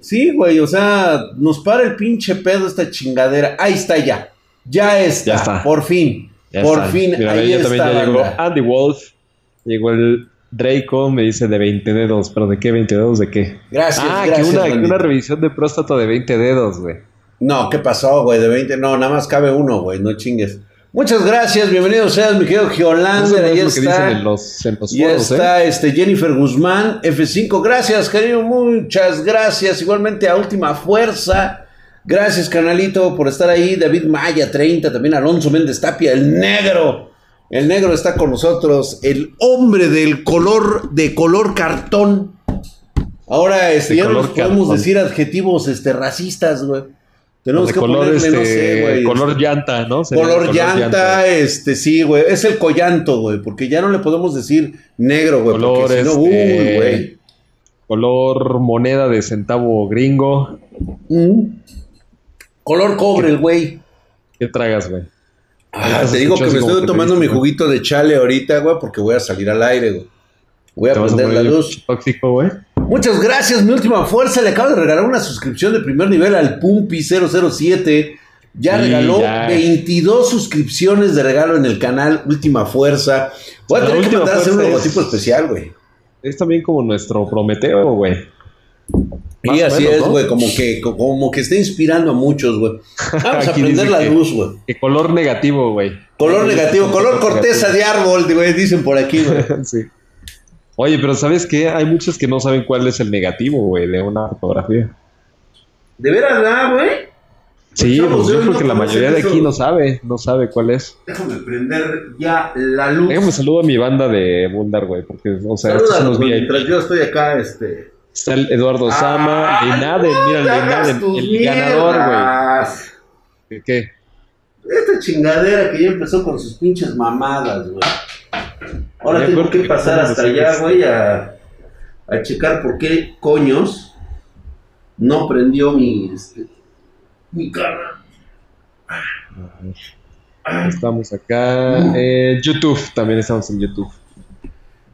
Sí, güey, o sea, nos para el pinche pedo esta chingadera. Ahí está ya. Ya está. Ya está. Por fin. Ya por está. fin. Mira, ahí ya está. también ya llegó. Andy Wolf. Llegó el Draco, me dice de 20 dedos. ¿Pero de qué 20 dedos? ¿De qué? Gracias, ah, gracias. que, una, que una revisión de próstata de 20 dedos, güey. No, ¿qué pasó, güey? De 20. No, nada más cabe uno, güey. No chingues. Muchas gracias. Bienvenido seas, mi querido Geolander. no Ahí está. en los, en los Ya foros, ¿eh? está este Jennifer Guzmán, F5. Gracias, cariño. Muchas gracias. Igualmente a Última Fuerza. Gracias, canalito, por estar ahí. David Maya, 30. También Alonso Méndez Tapia, el negro. El negro está con nosotros. El hombre del color, de color cartón. Ahora, este, ya nos podemos cartón. decir adjetivos este, racistas, güey. Tenemos de que color, ponerle, este, no sé, güey. color este, llanta, ¿no? Color, llanta, este, sí, güey. Es el collanto, güey. Porque ya no le podemos decir negro, güey. Color, porque si no, uy, este, güey. Color moneda de centavo gringo. Mm. Color cobre, el güey. ¿Qué tragas, güey? Ah, te digo que me estoy tomando mi juguito de chale ahorita, güey, porque voy a salir al aire, güey. Voy a ¿Te vas a prender la luz. tóxico, güey? Muchas gracias, mi última fuerza. Le acabo de regalar una suscripción de primer nivel al Pumpi007. Ya Sí, regaló ya. 22 suscripciones de regalo en el canal Última Fuerza. Voy a La tener que mandar a hacer un logotipo es- especial, güey. Es también como nuestro Prometeo, güey. Y así menos, es, ¿no? güey, como que, como que está inspirando a muchos, güey. Vamos a prender la que- luz, güey. Que color negativo, güey. Color negativo, color corteza de árbol, güey, dicen por aquí, güey. sí. Oye, pero ¿sabes qué? Hay muchos que no saben cuál es el negativo, güey, de una fotografía. ¿De veras, ah, güey? Sí, pues yo creo que la mayoría de aquí no sabe, no sabe cuál es. Déjame prender ya la luz. Déjame saludo a mi banda de Bundar, güey, porque, o sea, estos son los VIP. mientras yo estoy acá, este... Está el Eduardo Sama, ¡Ay, Leinaden, no mira tus el ganador, güey. ¿Qué? Esta chingadera que ya empezó con sus pinches mamadas, güey. Ahora Ya tengo que pasar hasta allá, güey, a, a checar por qué coños no prendió mi, este, mi cara. Estamos acá. Eh, YouTube, también estamos en YouTube.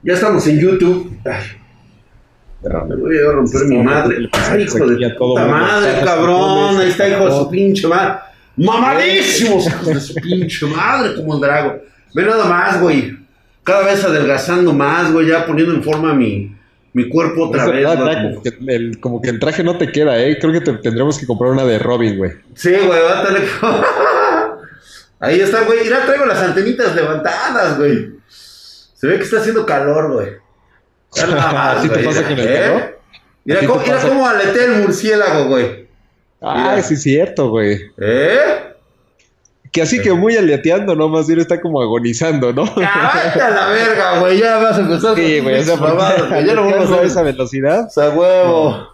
Ya estamos en YouTube. Ay, me voy a romper mi madre. Ay, hijo de puta madre, cabrón. Ahí está, hijo de su pinche madre. Mamadísimos, hijos de su pinche madre, como el drago. Ve nada más, güey. Cada vez adelgazando más, güey, ya poniendo en forma mi, mi cuerpo otra vez, ya, como- que el, como que el traje no te queda, ¿eh? Creo que te- tendremos que comprar una de Robin, güey. Sí, güey, va a tener que... Ahí está, güey. Mira, traigo las antenitas levantadas, güey. Se ve que está haciendo calor, güey. Ya ¿Así te pasa con el ¿eh? calor? Mira ¿Así cómo, mira pasa? cómo aletea el murciélago, güey. Ah, sí, es cierto, güey. ¿Eh? Que así que muy aleteando, ¿no? Más bien está como agonizando, ¿no? ¡Ya, vete a la verga, güey! Ya vas a empezar Sí, güey, mamadas, güey. Ya no vamos a esa velocidad. O sea, huevo.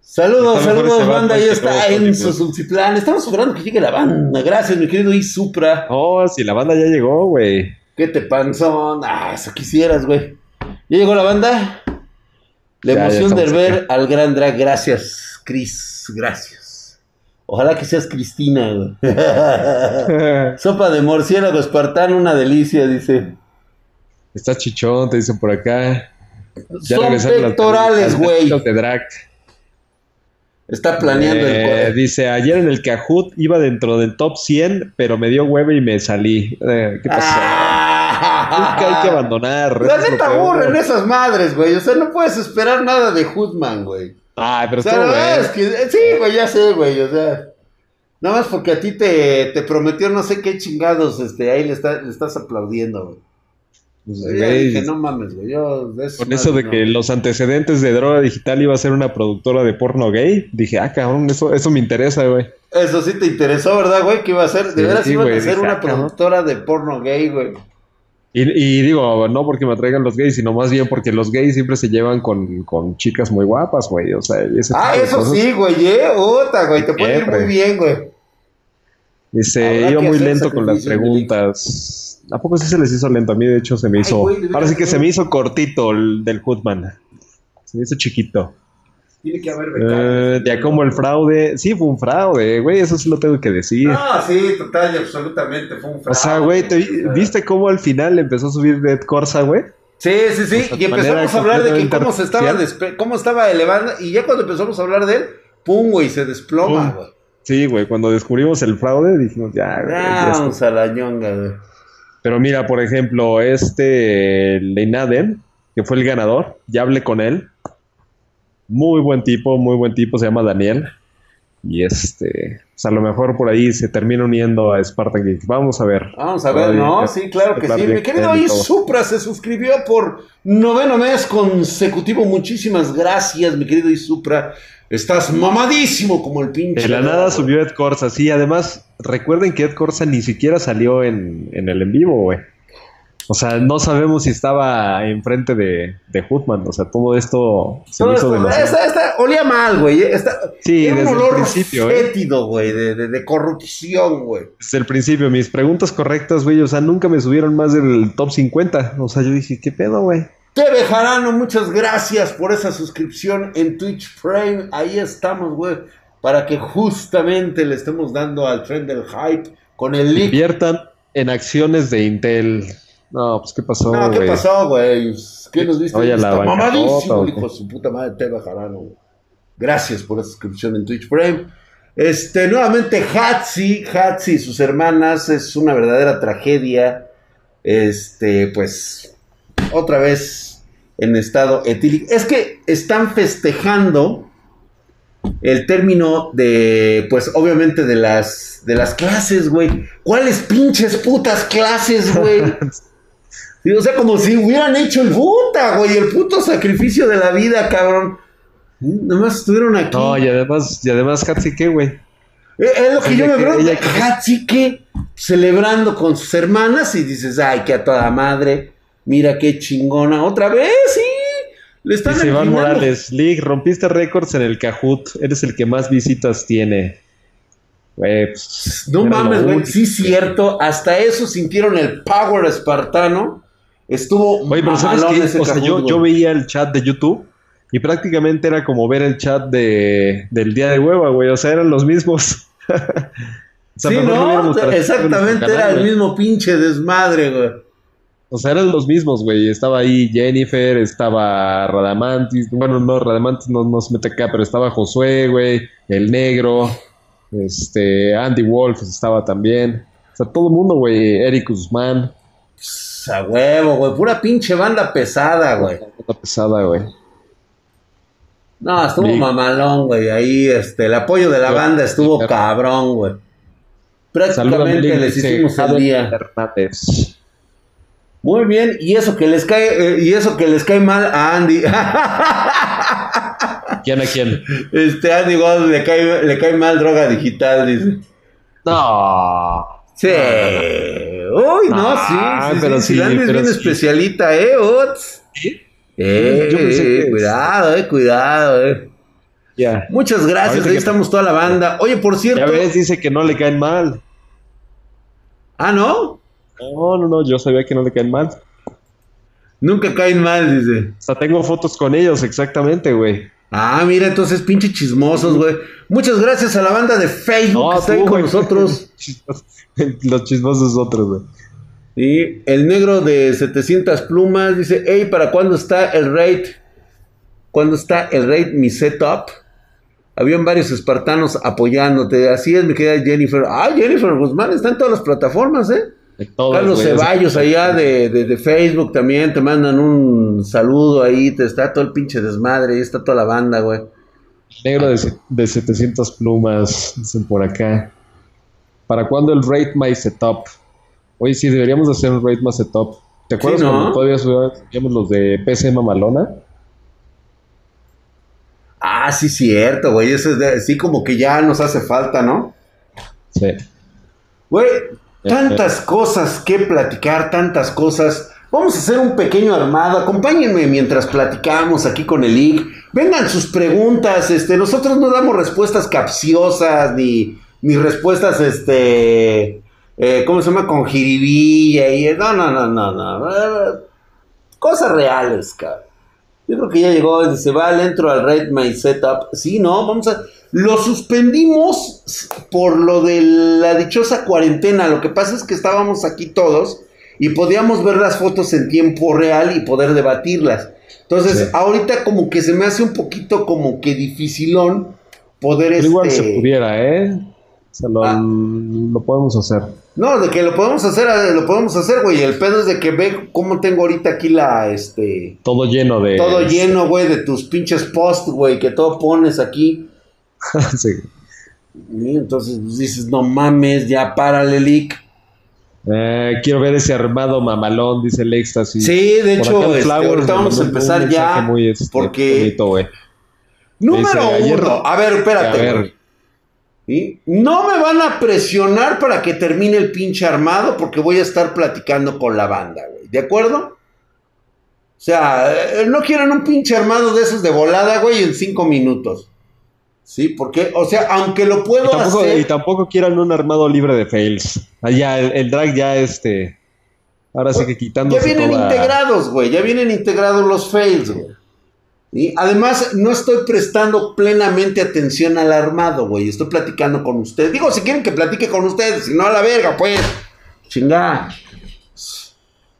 Saludos, saludos, banda. Que está en su. Estamos esperando que llegue la banda. Gracias, mi querido Isupra. Oh, si la banda ya llegó, güey. ¿Qué te panzón? Ah, eso quisieras, güey. ¿Ya llegó la banda? La Ya, ya emoción de ver al gran drag. Gracias, Cris. Gracias. Ojalá que seas Cristina, güey. Sopa de murciélago espartano, una delicia, dice. Está chichón, te dicen por acá. Ya Son pectorales, güey. Está planeando Eh, el dice, ayer en el Kahoot iba dentro del top 100, pero me dio hueva y me salí. Eh, ¿Qué pasó? Ah. Nunca hay que abandonar. La neta aburren esas madres, güey. O sea, no puedes esperar nada de Hoodman, güey. Ay, pero O sea, es que, eh, sí, güey, ya sé, güey. O sea, nada más porque a ti te, te prometió no sé qué chingados, este, ahí le, está- le estás aplaudiendo, güey. Pues, güey, dije, no mames, güey. Yo, Con eso de que los antecedentes de Droga Digital iba a ser una productora de porno gay, dije, ah, cabrón, eso, eso me interesa, güey. Eso sí te interesó, ¿verdad, güey? Que iba a ser, de Sí, veras sí, güey, a ser dije, una ah, cabrón. productora de porno gay, güey. Y, y digo, no porque me atraigan los gays, sino más bien porque los gays siempre se llevan con, con chicas muy guapas, güey. O sea, ese Ah, eso cosas. sí, güey, eh. Puta, güey. Te puede ir muy bien, güey. Dice, iba muy lento con las preguntas. ¿A poco sí se les hizo lento? A mí, de hecho, se me Ay, hizo. güey, ahora sí que se me hizo cortito el del Hoodman. Se me hizo chiquito. Tiene que haber Eh, ya como el fraude. Sí, fue un fraude, güey. Eso sí lo tengo que decir. No, sí, total y absolutamente fue un fraude. o sea, güey, ¿te vi- ¿viste cómo al final empezó a subir Dead Corsa, güey? Sí, sí, sí. y empezamos a hablar de que cómo se estaba, cómo estaba elevando. Y ya cuando empezamos a hablar de él, pum, güey, se desploma, güey. Sí, güey, cuando descubrimos el fraude dijimos, ya, güey. Vamos a la ñonga, güey. Pero mira, por ejemplo, este Leinaden, que fue el ganador, ya hablé con él. Muy buen tipo, muy buen tipo, se llama Daniel. Y este, pues a lo mejor por ahí se termina uniendo a Spartan Geek. Vamos a ver. Vamos a ver, ¿no? Sí, claro que sí. Mi querido ahí Supra se suscribió por noveno mes consecutivo. Muchísimas gracias, mi querido Isupra. Estás mamadísimo como el pinche. De la nada subió Ed Corsa, sí. Además, recuerden que Ed Corsa ni siquiera salió en, en el en vivo, güey. O sea, no sabemos si estaba enfrente de, de Hoodman. O sea, todo esto se hizo demasiado. Esta, esta, olía mal, güey. sí, desde un olor el principio, ¿eh? fétido, güey, de, de, de, corrupción, güey. Desde el principio, mis preguntas correctas, güey, o sea, nunca me subieron más del top 50. O sea, yo dije, ¿qué pedo, güey? TV Jarano, muchas gracias por esa suscripción en Twitch Prime. Ahí estamos, güey, para que justamente le estemos dando al tren del hype con el link. Inviertan en acciones de Intel. No, pues ¿qué pasó, No, ¿qué pasó, güey? ¿Qué nos viste? Oye, la mamadísimo, hijo su puta madre, Teba Jarano, güey. Gracias por la suscripción en Twitch Prime. Este, nuevamente, Hatsi, Hatsi y sus hermanas, es una verdadera tragedia. Este, pues, otra vez en estado etílico. Es que están festejando el término de, pues, obviamente de las, de las clases, güey. ¿Cuáles pinches putas clases, güey? o sea, como si hubieran hecho el puta, güey, el puto sacrificio de la vida, cabrón. Nomás estuvieron aquí. No, y además, y además, ¿qué, güey? Eh, es lo que yo me pregunto. Hatsike celebrando con sus hermanas y dices, ay, que a toda madre, mira qué chingona. Otra vez, sí. Le están Dice Iván Morales, League, rompiste récords en el Kahoot. Eres el que más visitas tiene. Pues, no mames, güey. Sí, cierto. Hasta eso sintieron el power espartano Estuvo Oye, pero ¿sabes qué? O sea, yo, yo, veía el chat de YouTube y prácticamente era como ver el chat de, del día de hueva, güey. O sea, eran los mismos. sí, no, exactamente era el mismo pinche desmadre, güey. O sea, eran los mismos, güey. Estaba ahí Jennifer, estaba Radamantis. Bueno, no, Radamantis no, no se mete acá, pero estaba Josué, güey. El negro. Este, Andy Wolf estaba también. O sea, todo el mundo, güey. Eric Guzmán a huevo, güey. Pura pinche banda pesada, güey. Banda pesada, güey. No, estuvo mamalón, güey. Ahí, este, el apoyo de la banda estuvo cabrón, güey. Prácticamente les hicimos el día. Muy bien, y eso que les cae, eh, y eso que les cae mal a Andy. ¿Quién a quién? Este Andy Gold le cae, le cae mal droga digital, dice. No. Sí. Uy, no, ah, sí, pero sí. es bien especialita, ¿eh? ¿Sí? Eh, cuidado, eh, cuidado, eh. Ya. Muchas gracias, ahí estamos toda la banda. Oye, por cierto. Ya ves, dice que no le caen mal. Ah, ¿no? No, no, no, yo sabía que no le caen mal. Nunca caen mal, dice. O sea, tengo fotos con ellos, exactamente, güey. Ah, mira, entonces pinche chismosos, güey. Muchas gracias a la banda de Facebook que está ahí con nosotros. Los chismosos otros, güey. Y el negro de 700 plumas dice, hey, ¿para cuándo está el raid? ¿Cuándo está el raid mi setup? Habían varios espartanos apoyándote. Así es, mi querida Jennifer. Ah, Jennifer Guzmán está en todas las plataformas, ¿eh? Carlos Ceballos allá de, Facebook también te mandan un saludo ahí, te está todo el pinche desmadre, ahí está toda la banda, güey. Negro de, de 700 plumas, dicen por acá. ¿Para cuándo el Rate My Setup? Oye, sí, deberíamos hacer un Rate My Setup. ¿Te acuerdas cuando todavía subíamos los de PC Mamalona? Ah, sí, cierto, güey. Eso es de, sí, como que ya nos hace falta, ¿no? Sí. Güey, tantas cosas que platicar, tantas cosas. Vamos a hacer un pequeño armado. Acompáñenme mientras platicamos aquí con el IC. Vengan sus preguntas. Este, nosotros no damos respuestas capciosas ni, ni respuestas, este, eh, ¿cómo se llama? Con jiribilla y... No, no, no, no, no. Cosas reales, cabrón. Yo creo que ya llegó, se va, le entro al Red My Setup. Sí, no, vamos a... Lo suspendimos por lo de la dichosa cuarentena. Lo que pasa es que estábamos aquí todos y podíamos ver las fotos en tiempo real y poder debatirlas. Entonces, ahorita como que se me hace un poquito como que dificilón poder Pero igual este, se pudiera, ¿eh? O sea, lo, Ah. lo podemos hacer. No, de que lo podemos hacer, eh, lo podemos hacer, güey. El pedo es de que ve cómo tengo ahorita aquí la, este, Todo lleno de. todo lleno, güey, de tus pinches posts, güey, que todo pones aquí. sí. Y entonces pues, dices, no mames, ya párale, Lick. Eh, quiero ver ese armado mamalón, dice el éxtasis. Sí, de Por hecho, este, ahorita vamos a empezar ya. muy, este, porque- bonito. Número Dice, uno. A ver, espérate. A ver. No me van a presionar para que termine el pinche armado porque voy a estar platicando con la banda, güey. ¿De acuerdo? O sea, eh, no quieren un pinche armado de esos de volada, güey, en cinco minutos. Sí, porque, o sea, aunque lo Y puedo tampoco, hacer. y tampoco quieran un armado libre de fails. Allá, el, el drag ya este. Ahora sí que quitando. Ya vienen integrados, güey. Ya vienen integrados los fails, güey. Además, no estoy prestando plenamente atención al armado, güey. Estoy platicando con ustedes. Digo, si quieren que platique con ustedes, si no a la verga, pues. Chingá.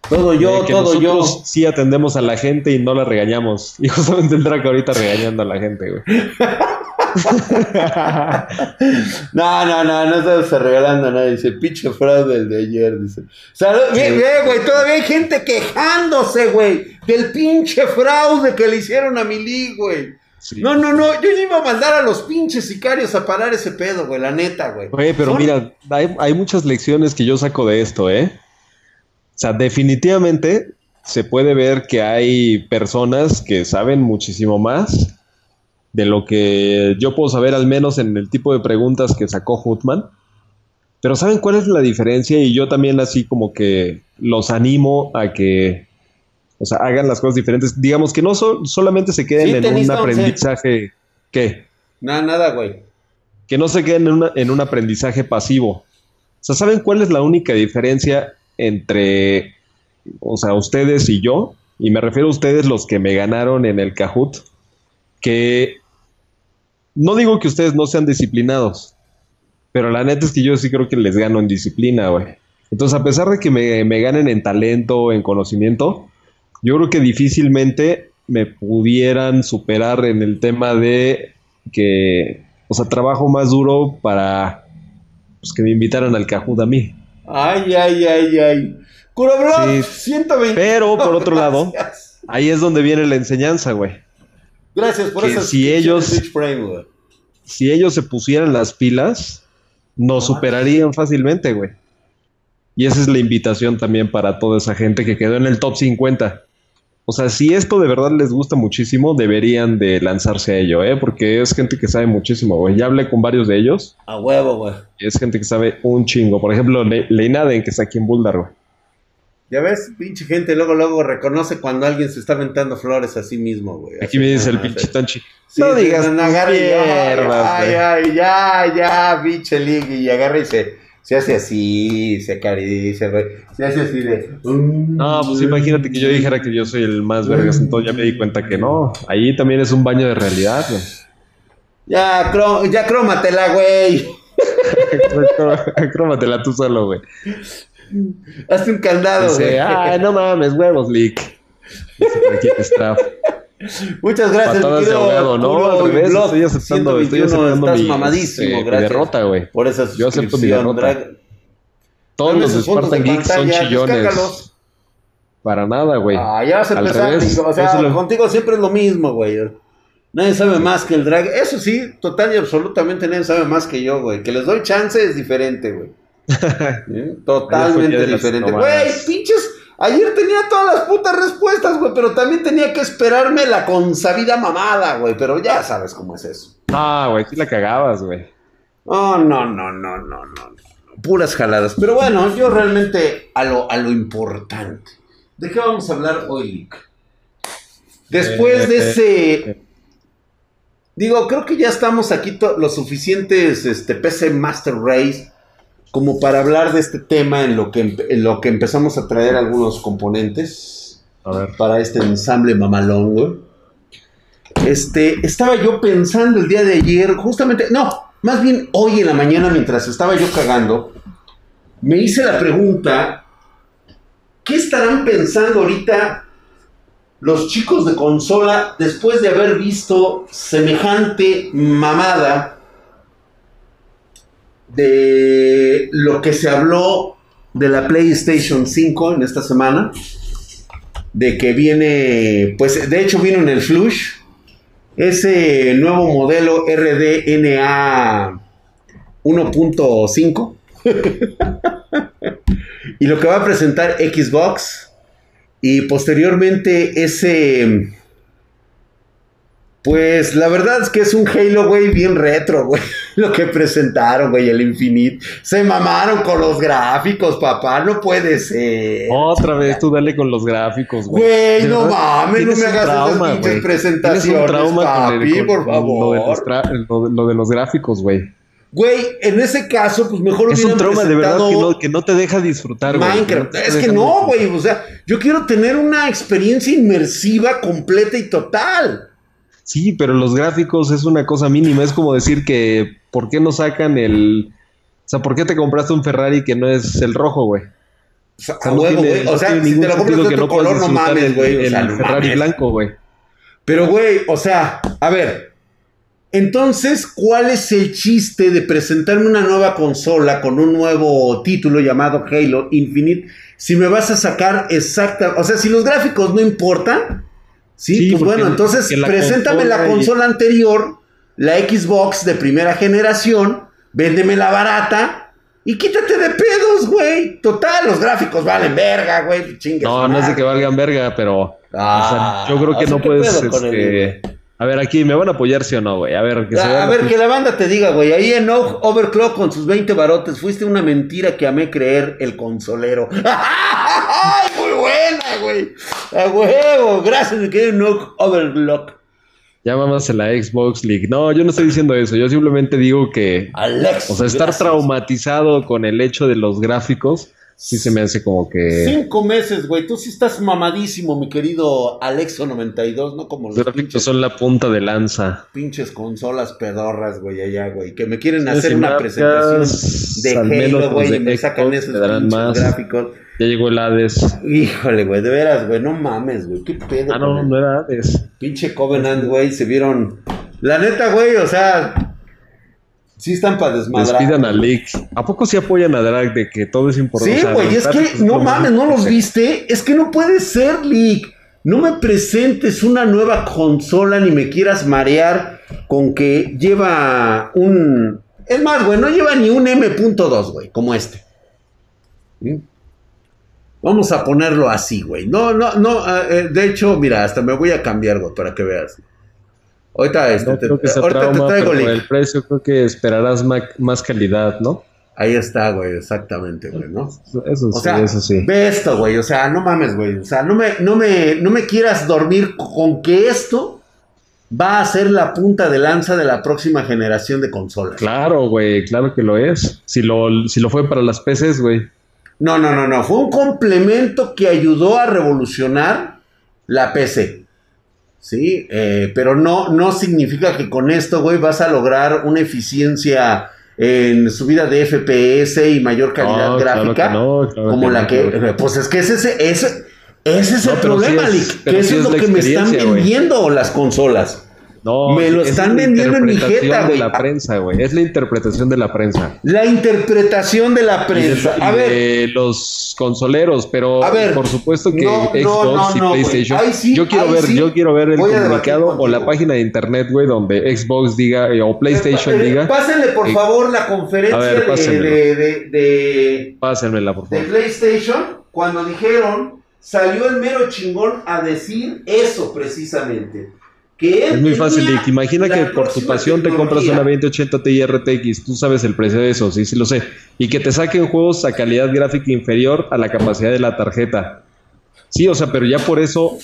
Todo yo, que todo yo. nosotros sí atendemos a la gente y no la regañamos. Y justamente el drag ahorita regañando a la gente, güey. No, no, no, no estamos regalando nada. Dice, pinche fraude el de ayer. Dice, Salud- bien, bien, güey. Todavía hay gente quejándose, güey, del pinche fraude que le hicieron a Mili, güey. Sí. No, no, no. Yo ya iba a mandar a los pinches sicarios a parar ese pedo, güey, la neta, güey. Oye, pero Son- mira, hay, hay muchas lecciones que yo saco de esto, ¿eh? O sea, definitivamente se puede ver que hay personas que saben muchísimo más de lo que yo puedo saber, al menos en el tipo de preguntas que sacó Hutman. Pero ¿saben cuál es la diferencia? Y yo también así como que los animo a que, o sea, hagan las cosas diferentes. Digamos que no so- solamente se queden Sí, en un aprendizaje, ¿qué? Nada, nada, güey. que no se queden en, una- en un aprendizaje pasivo. O sea, ¿saben cuál es la única diferencia entre, o sea, ustedes y yo? Y me refiero a ustedes los que me ganaron en el Kahoot, que no digo que ustedes no sean disciplinados, pero la neta es que yo sí creo que les gano en disciplina, güey. Entonces, a pesar de que me, me ganen en talento, en conocimiento, yo creo que difícilmente me pudieran superar en el tema de que, o sea, trabajo más duro para pues, que me invitaran al Kahoot a mí. Ay, ay, ay, ay. Curoblog, Sí. 120. Pero, por otro lado, Ahí es donde viene la enseñanza, güey. Gracias por esas si ellos-. Si ellos se pusieran las pilas, nos superarían fácilmente, güey. Y esa es la invitación también para toda esa gente que quedó en el top 50. O sea, si esto de verdad les gusta muchísimo, deberían de lanzarse a ello, ¿eh? Porque es gente que sabe muchísimo, güey. Ya hablé con varios de ellos A huevo, güey. es gente que sabe un chingo. Por ejemplo, Le Leinaden, que está aquí en Boulder, güey. Ya ves, pinche gente, luego, luego reconoce cuando alguien se está aventando flores a sí mismo, güey. Aquí me dice el pinche. Sí, no digas agarra y- ay, ay, ya, ya, pinche ligue, y agarra y se, se hace así, se acaricia, güey. Se hace así de. No, pues imagínate que yo dijera que yo soy el más vergas, entonces ya me di cuenta que no. Ahí también es un baño de realidad, güey. Ya, cro- ya crómatela, güey. Crómatela tú solo, güey. Hazte un candado, Dice, güey. ay, no mames, huevos, Lick. Dice, por aquí. Muchas gracias, Patadas de ahogado, no, al revés, estoy aceptando, estoy 121, aceptando estás mi, mamadísimo, mi gracias. derrota, güey. Por esa Yo acepto mi suscripción, derrota. drag. Todos los Spartan Geeks son chillones. descárgalos. Para nada, güey. Ah, ya vas a Al empezar, revés, o sea, yo lo- contigo siempre es lo mismo, güey. Nadie sabe más que el drag. Eso sí, total y absolutamente nadie sabe más que yo, güey. Que les doy chance es diferente, güey. ¿Eh? Totalmente diferente. Güey, pinches. Ayer tenía todas las putas respuestas, güey, pero también tenía que esperarme la consabida mamada, güey. Pero ya sabes cómo es eso. Ah, güey, sí la cagabas, güey. Oh, no, no, no, no, no. Puras jaladas. Pero bueno, yo realmente a lo, a lo importante. ¿De qué vamos a hablar hoy, Lick? Después de ese... Digo, creo que ya estamos aquí los suficientes este, PC Master Race como para hablar de este tema en lo, que, en lo que empezamos a traer algunos componentes A ver. para este ensamble mamalón, güey. Este, estaba yo pensando el día de ayer, justamente, no, más bien hoy en la mañana mientras estaba yo cagando, me hice la pregunta ¿qué estarán pensando ahorita los chicos de consola después de haber visto semejante mamada de lo que se habló de la PlayStation 5 en esta semana? De que viene, pues de hecho vino en el Flush, ese nuevo modelo RDNA 1.5 y lo que va a presentar Xbox y posteriormente ese pues la verdad es que es un Halo, güey, bien retro, güey. Lo que presentaron, güey, el Infinite. Se mamaron con los gráficos, papá. No puede ser. Otra vez tú dale con los gráficos, güey. Güey, no mames, no me hagas trauma, esas pinches presentaciones, un trauma papi, por favor. lo de los gráficos, güey. Güey, en ese caso, pues mejor Es un trauma de verdad que no, que no te deja disfrutar, güey. Minecraft. es que no, güey. O sea, yo quiero tener una experiencia inmersiva, completa y total. Sí, pero los gráficos es una cosa mínima. Es como decir que, ¿por qué no sacan el. O sea, ¿por qué te compraste un Ferrari que no es el rojo, güey? O sea, no tiene, o sea si te lo compras de otro color, no mames, güey. El, el Ferrari blanco, güey. Pero, güey, o sea, a ver, entonces, ¿cuál es el chiste de presentarme una nueva consola con un nuevo título llamado Halo Infinite? Si me vas a sacar exacta, o sea, si los gráficos no importan, sí, pues bueno, entonces preséntame la consola anterior, la Xbox de primera generación, véndeme la barata y quítate de pedos, güey. Total, los gráficos valen verga, güey. No, no es de que valgan verga, pero ah, yo creo que no puedes este, a ver, aquí, ¿me van a apoyar sí o no, güey? A ver, que, a, ver, que la banda te diga, güey. Ahí en Overclock con sus 20 barotes, fuiste una mentira que amé creer el consolero. ¡Ay, muy buena, güey! A huevo, gracias, mi querido No Overclock. Ya vamos a la Xbox League. No, yo no estoy diciendo eso. Yo simplemente digo que. Alex. O sea, estar traumatizado con el hecho de los gráficos sí se me hace como que. Cinco meses, güey. Tú sí estás mamadísimo, mi querido Alexo92, ¿no? Como los, gráficos son la punta de lanza. Pinches consolas pedorras, güey, allá, güey. Que me quieren hacer una presentación de Halo, güey, y me sacan esos pinches gráficos. Ya llegó el Hades. Híjole, güey, de veras, güey, no mames, güey. ¿Qué pedo? Ah, no, no era Hades. Pinche Covenant, güey, se vieron. La neta, güey, o sea, Sí están para desmadrar. Despidan a Leak. ¿A poco sí apoyan a Drag de que todo es importante? Sí, güey, es que no mames, ¿no los viste? Es que no puede ser, Leak. No me presentes una nueva consola ni me quieras marear con que lleva un... Es más, güey, no lleva ni un M.2, güey, como este. Vamos a ponerlo así, güey. No, no, no. Eh, eh, de hecho, mira, hasta me voy a cambiar, güey, para que veas. Ahorita, este, te, traigo el precio creo que esperarás más, calidad, ¿no? Ahí está, güey, exactamente, güey, ¿no? Eso, sí, eso sí. Ve esto, güey, o sea, no mames, güey. O sea, no me, no, me, no me quieras dormir con que esto va a ser la punta de lanza de la próxima generación de consolas. Claro, güey, claro que lo es. Si lo, si lo fue para las PCs, güey. No, no, no, no. Fue un complemento que ayudó a revolucionar la PC. ¿Sí? Eh, pero no, no significa que con esto, güey, vas a lograr una eficiencia en subida de FPS y mayor calidad gráfica como la que... Pues es que ese, ese, ese, es el problema, que eso es, lo que me están vendiendo las consolas. No, me lo están vendiendo en mi jeta, güey. la prensa, güey. Es la interpretación de la prensa. La interpretación de la prensa. a ver. De los consoleros, pero a ver, por supuesto que Xbox y PlayStation. yo quiero ver, yo quiero ver el comunicado o la página de internet, güey, donde Xbox diga eh, o PlayStation diga. Pásenle por favor la conferencia de, de, de, Pásenmela, por favor. De PlayStation cuando dijeron salió el mero chingón a decir eso precisamente es muy fácil, Imagina que por tu pasión te compras una 2080 Ti RTX. Tú sabes el precio de eso, sí, sí lo sé. Y que te saquen juegos a calidad gráfica inferior a la capacidad de la tarjeta. Sí, o sea, pero ya por eso,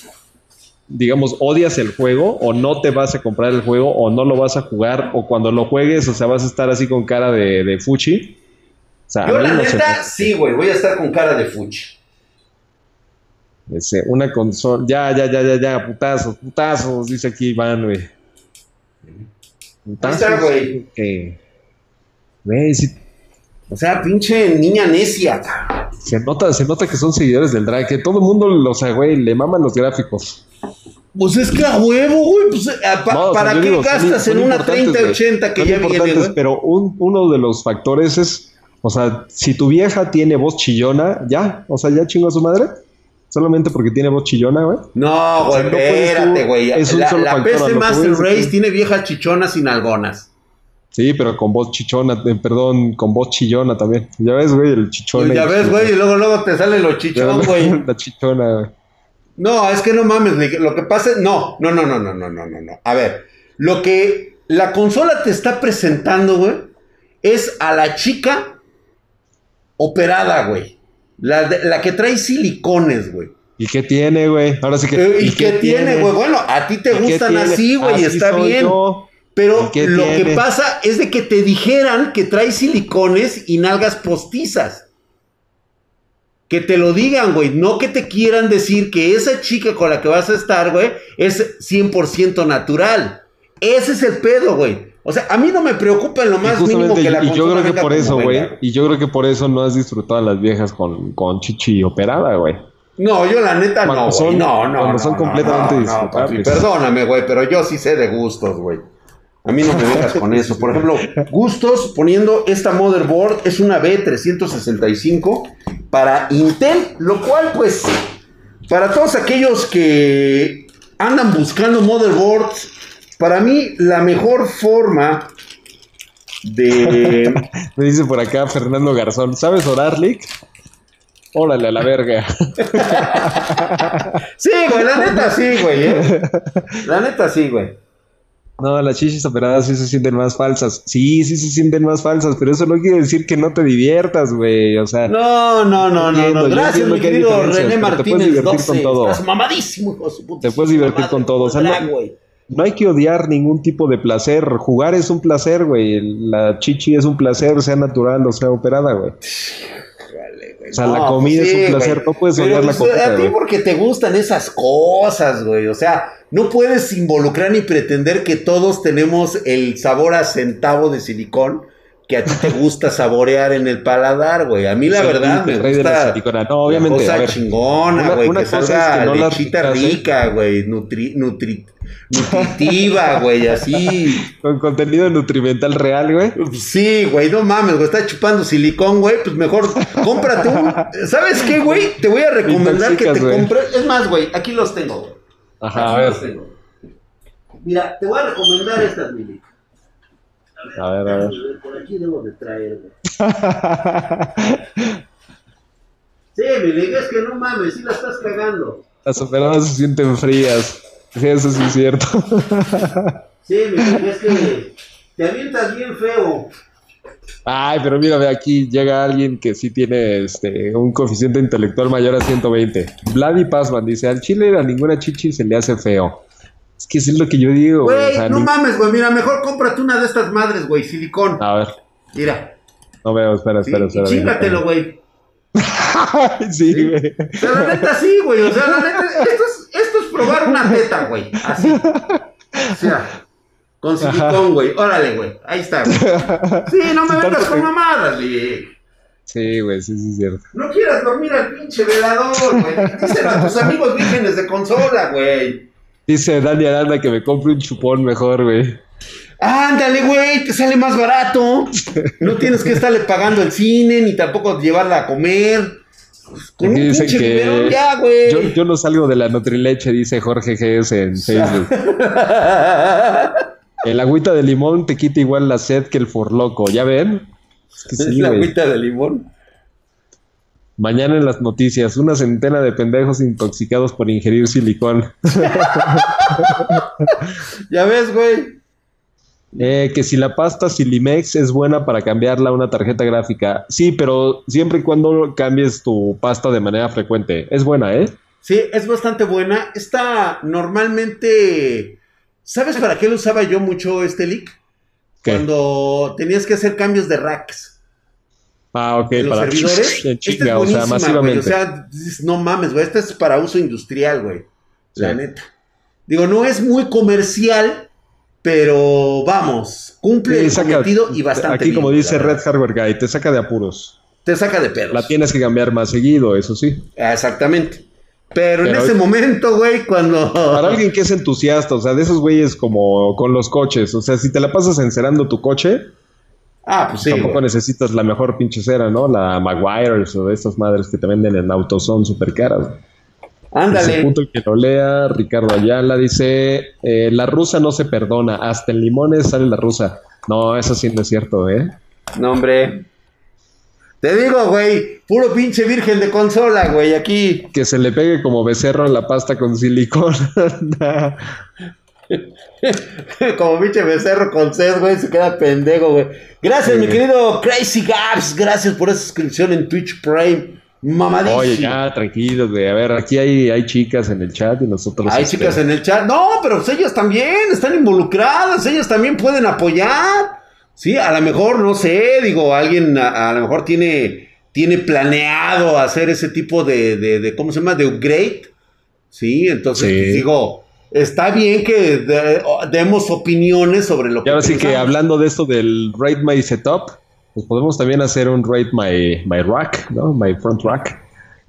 digamos, odias el juego o no te vas a comprar el juego o no lo vas a jugar o cuando lo juegues, o sea, vas a estar así con cara de, de fuchi. Yo la neta, sí, güey, voy a estar con cara de fuchi una consola. Ya, ya, ya, ya, ya, putazos, putazos, dice aquí Iván, güey. Putazos. güey. Que. O sea, pinche niña necia, Se nota, se nota que son seguidores del drag, que todo el mundo, o sea, güey, le maman los gráficos. Pues es que a huevo, güey. Pues, eh, pa- No, ¿Para qué digo, son- gastas son en una importantes, 3080 que Son ya viene, güey? Pero un- uno de los factores es, o sea, si tu vieja tiene voz chillona, ya, o sea, ya chingo a su madre. Solamente porque tiene voz chillona, güey. No, O güey, no tú- espérate, güey. es un La, solo la factor, PC Master Race tiene viejas chichonas sin algonas. Sí, pero con voz chichona, eh, perdón, con voz chillona también. Ya ves, güey, el chichona. ya y- ves, güey, y luego, luego te sale lo chichón, güey. La chichona, güey. No, es que no mames, lo que pasa es, no, no, no, no, no, no, no, no, no. A ver, lo que la consola te está presentando, güey, es a la chica operada, güey. La, de- la que trae silicones, güey. ¿Y qué tiene, güey? Ahora sí que. Eh, ¿Y, qué tiene, güey? Bueno, a ti te ¿Y gustan así, güey, está bien. yo. Pero ¿Y lo que pasa es de que te dijeran que trae silicones y nalgas postizas. Que te lo digan, güey. No que te quieran decir que esa chica con la que vas a estar, güey, es 100% natural. Ese es el pedo, güey. O sea, a mí no me preocupa en lo más mínimo que la y yo creo que por eso, güey. Y yo creo que por eso no has disfrutado a las viejas con, con chichi operada, güey. No, yo la neta Cuando no, son-. No, no, cuando no, son no, completamente no, disfrutables. Perdóname, güey, pero yo sí sé de gustos, güey. A mí no me vengas con eso. Por ejemplo, gustos poniendo esta motherboard es una B365 para Intel, lo cual pues para todos aquellos que andan buscando motherboards, para mí la mejor forma de Me dice por acá Fernando Garzón, ¿sabes orar, Lick? Órale a la verga. Sí, güey, la neta sí, güey. eh. La neta sí, güey. No, las chichis operadas sí se sienten más falsas. Sí, sí se sienten más falsas, pero eso no quiere decir que no te diviertas, güey. O sea, No, no, no, no, no. Gracias, mi querido René pero te puedes Martínez divertir 12. con todo. Estás mamadísimo, hijo de su puta Te puedes divertir con todo, o sea, no-. No hay que odiar ningún tipo de placer. Jugar es un placer, güey. La chichi es un placer, sea natural o sea operada, güey. Vale, güey. O sea, la comida es un placer, güey. no puedes odiar la pues, comida, A ti güey. porque te gustan esas cosas, güey. O sea, no puedes involucrar ni pretender que todos tenemos el sabor a centavo de silicón que a ti te gusta saborear en el paladar, güey. A mí la Sí, verdad me gusta. No, obviamente, cosa a ver. chingona, güey, que cosa salga es que no lechita rica, güey, nutri, nutri, nutritiva, güey, así. Con contenido nutrimental real, güey. Sí, güey, no mames, güey, está chupando silicón, güey, pues mejor cómprate un... ¿Sabes qué, güey? Te voy a recomendar que te compres... Es más, güey, aquí los tengo. Ajá, a Aquí ver. los tengo. Mira, te voy a recomendar estas, Mili. A ver, a ver. Por aquí debo de traer. Sí, Mili, es que no mames, sí la estás cagando. Las operadas se sienten frías. Sí, eso sí es cierto. Sí, Mili, es que te avientas bien feo. Ay, pero mira, ve aquí llega alguien que sí tiene este un coeficiente intelectual mayor a 120. Vladi Pazman dice, al chile a ninguna chichi se le hace feo. Es que eso es lo que yo digo, güey. Güey, o sea, no ni- mames, güey, mira, mejor cómprate una de estas madres, güey, silicón. A ver, Mira, no veo, espera, espera, espera. chingatelo, güey. sí, güey. O sea, la neta sí, güey. O sea, la neta, esto es, esto es probar una teta, güey. Así. O sea, con silicón, güey. Órale, güey. Ahí está, güey. Sí, no me Sí, vengas con mamadas, güey. Sí, güey, sí, sí es cierto. No quieras dormir al pinche velador, güey. Díselo a tus amigos vírgenes de consola, güey. Dice Dani Aranda que me compre un chupón mejor, güey. Ándale, güey, te sale más barato. No tienes que estarle pagando el cine, ni tampoco llevarla a comer. Pues, Con Aquí un dicen que ya, güey. Yo, yo no salgo de la Nutrileche, dice Jorge GS en Facebook. El agüita de limón te quita igual la sed que el forloco, ¿ya ven? Es que es sí, la güey. agüita de limón. Mañana en las noticias, una centena de pendejos intoxicados por ingerir silicón. Ya ves, güey. Eh, que si la pasta Silimex es buena para cambiarla a una tarjeta gráfica. Sí, pero siempre y cuando cambies tu pasta de manera frecuente. Es buena, ¿eh? Sí, es bastante buena. Esta normalmente. ¿Sabes para qué lo usaba yo mucho este leak? ¿Qué? Cuando tenías que hacer cambios de racks Ah, ok, en los para servidores. en Esta es chinga, o sea, buenísima, güey. masivamente. O sea, dices, no mames, güey. Esta es para uso industrial, güey. La Sí. neta. Digo, no es muy comercial, pero vamos, cumple Sí, el cometido y bastante Aquí, como dice Red. Hardware Guy, te saca de apuros. te saca de pedos. La tienes que cambiar más seguido, eso sí. Exactamente. Pero, en Pero- ese momento, güey, cuando... Para alguien que es entusiasta, o sea, de esos güeyes como con los coches, o sea, si te la pasas encerando tu coche, Ah, pues sí, tampoco güey. necesitas la mejor pinche cera, ¿no? La Maguires o de estas madres que te venden en autos son súper caras. Ándale. el que lo lea, Ricardo Ayala dice, eh, la rusa no se perdona, hasta en limones sale la rusa. No, eso sí no es cierto, ¿eh? No, hombre. Te digo, güey, puro pinche virgen de consola, güey, aquí. Que se le pegue como becerro en la pasta con silicón. Como pinche becerro con sed, güey, se queda pendejo, güey. Gracias, Sí. mi querido Crazy Gaps. Gracias por esa suscripción en Twitch Prime. Mamadísimo. Oye, ya, tranquilos, güey. A ver, aquí hay, hay chicas en el chat y nosotros... Hay este, chicas en el chat. No, pero pues ellas también están involucradas. Ellas también pueden apoyar. Sí, a lo mejor, no sé, digo, alguien a, a lo mejor tiene, tiene planeado hacer ese tipo de, de, de- ¿cómo se llama? De upgrade. Sí, entonces, Sí. pues, digo, está bien que de- demos opiniones sobre lo Y que ahora sí que pensamos. hablando de esto del Rate My Setup, pues podemos también hacer un Rate My, my Rack, ¿no? My Front Rack.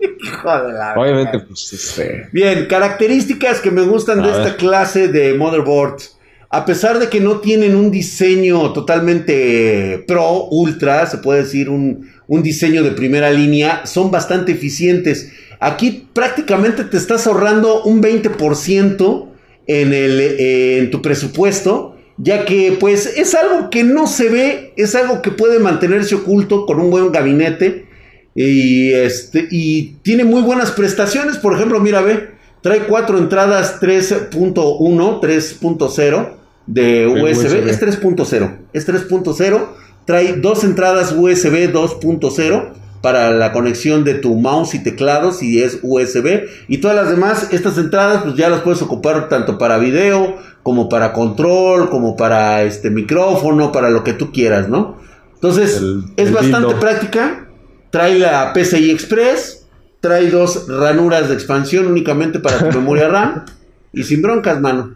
Hijo de la Obviamente, pues, este... Bien, características que me gustan de esta clase de motherboards. A pesar de que no tienen un diseño totalmente pro, ultra, se puede decir un, un diseño de primera línea, son bastante eficientes. Aquí prácticamente te estás ahorrando un 20% en, el, eh, en tu presupuesto, ya que pues es algo que no se ve, es algo que puede mantenerse oculto con un buen gabinete. Y, este, y tiene muy buenas prestaciones. Por ejemplo, mira, ve, trae cuatro entradas 3.1, 3.0 de USB. USB. Es 3.0. Es 3.0. Trae dos entradas USB 2.0 para la conexión de tu mouse y teclado si es USB. Y todas las demás, estas entradas, pues ya las puedes ocupar tanto para video, como para control, como para este micrófono, para lo que tú quieras, ¿no? Entonces, El- es el bastante práctica. Trae la PCI Express. Trae dos ranuras de expansión únicamente para tu memoria RAM. Y sin broncas, mano.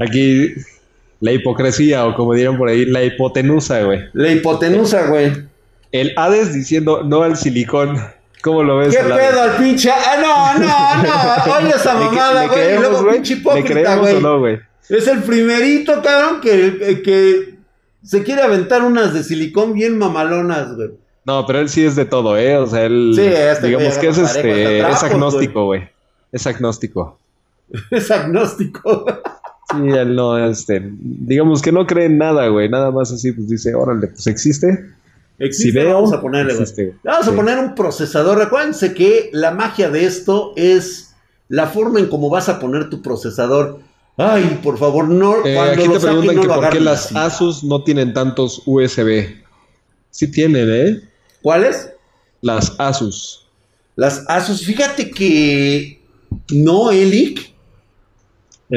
Aquí la hipocresía, o como dirían por ahí, la hipotenusa, güey. La hipotenusa, güey. El Hades diciendo no al silicón. ¿Cómo lo ves? ¿Qué pedo al pinche? Ah, no, no, no. Oye esa ¿Le cre- mamada, güey. Y luego güey? pinche ¿Le hipócrita, creemos güey. no, güey? Es el primerito, cabrón, que, que se quiere aventar unas de silicón bien mamalonas, güey. No, pero él sí es de todo, ¿eh? O sea, él, Sí, este digamos que es, este, es agnóstico, güey. Es agnóstico. Es agnóstico. Sí, él no, este, digamos que no cree en nada, güey. Nada más así, pues dice, órale, pues existe. Existe, Si veo, vamos a ponerle, güey. existe. Vamos a poner un procesador. Recuérdense que la magia de esto es la forma en cómo vas a poner tu procesador. Ay, por favor, no. Eh, cuando aquí te preguntan no que por qué las así. Asus no tienen tantos USB. Sí tienen, ¿eh? ¿Cuáles? Las Asus. Las Asus. Fíjate que no, Elic.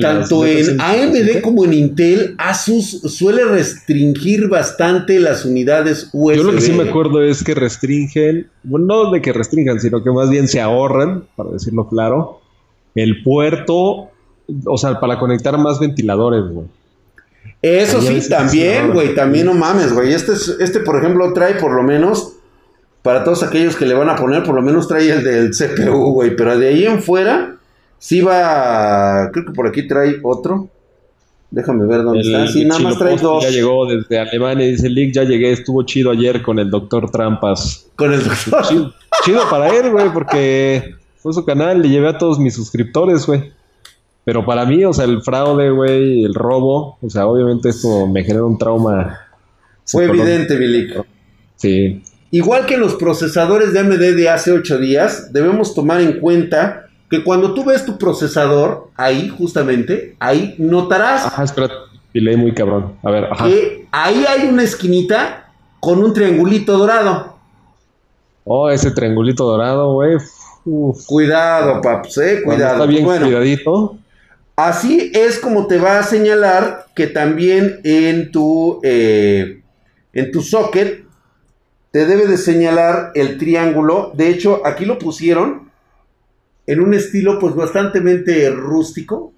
Tanto en AMD como en Intel, Asus suele restringir bastante las unidades USB. Yo lo que sí me acuerdo es que restringen, bueno, no de que restrinjan, sino que más bien se ahorran, para decirlo claro, el puerto, o sea, para conectar más ventiladores, güey. Eso Ahí sí, también, güey, también no mames, güey. Este, es- este, por ejemplo, trae por lo menos, para todos aquellos que le van a poner, por lo menos trae el del CPU, güey. Pero de ahí en fuera, sí va, creo que por aquí trae otro. Déjame ver dónde está. Sí, nada más trae dos. Ya llegó desde Alemania y dice, Link, ya llegué, estuvo chido ayer con el doctor Trampas. Con el doctor. Chido, chido para él, güey, porque fue su canal, le llevé a todos mis suscriptores, güey. Pero para mí, o sea, el fraude, güey, el robo, o sea, obviamente esto me genera un trauma. Fue evidente, Bilic. Sí. Igual que los procesadores de AMD de hace 8 días, debemos tomar en cuenta que cuando tú ves tu procesador, ahí justamente, ahí notarás Ajá, espera, pile muy cabrón. A ver, ajá. que ahí hay una esquinita con un triangulito dorado. Oh, ese triangulito dorado, güey. Cuidado, paps, eh, cuidado. Está bien bueno, cuidadito. así es como te va a señalar que también en tu, eh, en tu socket te debe de señalar el triángulo. De hecho, aquí lo pusieron en un estilo pues bastante rústico.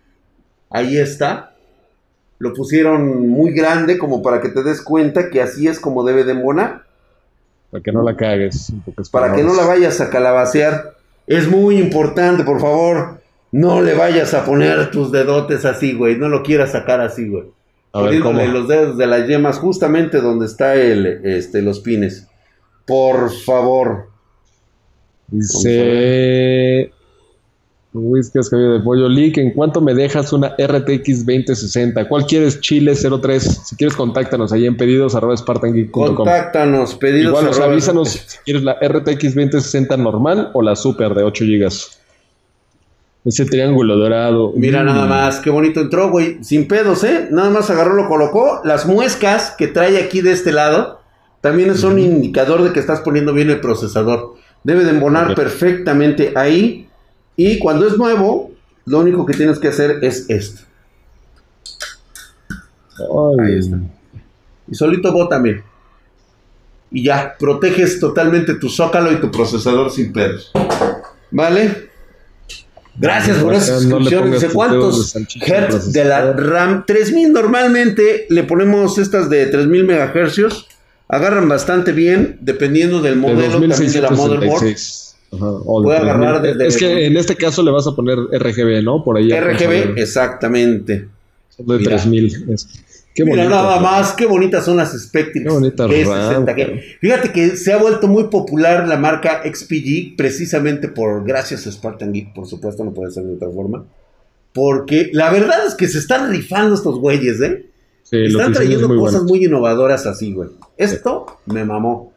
Ahí está. Lo pusieron muy grande como para que te des cuenta que así es como debe de embonar. Para que no la cagues. Para que no la vayas a calabacear. Es muy importante, por favor. No le vayas a poner tus dedotes así, güey. No lo quieras sacar así, güey. Poniéndole los dedos de las yemas justamente donde está el, este, los pines. Por favor. Dice Whisky de pollo leak. ¿En cuánto me dejas una RTX 2060? ¿Cuál quieres? Chile 03. Si quieres, contáctanos ahí en pedidos arroba Contáctanos, pedidos Igual, avísanos si quieres la RTX 2060 normal o la super de 8 GB. Ese triángulo dorado. Mira nada mm. más, qué bonito entró, güey. Sin pedos, ¿eh? Nada más agarró, lo colocó. Las muescas que trae aquí de este lado también es un indicador de que estás poniendo bien el procesador. Debe de embonar perfectamente ahí y cuando es nuevo, lo único que tienes que hacer es esto. Ahí está. Y solito bótame. Y ya, proteges totalmente tu zócalo y tu procesador sin pedos. ¿Vale? Gracias por esa suscripción. No cuántos hertz de la RAM. 3000 normalmente le ponemos estas de 3000 MHz. Agarran bastante bien, dependiendo del modelo también de la motherboard. Puede agarrar desde. Es que en este caso le vas a poner RGB, ¿no? Por ahí. RGB, exactamente. de 3000. Qué Mira nada más, qué bonitas son las Spectrix. Qué bonitas Fíjate que se ha vuelto muy popular la marca XPG precisamente por, gracias a Spartan Geek, por supuesto, no puede ser de otra forma. Porque la verdad es que se están rifando estos güeyes, ¿eh? están trayendo cosas muy innovadoras así, güey. Esto me mamó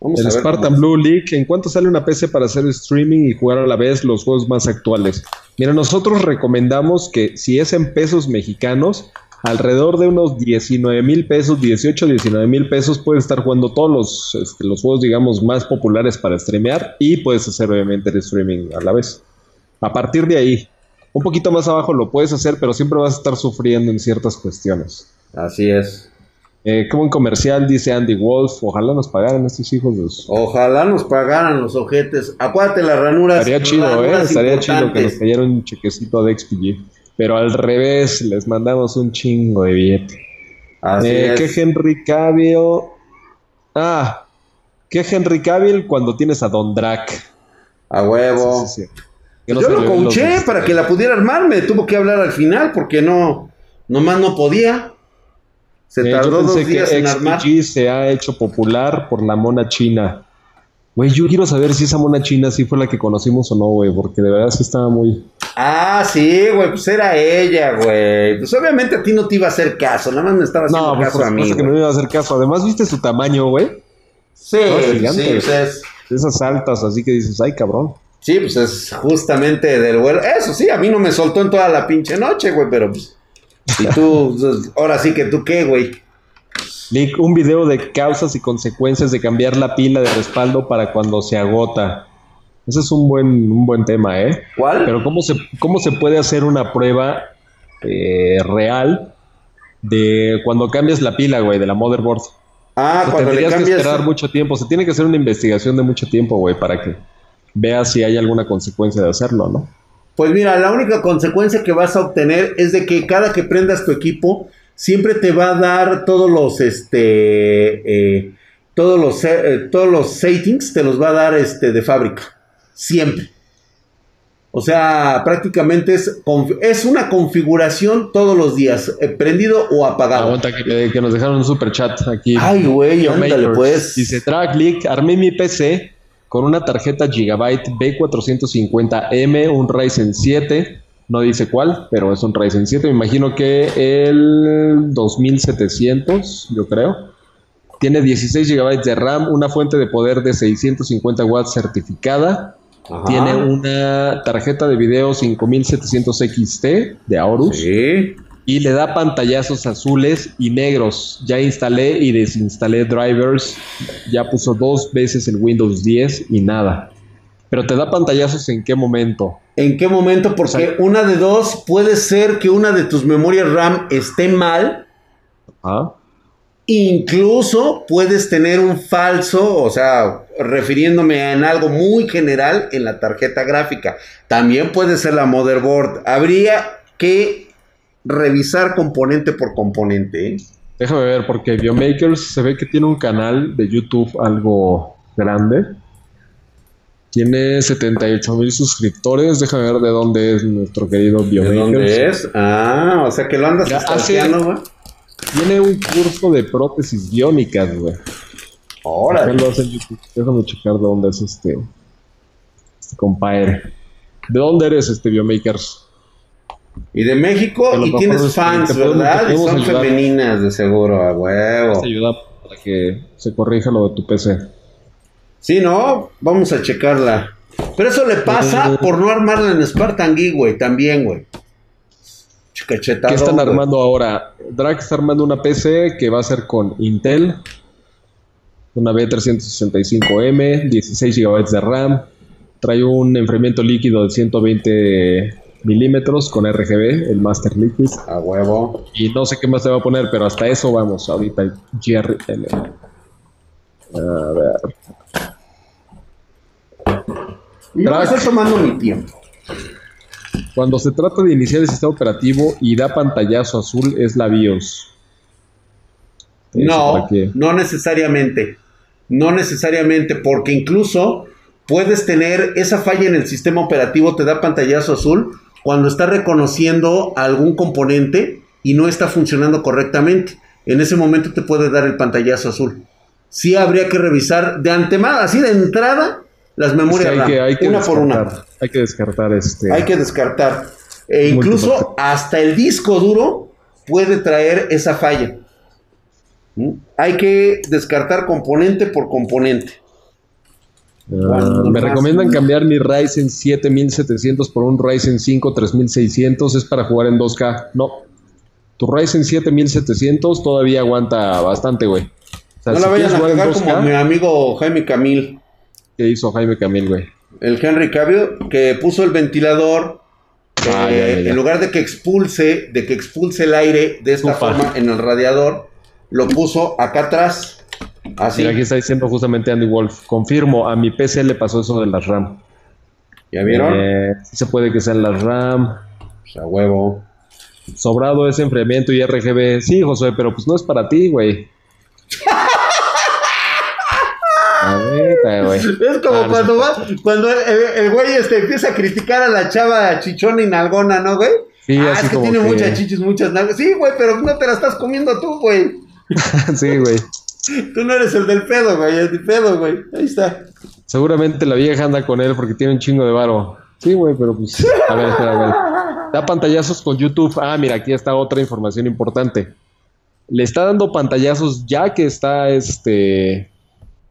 el Spartan Blue League, ¿en cuánto sale una PC para hacer streaming y jugar a la vez los juegos más actuales? Mira, nosotros recomendamos que si es en pesos mexicanos, alrededor de unos 19 mil pesos, 18, 19 mil pesos, puedes estar jugando todos los, este, los juegos, digamos, más populares para streamear y puedes hacer obviamente el streaming a la vez. A partir de ahí, un poquito más abajo lo puedes hacer, pero siempre vas a estar sufriendo en ciertas cuestiones. Así es. Eh, qué buen comercial, dice Andy Wolf. Ojalá nos pagaran estos hijos de Ojalá nos pagaran los ojetes. Acuérdate las ranuras. Estaría chido, ¿eh? Estaría chido que nos cayera un chequecito de XPG. Pero al revés, les mandamos un chingo de billete. Así eh, ¿Qué Henry Cavill? Ah, ¿qué Henry Cavill cuando tienes a Don Drac? A huevo. Yo lo coaché para que la pudiera armar. Me tuvo que hablar al final porque no, nomás no podía. Se tardó dos días en armar. se ha hecho popular por la mona china. Güey, yo quiero saber si esa mona china sí fue la que conocimos o no, güey, porque de verdad sí estaba muy. Ah, sí, güey, pues era ella, güey. Pues obviamente a ti no te iba a hacer caso, nada más me estaba haciendo pues, caso a mí. que no me iba a hacer caso. Además, ¿viste su tamaño, güey? Sí, sí, pues es... Esas altas, así que dices, ay, cabrón. Sí, pues es justamente del vuelo. Eso sí, a mí no me soltó en toda la pinche noche, güey, pero pues. Y tú, ahora sí que tú qué, güey. Link, un video de causas y consecuencias de cambiar la pila de respaldo para cuando se agota. Ese es un buen, un buen tema, ¿eh? ¿Cuál? Pero ¿cómo se, cómo se puede hacer una prueba eh, real de cuando cambias la pila, güey, de la motherboard? Ah, cuando le cambias... que esperar mucho tiempo. Se tiene que hacer una investigación de mucho tiempo, güey, para que veas si hay alguna consecuencia de hacerlo, ¿no? Pues mira, la única consecuencia que vas a obtener es de que cada que prendas tu equipo, siempre te va a dar todos los, este, eh, todos los, eh, todos los settings, te los va a dar, este, de fábrica. Siempre. O sea, prácticamente es, es una configuración todos los días, eh, prendido o apagado. Aguanta que, que, nos dejaron un super chat aquí. Ay, güey, ándale pues. Dice, Tracklick, armé mi PC con una tarjeta Gigabyte B450M, un Ryzen 7, no dice cuál, pero es un Ryzen 7, me imagino que el 2700, yo creo. Tiene 16 GB de RAM, una fuente de poder de 650 watts certificada. Tiene una tarjeta de video 5700 XT de Aorus. Sí y le da pantallazos azules y negros. Ya instalé y desinstalé drivers, ya puso dos veces el Windows 10 y nada. Pero te da pantallazos en qué momento. ¿En qué momento? Porque una de dos puede ser que una de tus memorias RAM esté mal. ¿Ah? Incluso puedes tener un falso, o sea, refiriéndome en algo muy general en la tarjeta gráfica. También puede ser la motherboard. Habría que revisar componente por componente. ¿eh? Déjame ver, porque Biomakers se ve que tiene un canal de YouTube algo grande. Tiene 78 mil suscriptores. Déjame ver de dónde es nuestro querido Biomakers. ¿De dónde es? Ah, o sea que lo andas güey. Tiene un curso de prótesis biónicas, güey. YouTube. Déjame checar de dónde es este, este compadre. ¿De dónde eres este Biomakers? Y de México, y tienes es- fans, ¿verdad? Y son ayudar. femeninas, de seguro, a huevo. Te ayuda para que se corrija lo de tu PC. Sí, ¿no? Vamos a checarla. Pero eso le pasa por no armarla en Spartan Geek, güey, también, güey. ¿Qué están armando ahora? Drag está armando una PC que va a ser con Intel, una B365M, 16 GB de RAM, trae un enfriamiento líquido de 120 milímetros con RGB, el Master Liquid, A huevo. y no sé qué más te va a poner, pero hasta eso vamos ahorita el GRL. A ver, No, estoy tomando mi tiempo. cuando se trata de iniciar el sistema operativo y da pantallazo azul es la BIOS. No, no necesariamente. No necesariamente, porque incluso puedes tener esa falla en el sistema operativo, te da pantallazo azul cuando está reconociendo algún componente y no está funcionando correctamente. En ese momento te puede dar el pantallazo azul. Sí habría que revisar de antemano, así de entrada, las Es que memorias hay RAM, que, hay que una por una. descartar, Hay que descartar este. Hay que descartar. E incluso hasta el disco duro puede traer esa falla. ¿Mm? Hay que descartar componente por componente. Ah, me más- recomiendan cambiar mi Ryzen 7700 por un Ryzen 5 3600. Es para jugar en 2K. No. Tu Ryzen 7700 todavía aguanta bastante, güey. O sea, no si la vayan a jugar como 2K, mi amigo Jaime Camil, ¿qué hizo Jaime Camil, güey? el Henry Cavill, que puso el ventilador. Ah, eh, ya, ya, ya. En lugar de que expulse, de que expulse el aire de esta Ufa. forma en el radiador, lo puso acá atrás. Así. Mira, aquí está diciendo justamente Andy Wolf. Confirmo, a mi PC le pasó eso de las RAM. ¿Ya vieron? Eh, sí se puede que sean las RAM. Pues a huevo. Sobrado es enfriamiento y RGB. Sí, José, pero pues no es para ti, güey. A ver, güey. Es como Ah, no cuando va, cuando el, el güey este, empieza a criticar a la chava chichona y nalgona, ¿no, güey? Sí, ah, así es que como tiene que- muchas chichis, muchas nalgas. Sí, güey, pero no te la estás comiendo tú, güey. sí, güey. Tú no eres el del pedo, güey, el del pedo, güey. Ahí está. Seguramente la vieja anda con él porque tiene un chingo de varo. Sí, güey, pero pues. A ver, espera, ver. Da pantallazos con YouTube. Ah, mira, aquí está otra información importante. Le está dando pantallazos ya que está este.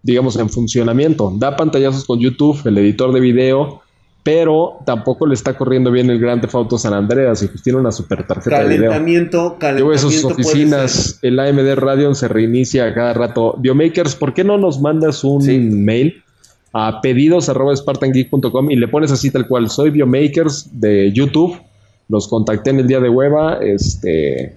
Digamos, en funcionamiento. Da pantallazos con YouTube, el editor de video. Pero tampoco le está corriendo bien el Grand Theft San Andreas y pues tiene una super tarjeta de video. Calentamiento, voy a sus calentamiento. oficinas, el AMD Radeon se reinicia a cada rato. Biomakers, ¿por qué no nos mandas un Sí. mail a pedidos arroba spartangeek.com y le pones así tal cual? Soy Biomakers de YouTube, los contacté en el día de hueva, este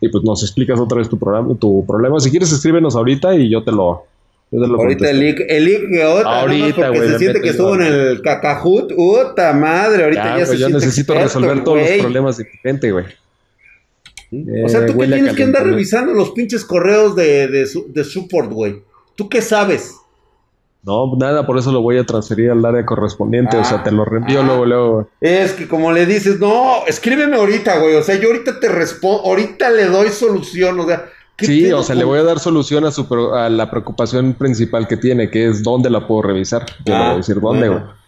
y pues nos explicas otra vez tu programa, tu problema. Si quieres escríbenos ahorita y yo te lo Ahorita el leak, el leak que otra, Ahorita, nomás porque se siente que estuvo en el cacajut. ¡Uta madre! Ahorita Ya, ya, se yo siente necesito experto, resolver todos los problemas de mi gente, güey. O sea, Eh, tú que tienes que andar revisando los pinches correos de, de, de support, güey. ¿Tú qué sabes? No, nada, por eso lo voy a transferir al área correspondiente. o sea, te lo reenvío ah. luego, luego. Es que como le dices, no, escríbeme ahorita, güey. O sea, yo ahorita te respondo, ahorita le doy solución. O sea, ¿qué Sí, o sea, le voy a dar solución a, su pro- a la preocupación principal que tiene, que es dónde la puedo revisar. Yo voy Ah, a decir dónde, bueno. güey.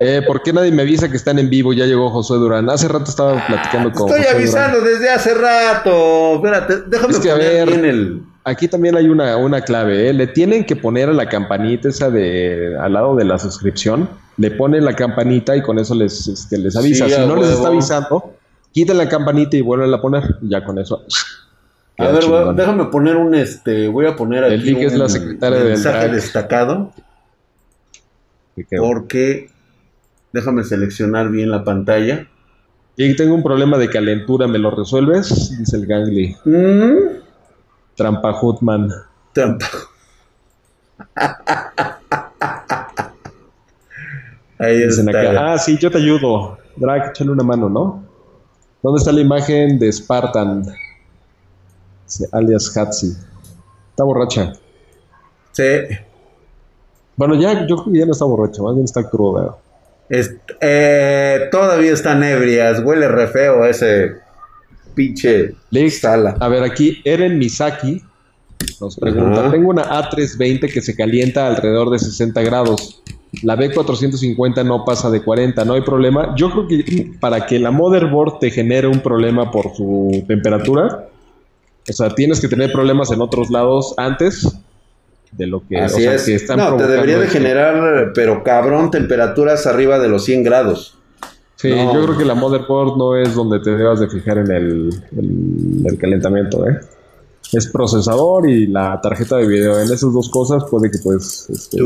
Eh, ¿Por qué nadie me avisa que están en vivo? Ya llegó Josué Durán. Hace rato estaba platicando con Estoy Josué avisando Durán. desde hace rato. Espérate, déjame Es que, a poner ver, bien el. Aquí también hay una, una clave, ¿eh? Le tienen que poner a la campanita esa de al lado de la suscripción. Le ponen la campanita y con eso les, este, les avisa. Sí, si no les está avisando, quiten la campanita y vuelven a poner. Y Ya con eso. A ver, chingón. déjame poner un este. Voy a poner aquí. El link es un la secretaria del mensaje destacado. Porque. Déjame seleccionar bien la pantalla. Y tengo un problema de calentura, ¿me lo resuelves? Dice el Gangly. Mm, Trampa Hutman. trampa. Ahí Dicen está. acá. Ah, sí, yo te ayudo. Drag, échale una mano, ¿no? ¿Dónde está la imagen de Spartan? Alias Hatsi. Está borracha. Sí. Bueno, ya, yo creo que ya no está borracha, más bien está cruda. Es- eh, todavía están ebrias. Huele re feo ese pinche sala. A ver, aquí Eren Misaki nos pregunta. Tengo una A320 que se calienta alrededor de 60 grados. La B450 no pasa de 40, no hay problema. Yo creo que para que la motherboard te genere un problema por su temperatura, o sea, tienes que tener problemas en otros lados antes de lo que, o Así sea, es. que están No, te debería de esto. generar, pero cabrón, temperaturas arriba de los 100 grados. Sí, No. yo creo que la motherboard no es donde te debas de fijar en el, el- el calentamiento, ¿eh? Es procesador y la tarjeta de video. En esas dos cosas puede que pues... este.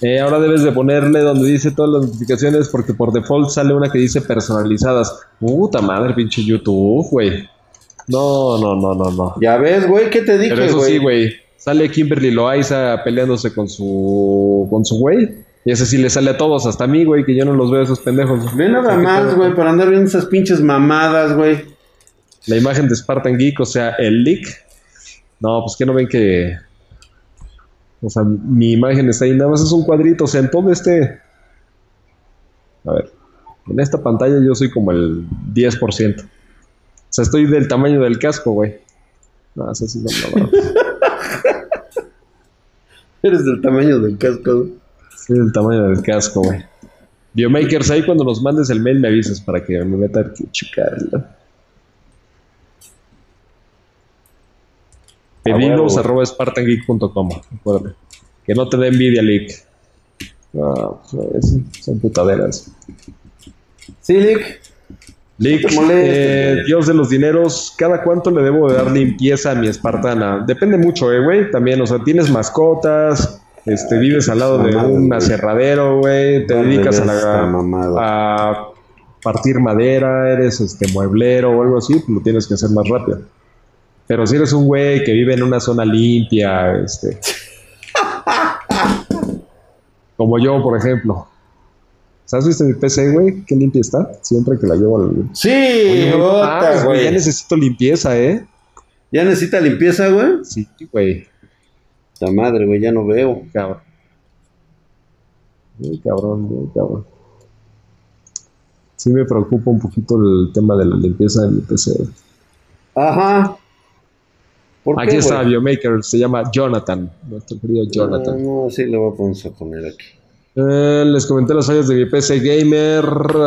Eh, ahora debes de ponerle donde dice todas las notificaciones porque por default sale una que dice personalizadas. Puta madre, pinche YouTube, güey. No, no, no, no, no. Ya ves, güey, ¿qué te dije, Pero eso sí, güey? güey. Sale Kimberly Loaiza peleándose con su con su güey. Y ese sí le sale a todos, hasta a mí, güey, que yo no los veo esos pendejos. Ve nada ¿Qué más, güey, para andar viendo esas pinches mamadas, güey. La imagen de Spartan Geek, o sea, el leak. No, pues que no ven que. O sea, mi imagen está ahí, nada más es un cuadrito, o sea, en todo este. A ver, en esta pantalla yo soy como el 10%. O sea, estoy del tamaño del casco, güey. No, eso sí no, no, no. Eres del tamaño del casco, güey. Soy del tamaño del casco, güey. Biomakers, ahí cuando nos mandes el mail me avisas para que me meta a checarlo. Pedidos arroba spartangeek.com. Acuérdate. Que no te dé envidia, Lick. No, pues, son putaderas. Sí, Lick. Lick, eh. Dios de los dineros, ¿cada cuánto le debo de dar limpieza a mi espartana? Depende mucho, eh, güey. También, o sea, tienes mascotas, este, vives al lado de un aserradero, güey, te dedicas a, la, a partir madera, eres este mueblero o algo así, pues lo tienes que hacer más rápido. Pero si eres un güey que vive en una zona limpia, este. como yo, por ejemplo. ¿Sabes viste mi PC, güey? Qué limpia está. Siempre que la llevo al. Sí, Oye, güey. Ya necesito limpieza, ¿eh? ¿Ya necesita limpieza, güey? Sí, güey. La madre, güey, ya no veo. Cabrón. Muy cabrón, muy cabrón. Sí me preocupa un poquito el tema de la limpieza de mi PC. Ajá. ¿Por Aquí qué, está güey? Biomaker, se llama Jonathan, nuestro querido Jonathan. No, no, sí le voy a poner- a poner aquí. Eh, les comenté las fallas de mi PC gamer,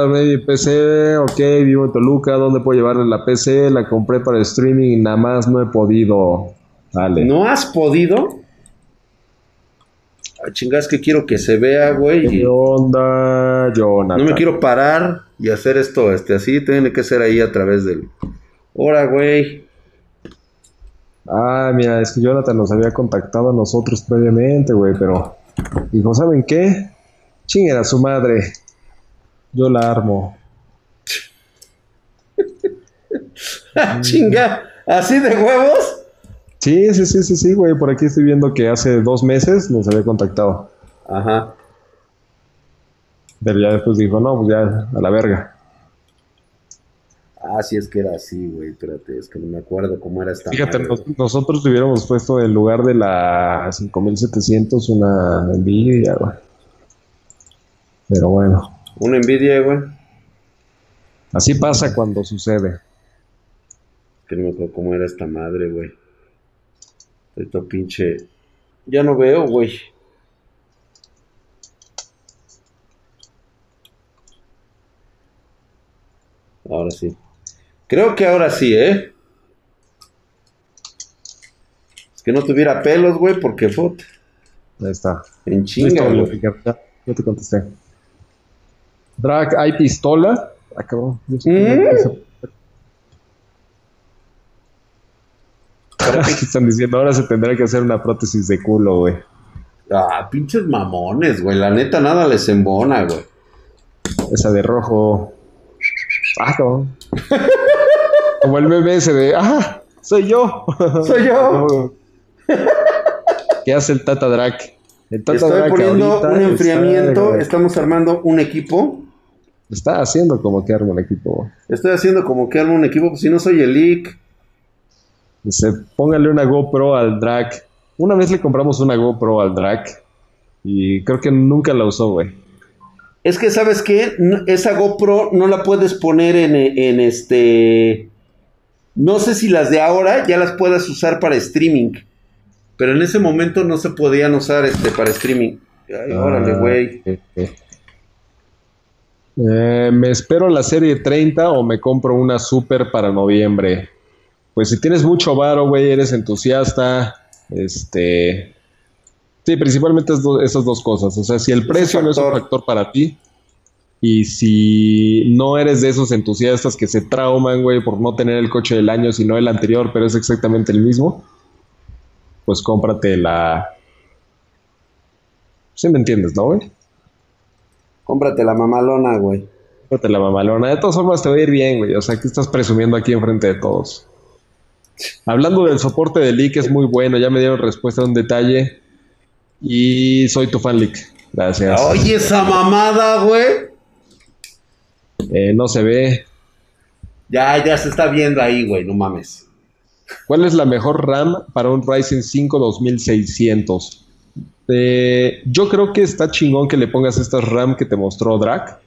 mi PC, ok, vivo en Toluca, ¿dónde puedo llevarle la PC? La compré para el streaming y nada más no he podido. Dale. ¿No has podido? Ah, chingas que quiero que se vea, güey. y ¿Qué onda, Jonathan? No me quiero parar y hacer esto este así. Tiene que ser ahí a través del. Ahora, güey. Ah, mira, es que Jonathan nos había contactado a nosotros previamente, güey, pero dijo, ¿saben qué? Chinguen a su madre. Yo la armo. Chinga. ¿Así de huevos? Sí, sí, sí, sí, sí, güey. Por aquí estoy viendo que hace dos meses nos había contactado. Ajá. Pero ya después dijo, no, pues ya, a la verga. Ah, sí, es que era así, güey. Espérate, es que no me acuerdo cómo era esta. Fíjate, madre, nos- güey. nosotros le hubiéramos puesto en lugar de la 5700 una Nvidia, güey. Pero bueno, Una envidia, güey. así pasa cuando sucede. Que no me acuerdo cómo era esta madre, güey. Esto pinche. Ya no veo, güey. Ahora sí. Creo que ahora sí, ¿eh? Es que no tuviera pelos, güey, porque fue Ahí está. en chinga, güey. Ya te contesté. Drag, ¿hay pistola? Ah, cabrón. no empieza- Aquí están diciendo, ahora se tendrá que hacer una prótesis de culo, güey. Ah, pinches mamones, güey. La neta, nada les embona, güey. Esa de rojo. Ah, cabrón. Como el meme ese de, ah, soy yo. Soy yo. ¿Qué hace el Tata Drag? El Tata Estoy poniendo un está- enfriamiento. Estamos armando un equipo. Está haciendo como que arma un equipo. Estoy haciendo como que armo un equipo, pues si no soy el leak. Dice, póngale una GoPro al drag. Una vez le compramos una GoPro al drag y creo que nunca la usó, güey. Es que, ¿sabes qué? esa GoPro no la puedes poner en, en este... No sé si las de ahora ya las puedas usar para streaming. Pero en ese momento no se podían usar este, para streaming. Ay, órale, ah, güey. Eh, me espero la serie 30 o me compro una super para noviembre. Pues si tienes mucho varo, güey, eres entusiasta, este... Sí, principalmente esas dos cosas. O sea, si el precio no es un factor para ti y si no eres de esos entusiastas que se trauman, güey, por no tener el coche del año, sino el anterior, pero es exactamente el mismo, pues cómprate la... Sí me entiendes, ¿no, güey? Cómprate la mamalona, güey. Cómprate la mamalona. De todas formas te va a ir bien, güey. O sea, que estás presumiendo aquí enfrente de todos. Hablando del soporte de Leak, es muy bueno. Ya me dieron respuesta a un detalle. Y soy tu fan, Leak. Gracias. Oye, esa mamada, güey. Eh, no se ve. Ya, ya se está viendo ahí, güey. No mames. ¿Cuál es la mejor RAM para un Ryzen 5 2600? Eh, yo creo que está chingón que le pongas esta RAM que te mostró Drac.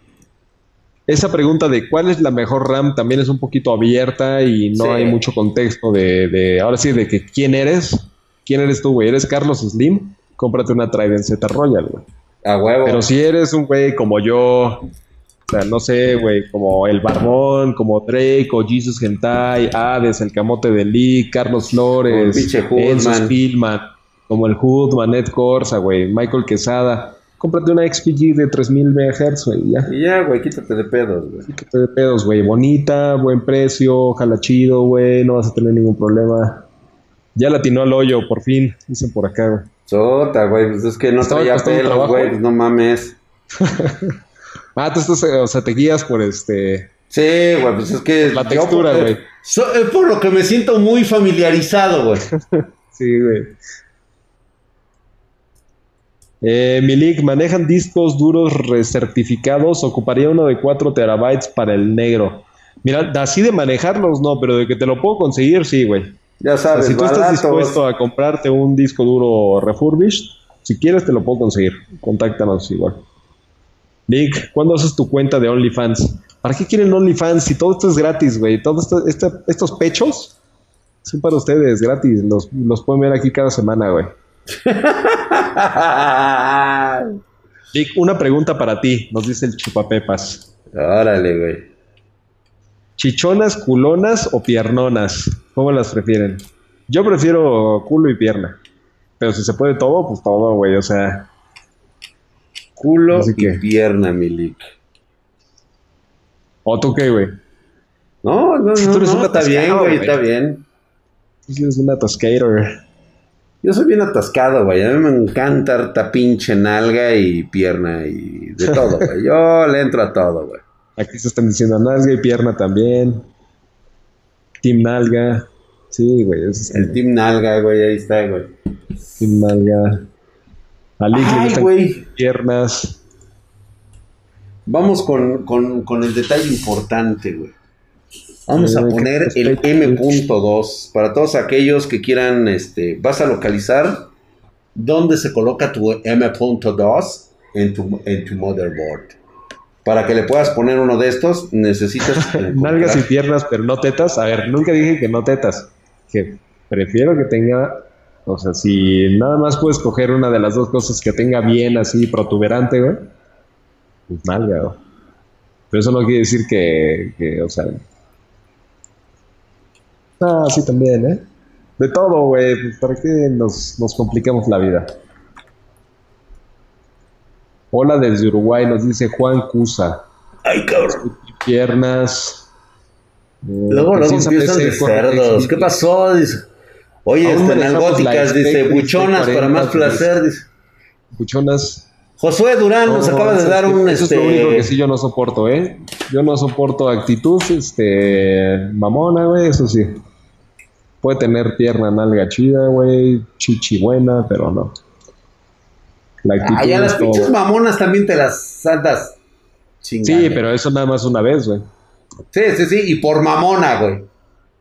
Esa pregunta de cuál es la mejor RAM también es un poquito abierta y no hay mucho contexto de, ahora sí, de que quién eres. ¿Quién eres tú, güey? ¿Eres Carlos Slim? Cómprate una Trident Z Royal, güey. A huevo. Pero si eres un güey como yo, o sea, no sé, güey, como El Barbón, como Drake, o Jesus Gentai, Hades, El Camote de Lee, Carlos Flores, Enzo Spillman, como el Hoodman, Ed Corsa, güey, Michael Quesada. Cómprate una XPG de 3000 MHz, güey, ya. Y ya, güey, quítate de pedos, güey. Quítate de pedos, güey. Bonita, buen precio, jala chido, güey, no vas a tener ningún problema. Ya la atinó al hoyo, por fin, dicen por acá, güey. Sota, güey, pues es que no traía pelos, güey, pues no mames. Ah, tú estás, o sea, te guías por este. Sí, güey, pues es que. La textura, güey. es por lo que me siento muy familiarizado, güey. sí, güey. Eh, Milik, ¿manejan discos duros recertificados? Ocuparía uno de 4 terabytes para el negro. Mira, así de manejarlos no, pero de que te lo puedo conseguir, sí, güey. Ya sabes, si tú estás dispuesto a comprarte un disco duro refurbished, si quieres te lo puedo conseguir. Contáctanos igual. Nick, ¿cuándo haces tu cuenta de OnlyFans? ¿Para qué quieren OnlyFans si todo esto es gratis, güey? Todos estos pechos son para ustedes, gratis. Los, los pueden ver aquí cada semana, güey. Una pregunta para ti, nos dice el chupapepas. Órale, güey. ¿Chichonas, culonas o piernonas? ¿Cómo las prefieren? Yo prefiero culo y pierna. Pero si se puede todo, pues todo, güey. O sea, Culo y pierna, Milik. ¿O tú qué, güey? No, no, no, no, está bien, güey, está bien. Tú eres un atascator. Yo soy bien atascado, güey. A mí me encanta harta pinche nalga y pierna y de todo, güey. Yo le entro a todo, güey. Aquí se están diciendo nalga y pierna también. Team nalga. Sí, güey. El team nalga, güey, ahí está, güey. Team nalga. Ay, güey. Piernas. Vamos con, el detalle importante, güey. Vamos a poner el M.2 para todos aquellos que quieran, este, vas a localizar dónde se coloca tu M.2 en tu, en tu motherboard. Para que le puedas poner uno de estos, necesitas... Nalgas y piernas, pero no tetas. A ver, nunca dije que no tetas. Que prefiero que tenga o sea, si nada más puedes coger una de las dos cosas que tenga bien así protuberante, güey, pues nalga, güey. Pero eso no quiere decir que, que o sea... Ah, sí también, ¿eh? De todo, güey, pues ¿para qué nos, nos complicamos la vida? Hola desde Uruguay, nos dice Juan Cusa. Ay, cabrón. Piernas. Eh, luego, luego empiezan de cerdos. ¿Qué pasó? Dice. Oye, este, nalgóticas, dice, buchonas para más placer, dice. Buchonas. Josué Durán nos acaba de dar un. Eso este... es lo único que sí yo no soporto, ¿eh? Yo no soporto actitud, este. mamona, güey, eso sí. Puede tener pierna nalga chida, güey, chichi buena, pero no. La actitud ah, ya las pinches mamonas también te las saltas. Sí, pero eso nada más una vez, güey. Sí, sí, sí, y por mamona, güey.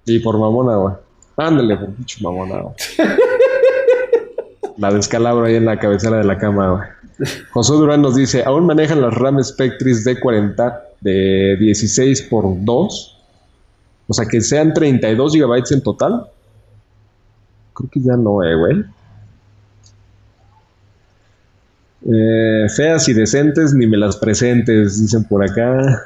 Y por mamona, güey. Ándale, por pinche mamonado. la descalabro ahí en la cabecera de la cama, güey. José Durán nos dice, ¿aún manejan las RAM Spectris D40 de 16 por 2? O sea, que sean 32 GB en total. Creo que ya no, eh, güey. Eh, feas y decentes, ni me las presentes, dicen por acá.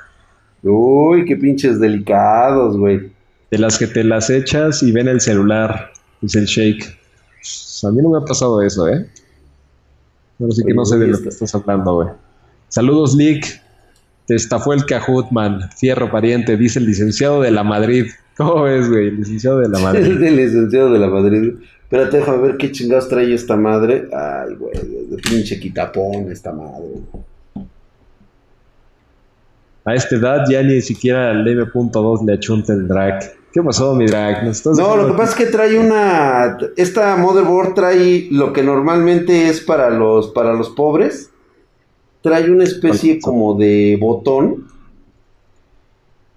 Uy, qué pinches delicados, güey. De las que te las echas y ven el celular, dice el shake. Pues, a mí no me ha pasado eso, ¿eh? Pero sí que no sé de lo que estás hablando, güey. Saludos, Lick. Te estafó el Cajutman, fierro pariente, dice el licenciado de la Madrid. ¿Cómo ves, güey? El licenciado de la Madrid. el licenciado de la Madrid. Espérate, déjame ver qué chingados trae esta madre. Ay, güey, de pinche quitapón esta madre. A esta edad ya ni siquiera al M.2 le achunta el drag. ¿Qué pasó, mi drag? no, lo que pasa es que trae una. Esta motherboard trae lo que normalmente es para los, para los pobres. Trae una especie como de botón.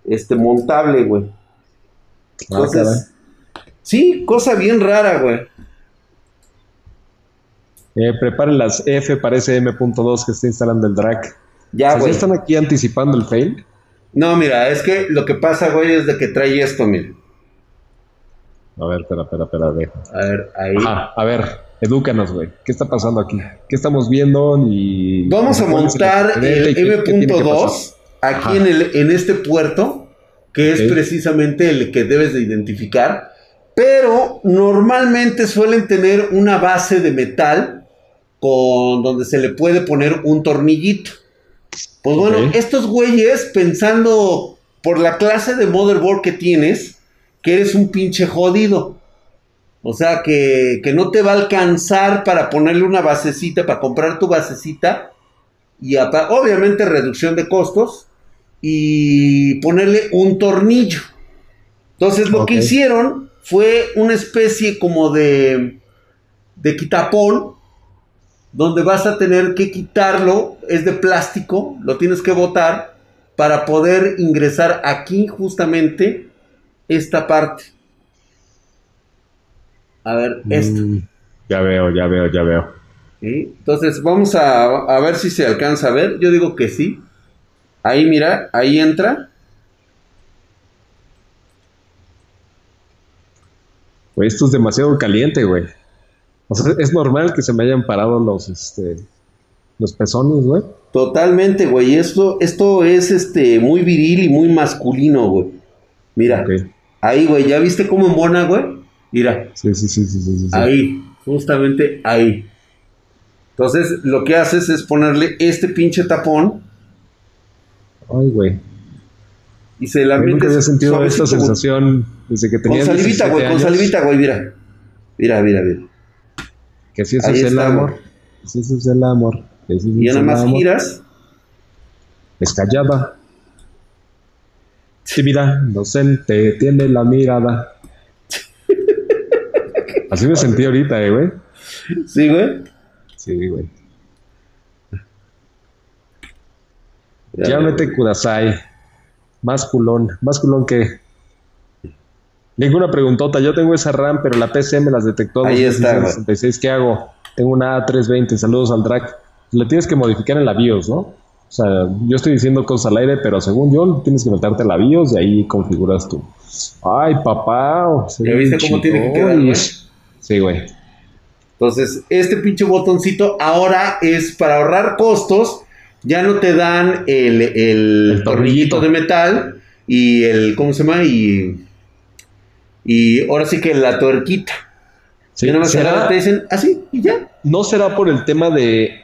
Este, montable, güey. Ah, Entonces, Sí, cosa bien rara, güey. Eh, preparen las F para ese M.2 que está instalando el drag. Ya, güey. están aquí anticipando el fail? No, mira, es que lo que pasa, güey, es de que trae esto, mira. A ver, espera, espera, espera, A ver, ahí. a ver, edúcanos, güey. ¿Qué está pasando aquí? ¿Qué estamos viendo? Vamos a montar el M.2 aquí en, el, en este puerto, que es precisamente el que debes de identificar pero normalmente suelen tener una base de metal con donde se le puede poner un tornillito. Pues bueno, estos güeyes pensando por la clase de motherboard que tienes, que eres un pinche jodido. O sea, que, que no te va a alcanzar para ponerle una basecita, para comprar tu basecita. Y obviamente reducción de costos. Y ponerle un tornillo. Entonces lo que hicieron fue una especie como de, de quitapón, donde vas a tener que quitarlo, es de plástico, lo tienes que botar para poder ingresar aquí justamente esta parte. A ver, mm, esto. ya veo, ya veo, ya veo. Entonces vamos a, a ver si se alcanza a ver. Yo digo que sí. Ahí mira, ahí entra. Güey, esto es demasiado caliente, güey. O sea, es normal que se me hayan parado los, este, los pezones, güey. Totalmente, güey. Esto, esto es, este, muy viril y muy masculino, güey. Mira. Ahí, güey. ¿Ya viste cómo embona, güey? Mira. Sí, sí, sí, sí, sí, Ahí. Justamente ahí. Entonces, lo que haces es ponerle este pinche tapón. Ay, güey. Y se la Nunca había sentido esta sensación desde que tenía Con salivita, güey, con salivita, güey, mira. Mira, mira, mira. Que si eso es el amor. Que si eso es el amor. Y nada más giras. Es callada. Sí, mira, inocente, tiene la mirada. Así me sentí ahorita, eh, güey. Sí, güey. Sí, güey. Llámete Kudasai. Más culón. Más culón que. Ninguna preguntota. Yo tengo esa RAM, pero la PC me las detectó. Ahí está. ¿Qué hago? Tengo una A320. Saludos al drag. Le tienes que modificar en la BIOS, ¿no? O sea, yo estoy diciendo cosas al aire, pero según yo, tienes que meterte en la BIOS y ahí configuras tú. Ay, papá. ¿Ya viste cómo tiene que quedar, Sí, güey. Entonces, este pinche botoncito ahora es para ahorrar costos ya no te dan el, tornillito de metal y el, ¿cómo se llama? Y, y ahora sí que la tuerquita. Sí, y ¿será? te dicen así y ya. No será por el tema de,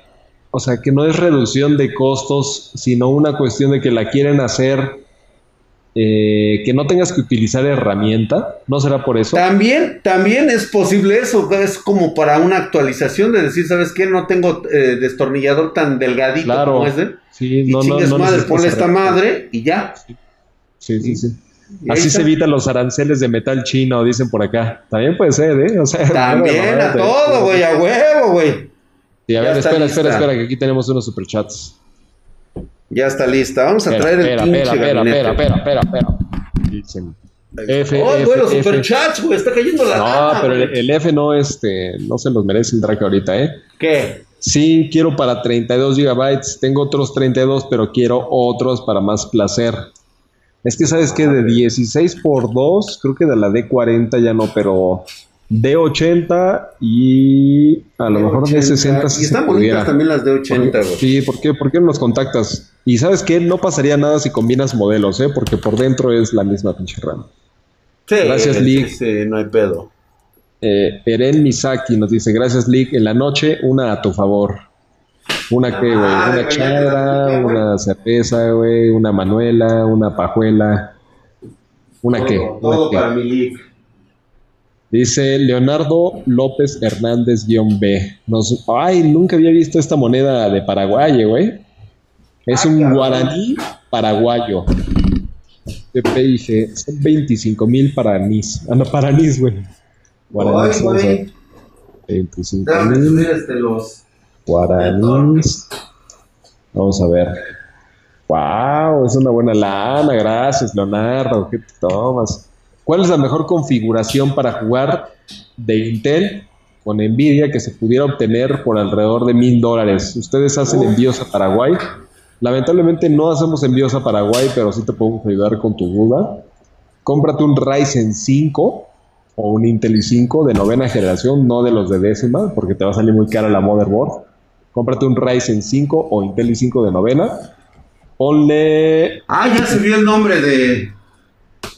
o sea, que no es reducción de costos, sino una cuestión de que la quieren hacer eh, que no tengas que utilizar herramienta, ¿no será por eso? También, también es posible eso, es como para una actualización de decir, ¿sabes qué? No tengo eh, destornillador tan delgadito como ese. Sí, no, y no, no, madre, ponle esta madre y ya. Sí, sí, sí. Así se evitan los aranceles de metal chino, dicen por acá. También puede ser, ¿eh? O sea, También a todo, güey, a huevo, güey. Sí, a ver, espera, espera, espera, que aquí tenemos unos superchats. Ya está lista. Vamos a traer el pinche espera, espera, espera, espera, espera, F, oh, F, bueno, F. superchats, güey, está cayendo la No, lana, pero el, el F no, este, no se los merece el Drake ahorita, ¿eh? ¿Qué? Sí, quiero para 32 gigabytes. Tengo otros 32, pero quiero otros para más placer. Es que, ¿sabes qué? De 16 por 2, creo que de la D40 ya no, pero D80 y a lo mejor de 60 Y sí se están pudiera. bonitas también las de 80, güey. Sí, ¿por qué? ¿por qué no nos contactas? Y ¿sabes qué? No pasaría nada si combinas modelos, ¿eh? Porque por dentro es la misma pinche RAM. Sí, Gracias, Lick. sí, no hay pedo. Eh, Eren Misaki nos dice, gracias Lick, en la noche una a tu favor. ¿Una qué, güey? Ah, Una chara, una cerveza, güey, una manuela, una pajuela. ¿Una qué? Todo, ¿Una todo para mi league. Dice Leonardo López Hernández-B. Nos... Ay, nunca había visto esta moneda de Paraguay, güey. Es Ah, un cabrón. guaraní paraguayo. PPIG, son 25 mil paranís. Ah, no, paranís, güey. Guaraní, Ay, vamos a ver. güey. 25 Déjame mil este los. Vamos a ver. Wow, es una buena lana, gracias Leonardo. ¿Qué te tomas? ¿Cuál es la mejor configuración para jugar de Intel con Nvidia que se pudiera obtener por alrededor de mil dólares? Ustedes hacen envíos a Paraguay. Lamentablemente no hacemos envíos a Paraguay, pero sí te podemos ayudar con tu duda. Cómprate un Ryzen 5 o un Intel i5 de novena generación, no de los de décima, porque te va a salir muy cara la motherboard. Cómprate un Ryzen 5 o Intel i5 de novena. Ponle Ah, ya se vio el nombre de.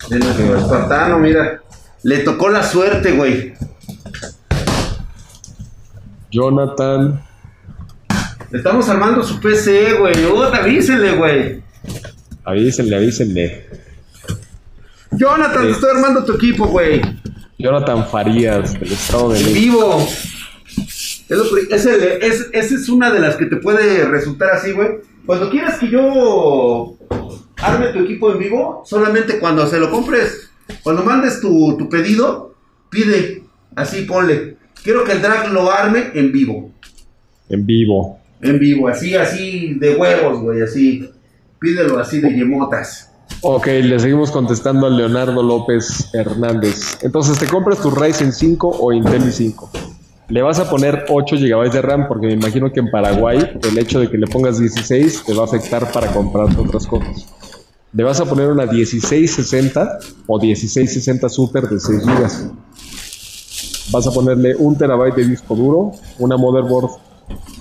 De nuestro espartano, mira. Le tocó la suerte, güey. Jonathan. Estamos armando su PC, güey. Oh, avísenle, güey. Avísenle, avísenle. Jonathan, Sí. te estoy armando tu equipo, güey. Jonathan Farías, del Estado de México. vivo. Es lo es el- es- esa es una de las que te puede resultar así, güey. Cuando quieras que yo arme tu equipo en vivo, solamente cuando se lo compres, cuando mandes tu, tu pedido, pide, así ponle. Quiero que el drag lo arme en vivo. En vivo. En vivo, así, así de huevos, güey, así. Pídelo así de yemotas. Ok, le seguimos contestando a Leonardo López Hernández. Entonces, ¿te compras tu Ryzen 5 o Intel i5? Le vas a poner 8 GB de RAM porque me imagino que en Paraguay el hecho de que le pongas 16 te va a afectar para comprar otras cosas. Le vas a poner una 1660 o 1660 Super de 6 GB. Vas a ponerle un terabyte de disco duro, una motherboard.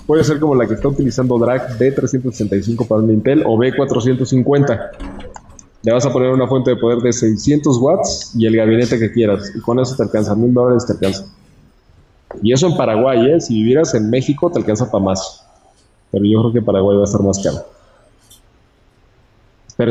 Puede ser como la que está utilizando Drag D365 para un Intel o B450. Le vas a poner una fuente de poder de 600 watts y el gabinete que quieras. Y con eso te alcanza, mil dólares te alcanza. Y eso en Paraguay, ¿eh? Si vivieras en México te alcanza para más. Pero yo creo que Paraguay va a estar más caro.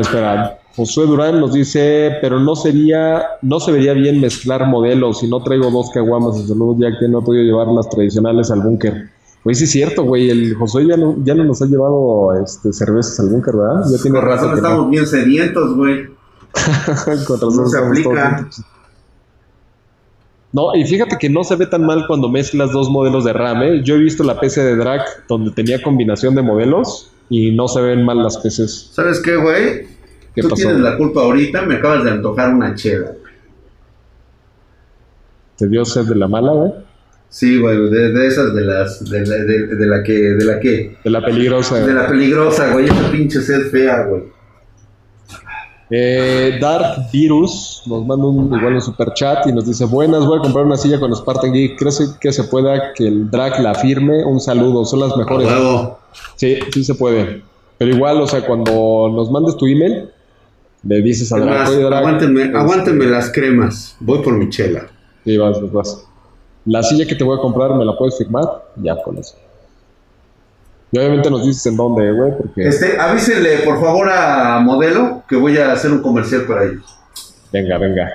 Espera, espera. Josué Durán nos dice, pero no sería, no se vería bien mezclar modelos si no traigo dos caguamas de salud ya que no he podido llevar las tradicionales al búnker. Pues sí es cierto, güey, el Josué ya no, ya no nos ha llevado este, cervezas al búnker, ¿verdad? Ya tiene Con razón rato que no. estamos bien sedientos, güey. Con razón No se aplica. No, y fíjate que no se ve tan mal cuando mezclas dos modelos de RAM. ¿eh? Yo he visto la PC de Drag donde tenía combinación de modelos y no se ven mal las PCs. ¿Sabes qué, güey? ¿Qué Tú pasó? tienes la culpa ahorita, me acabas de antojar una chela. ¿Te dio sed de la mala, güey? Sí, güey, de, de esas de las, de, la- de- de la que, de la que, De la peligrosa. de la peligrosa, güey, esa pinche sed fea, güey. Eh, Dark Virus nos manda un, igual un super chat y nos dice: Buenas, voy a comprar una silla con Spartan Geek. ¿Crees que se pueda que el drag la firme? Un saludo, son las mejores. Sí, sí se puede. Pero igual, o sea, cuando nos mandes tu email, le dices a Es Drag, más, "Oye, Drag, aguántenme, este, aguántenme las cremas. Voy por mi chela. Sí, vas, vas, vas. La silla que te voy a comprar, ¿me la puedes firmar? Ya, con eso. Y obviamente nos dices en dónde, güey, porque... Este, avísenle, por favor, a Modelo que voy a hacer un comercial para ellos. Venga, venga.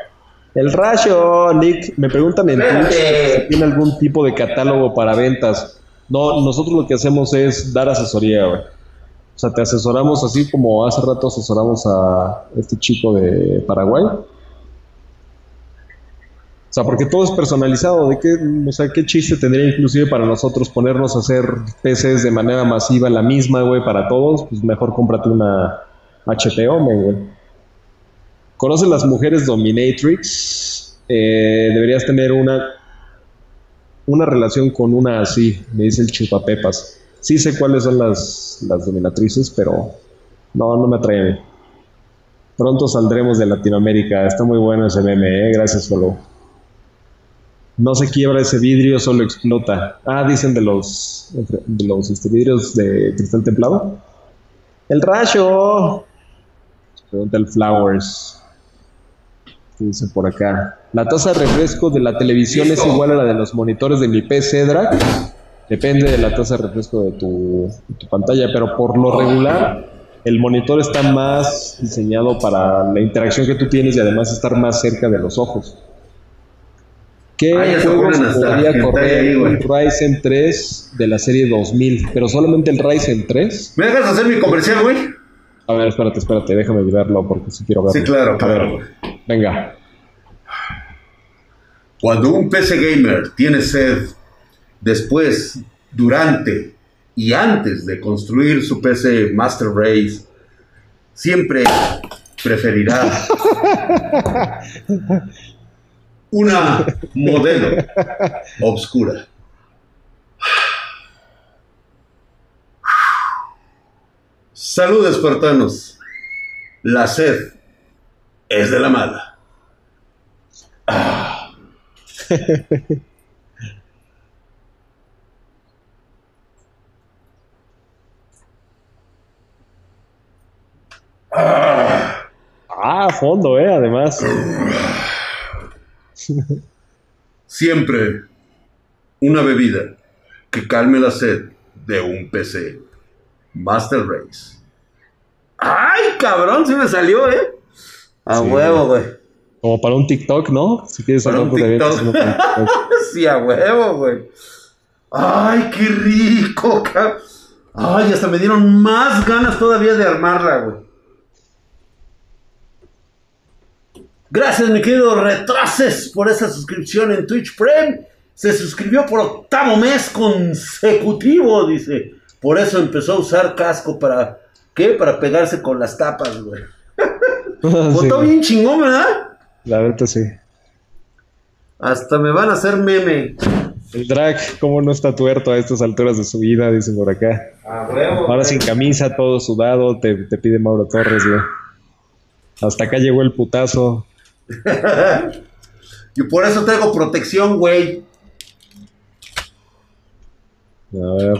El rayo, Nick, me preguntan en. Twitch si tiene algún tipo de catálogo para ventas. No, nosotros lo que hacemos es dar asesoría, güey. O sea, te asesoramos así como hace rato asesoramos a este chico de Paraguay. O sea, porque todo es personalizado. ¿De qué, o sea, qué chiste tendría inclusive para nosotros ponernos a hacer PCs de manera masiva la misma, güey, para todos? Pues mejor cómprate una HTO, güey. ¿Conoces las mujeres dominatrix? Eh, deberías tener una, una relación con una así, me dice el chupapepas. Sí sé cuáles son las, las dominatrices, pero no, no me atrae Pronto saldremos de Latinoamérica. Está muy bueno ese meme, ¿eh? Gracias, solo. No se quiebra ese vidrio, solo explota. Ah, dicen de los, de los este, vidrios de cristal templado. El rayo. Pregunta el Flowers. ¿Qué dice por acá? La tasa de refresco de la televisión es igual a la de los monitores de mi PC, Drac. Depende de la tasa de refresco de tu, de tu pantalla, pero por lo regular el monitor está más diseñado para la interacción que tú tienes y además estar más cerca de los ojos. ¿Qué Ah, juegos podría correr un Ryzen 3 de la serie 2000? Pero solamente el Ryzen 3. ¿Me dejas hacer mi comercial, güey? A ver, espérate, espérate, déjame verlo porque sí quiero verlo. Sí, claro, ver, claro. venga. Cuando un PC gamer tiene sed, después, durante y antes de construir su PC Master Race, siempre preferirá una modelo obscura. Salud, espartanos. La sed es de la mala. Ah, fondo, eh, además. Siempre una bebida que calme la sed de un PC. Master Race. ¡Ay, cabrón! Sí me salió, ¿eh? A Sí. huevo, güey. Como para un TikTok, ¿no? Si quieres Para un hablar de TikTok. TikTok. Sí, a huevo, güey. ¡Ay, qué rico! ca- ¡Ay, hasta me dieron más ganas todavía de armarla, güey! Gracias, mi querido Retrases, por esa suscripción en Twitch Prime. Se suscribió por octavo mes consecutivo, dice. Por eso empezó a usar casco para... ¿Qué? Para pegarse con las tapas, güey. Sí, Votó bien chingón, ¿verdad? la verdad sí. Hasta me van a hacer meme. El drag, ¿cómo no está tuerto a estas alturas de su vida? Dicen por acá. A huevo. Ahora sin camisa, todo sudado, te, te pide Mauro Torres, güey. Hasta acá llegó el putazo. Y por eso traigo protección, güey. A ver.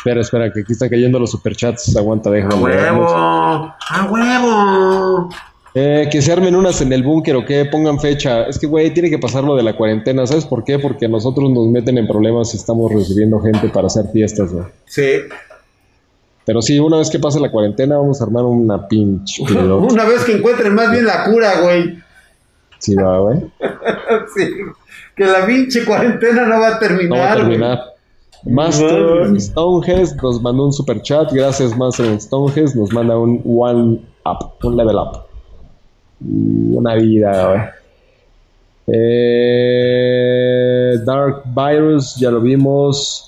Espera, espera, que aquí están cayendo los superchats. Aguanta, ¡A déjame. huevo! ¡A huevo! Eh, que se armen unas en el búnker o que pongan fecha. Es que, güey, tiene que pasar lo de la cuarentena. ¿Sabes por qué? Porque a nosotros nos meten en problemas si estamos recibiendo gente para hacer fiestas, güey. Sí. Pero sí, una vez que pase la cuarentena, vamos a armar una pinche. Una vez que encuentren más bien la cura, güey. Sí, va, güey. Sí. Que la pinche cuarentena no va a terminar. No va a güey. Master mames. Stonehead nos mandó un super chat. Gracias, Master Stonehead. Nos manda un one up, un level up. Y Una vida. Eh, Dark Virus, ya lo vimos.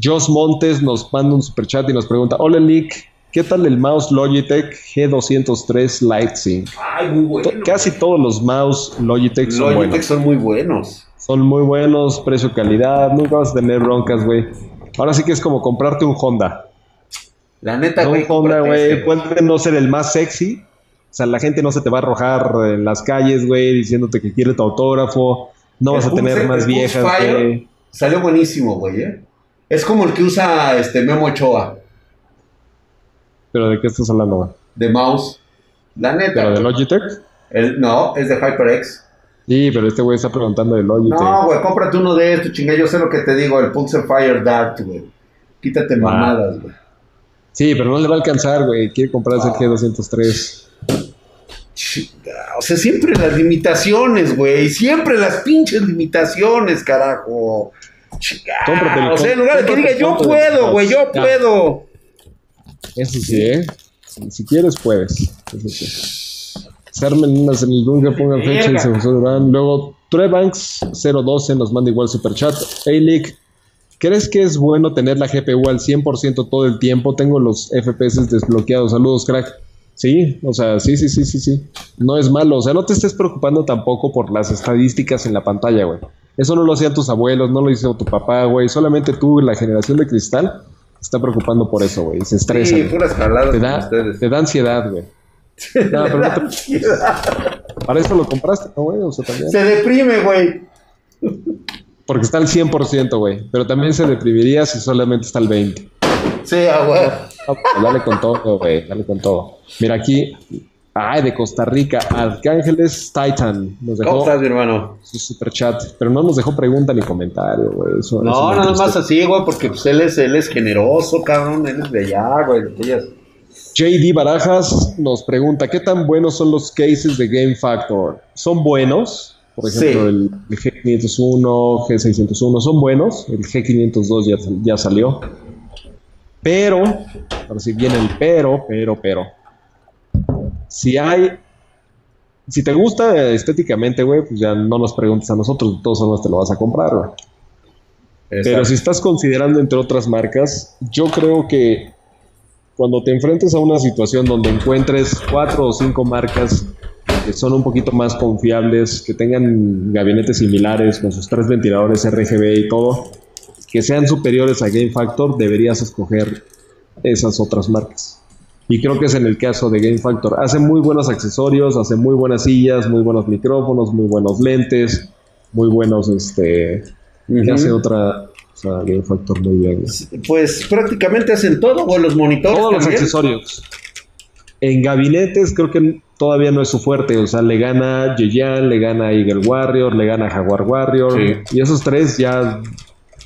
Jos Montes nos manda un super chat y nos pregunta: Hola, Nick, ¿qué tal el mouse Logitech G203 Lightsync? Ay, muy bueno. Casi todos los mouse Logitech son Logitech buenos. son muy buenos. Son muy buenos, precio-calidad, nunca vas a tener broncas, güey. Ahora sí que es como comprarte un Honda. La neta, un güey. Honda, cómprate güey, puede no ser el más sexy. O sea, la gente no se te va a arrojar en las calles, güey, diciéndote que quiere tu autógrafo. No vas a tener más viejas, güey. Salió buenísimo, güey, ¿eh? Es como el que usa este Memo Ochoa, Pero ¿de qué estás hablando, güey? de mouse. La neta. ¿Pero de. Logitech? El- no, es de HyperX. Sí, pero este güey está preguntando de Logitech. No, güey, cómprate uno de estos, chinga. Yo sé lo que te digo, el Pulsar Fire Dart, güey. Quítate mamadas, güey. Sí, pero no le va a alcanzar, güey. Quiere comprarse el Ah. G203. Chinga, O sea, siempre las limitaciones, güey. Siempre las pinches limitaciones, carajo. Cómpratelo, O sea, en lugar de que diga, yo puedo, güey, yo puedo. Eso sí, ¿eh? Si, quieres, puedes. Se armen unas en el pongan fecha y se Durán. Luego, Trebanks012 nos manda igual superchat. Lick, ¿crees que es bueno tener la GPU al 100% todo el tiempo? Tengo los FPS desbloqueados. Saludos, crack. Sí, o sea, sí, sí, sí, sí, sí. No es malo. O sea, no te estés preocupando tampoco por las estadísticas en la pantalla, güey. Eso no lo hacían tus abuelos, no lo hizo tu papá, güey. Solamente tú, la generación de cristal, está preocupando por eso, güey. Se estresa. Sí, puras jaladas te, da, ustedes. te da ansiedad, güey. No, pero no te- para eso lo compraste, ¿no, güey? O sea, también. Se deprime, güey. Porque está al 100%, güey. Pero también se deprimiría si solamente está al 20%. Sí, ah, güey. No, pues dale con todo, güey. Dale con todo. Mira aquí. Ay, de Costa Rica. Arcángeles Titan. Nos ¿Cómo dejó estás, mi hermano? su super chat. Pero no nos dejó pregunta ni comentario, güey. Eso- No, nada más así, güey, porque pues él es, él es generoso, cabrón. Él es de allá, güey. JD Barajas nos pregunta, ¿qué tan buenos son los cases de Game Factor? ¿Son buenos? Por ejemplo, Sí. el G501, G601, son buenos. El G502 ya, ya salió. Pero, ahora sí viene el pero, pero, pero. Si hay... Si te gusta estéticamente, güey, pues ya no nos preguntes a nosotros, de todos modos te lo vas a comprar, güey. Pero si estás considerando entre otras marcas, yo creo que cuando te enfrentes a una situación donde encuentres cuatro o cinco marcas que son un poquito más confiables, que tengan gabinetes similares con sus tres ventiladores RGB y todo, que sean superiores a Game Factor, deberías escoger esas otras marcas. Y creo que es en el caso de Game Factor. Hace muy buenos accesorios, hace muy buenas sillas, muy buenos micrófonos, muy buenos lentes, muy buenos, este, hace otra, o sea, Game Factor muy bien. Pues prácticamente hacen todo, güey, los monitores. Todos los accesorios. En gabinetes creo que todavía no es su fuerte, o sea, le gana Yeyan, le gana Eagle Warrior, le gana Jaguar Warrior, Sí. y esos tres ya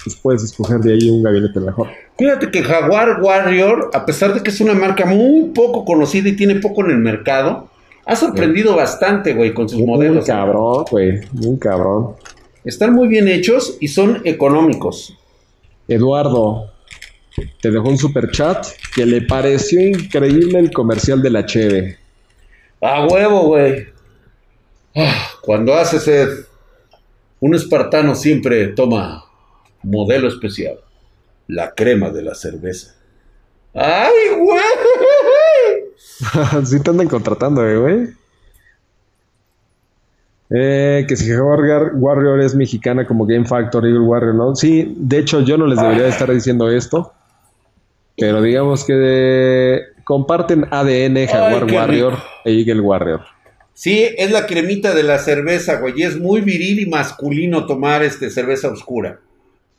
pues, puedes escoger de ahí un gabinete mejor. Fíjate que Jaguar Warrior, a pesar de que es una marca muy poco conocida y tiene poco en el mercado, ha sorprendido bastante, güey, con sus Muy modelos. cabrón, güey, muy cabrón. Están muy bien hechos y son económicos. Eduardo te dejó un super chat que le pareció increíble el comercial de la Cheve. A huevo, güey. Ah, Cuando hace sed, un espartano siempre toma modelo especial, la crema de la cerveza. ¡Ay, güey! sí te andan contratando, eh, güey. Eh, que si Jaguar Warrior es mexicana como Game Factor, Eagle Warrior, ¿no? Sí, de hecho yo no les debería estar diciendo esto, pero digamos que comparten ADN Jaguar Warrior rico. e Eagle Warrior. Sí, es la cremita de la cerveza, güey. Y es muy viril y masculino tomar este cerveza oscura.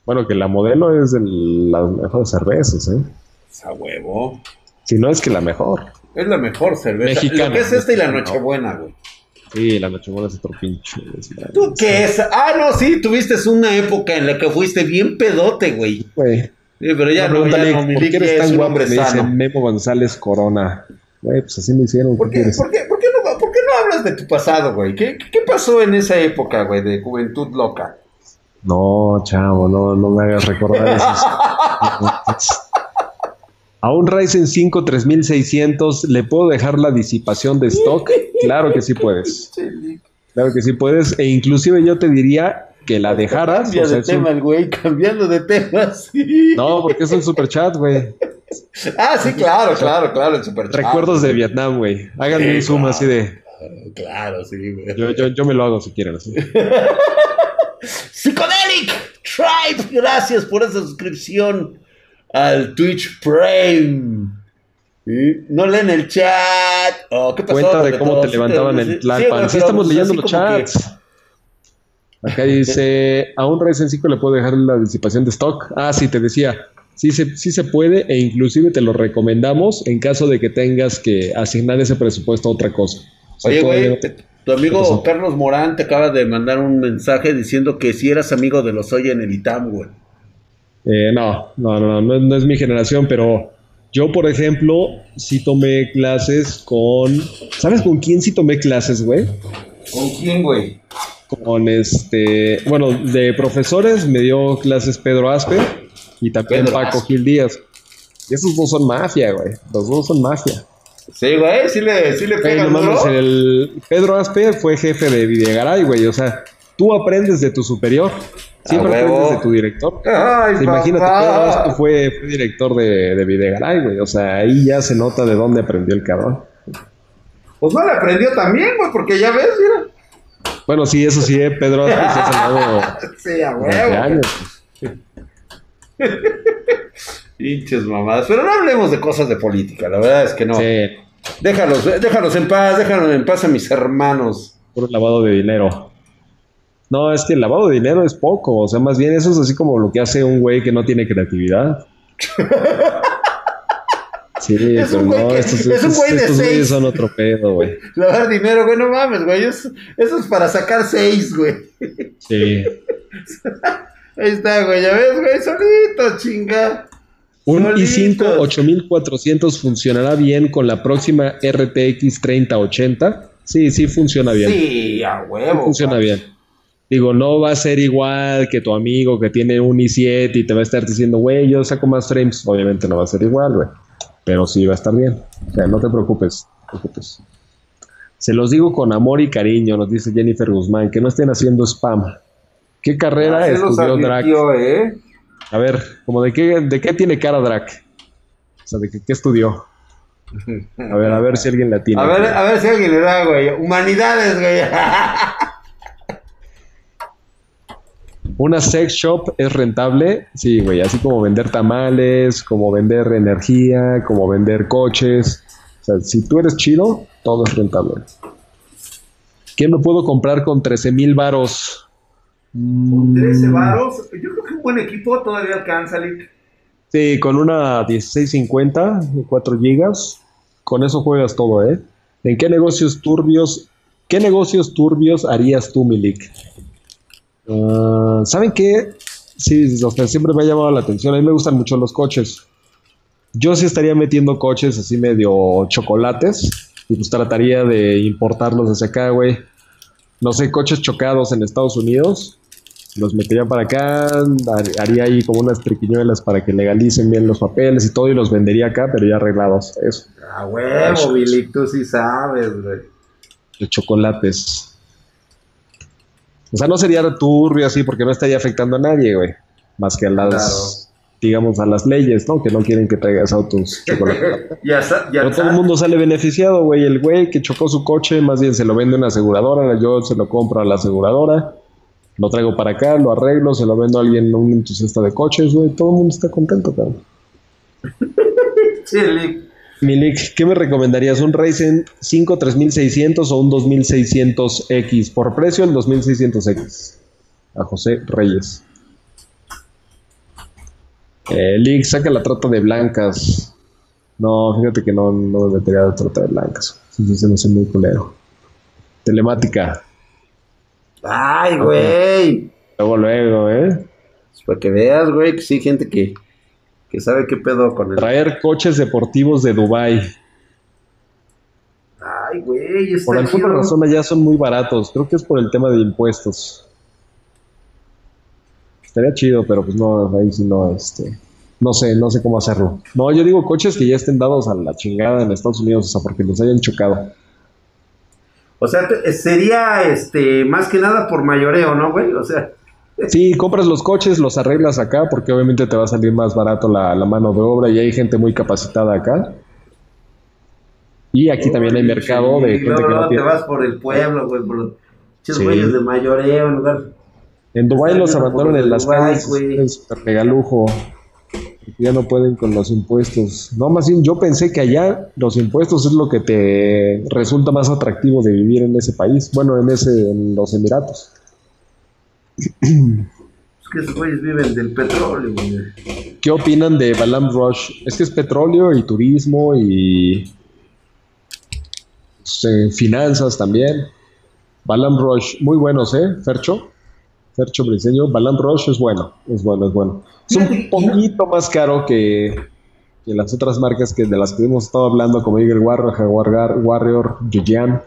Bueno, que la modelo es de las mejores cervezas, ¿eh? A huevo. Si no es que la mejor. Es la mejor cerveza. Mexicana. Lo que es esta y la No. Nochebuena, güey. Sí, la Nochebuena es otro pinche. ¿Tú qué es? Ah, no, sí, tuviste una época en la que fuiste bien pedote, güey. Güey, Sí, pero ya no, no, ya pregúntale, no, mi ¿por qué eres es tan guapo? Me dice. Memo González Corona. Güey, pues así me hicieron. ¿Por ¿qué por, qué, por qué no, por qué no hablas de tu pasado, güey? ¿Qué, ¿Qué pasó en esa época, güey, de juventud loca? No, chavo, no, no me hagas recordar esos. A un Ryzen 5 3600, ¿le puedo dejar la disipación de stock? Claro que sí puedes. Claro que sí puedes. E inclusive yo te diría que la dejaras. Cambia o sea, de un- tema el güey, cambiando de tema, sí. No, porque es un super chat, güey. Ah, sí, claro, claro, claro, el super Recuerdos de Vietnam, güey. Háganme Sí, un zoom claro. así de. Claro, sí, güey. Yo, yo, yo me lo hago si quieren. Así. Tribe, gracias por esa suscripción al Twitch Prime. Sí, No leen el chat. Oh, ¿qué pasó? Cuenta de cómo te levantaban el Tlalpan. Sí, estamos pues, leyendo los como que- chats. Acá dice, a un Ryzen 5 le puedo dejar la disipación de stock. Ah, sí, te decía. Sí se, sí se puede e inclusive te lo recomendamos en caso de que tengas que asignar ese presupuesto a otra cosa. O sea, Oye, güey, tu ¿Qué amigo? Carlos Morán te acaba de mandar un mensaje diciendo que si eras amigo de los Oye en el ITAM, güey. Eh, no, no, no, no, no es mi generación, pero yo, por ejemplo, sí tomé clases con... ¿Sabes con quién sí tomé clases, güey? ¿Con quién, güey? Con este... Bueno, de profesores me dio clases Pedro Aspe y también Pedro Paco Aspe. Gil Díaz. Y esos dos son mafia, güey. Los dos son mafia. Sí, güey, sí le, sí le no el Pedro Aspe fue jefe de Videgaray, güey. O sea, tú aprendes de tu superior. Siempre aprendes de tu director. Ay, Imagínate, papá. Pedro Aspe fue, fue director de, de Videgaray, güey. O sea, ahí ya se nota de dónde aprendió el cabrón. Pues no le aprendió también, güey, porque ya ves, mira. Bueno, sí, eso sí, eh, Pedro. sí, a huevo. Pinches mamadas. Pero no hablemos de cosas de política, la verdad es que no. Sí. Déjalos, déjalos en paz, déjalos en paz a mis hermanos. Puro lavado de dinero. No, es que el lavado de dinero es poco. O sea, más bien eso es así como lo que hace un güey que no tiene creatividad. Sí, es un güey, que, estos, es un güey de seis. son otro pedo, güey. Lavar dinero, güey, no mames, güey. Eso, es para sacar seis, güey. Sí. Ahí está, güey, ya ves, güey, solito, chinga. Un i5 8400 funcionará bien con la próxima RTX 3080. Sí, sí funciona bien. Sí, a huevo. funciona bien. Digo, no va a ser igual que tu amigo que tiene un i7 y te va a estar diciendo, güey, yo saco más frames. Obviamente no va a ser igual, güey. Pero sí va a estar bien. O sea, no te preocupes. preocupes. Se los digo con amor y cariño, nos dice Jennifer Guzmán, que no estén haciendo spam. ¿Qué carrera ah, estudió Drac? ¿eh? A ver, como de qué, de qué tiene cara Drac. O sea, de qué, qué estudió. A ver, a ver si alguien la tiene. A ver, a ver si alguien le da, güey. Humanidades, güey. Una sex shop es rentable, sí, güey, así como vender tamales, como vender energía, como vender coches. O sea, si tú eres chido, todo es rentable. ¿Qué me puedo comprar con 13 mil varos? ¿Con 13 varos? Yo buen equipo todavía alcanza, Lick. Sí, con una 1650 de 4 gigas, con eso juegas todo, ¿eh? ¿En qué negocios turbios, qué negocios turbios harías tú, Milik? Ah, ¿Saben qué? Sí, siempre me ha llamado la atención. A mí me gustan mucho los coches. Yo sí estaría metiendo coches así medio chocolates y pues trataría de importarlos desde acá, güey. No sé, coches chocados en Estados Unidos. Los metería para acá, haría ahí como unas triquiñuelas para que legalicen bien los papeles y todo y los vendería acá, pero ya arreglados. Eso. Ah, huevo, Billy, tú sí sabes, güey. De chocolates. O sea, no sería turbio así porque no estaría afectando a nadie, güey. Más que a las, digamos, a las leyes, ¿no? Que no quieren que traigas autos chocolate. ya Pero todo el mundo sale beneficiado, güey. El güey que chocó su coche, más bien se lo vende a una aseguradora, yo se lo compro a la aseguradora, lo traigo para acá, lo arreglo, se lo vendo a alguien, un entusiasta de coches, güey. Todo el mundo está contento, cabrón. sí, Milik, ¿qué me recomendarías? ¿Un Ryzen 5 3600 o un 2600X? Por precio, el 2600X. A José Reyes. Eh, Link, saca la trata de blancas. No, fíjate que no, no me metería la trata de blancas. Sí, se me hace muy culero. Telemática. Ay, güey. Luego, luego, ¿eh? Para que veas, güey, que sí, gente que que sabe qué pedo con el... Traer coches deportivos de Dubai. Ay, güey, está Por alguna razón allá son muy baratos. Creo que es por el tema de impuestos. Estaría chido, pero pues no, ahí sí no, este... No sé, no sé cómo hacerlo. No, yo digo coches que ya estén dados a la chingada en Estados Unidos, o sea, porque los hayan chocado. O sea, sería este más que nada por mayoreo, ¿no, güey? O sea, Sí, compras los coches, los arreglas acá, porque obviamente te va a salir más barato la, mano de obra y hay gente muy capacitada acá. Y aquí también hay mercado de gente que no, te vas por el pueblo, güey, por los güeyes de mayoreo en lugar. En Dubái los abandonan en las calles, es regalujo. Ya no pueden con los impuestos. No, más bien yo pensé que allá los impuestos es lo que te resulta más atractivo de vivir en ese país. Bueno, en ese, en los Emiratos. Es que esos güeyes viven del petróleo, ¿Qué opinan de Balam Rush? Es que es petróleo y turismo y finanzas también. Balam Rush, muy buenos, ¿eh? Fercho. Fercho Briseño. Balam Rush es bueno, es bueno, es bueno. Es un poquito más caro que, las otras marcas que de las que hemos estado hablando, como Eagle Warrior, Jaguar Warrior, Yuyan.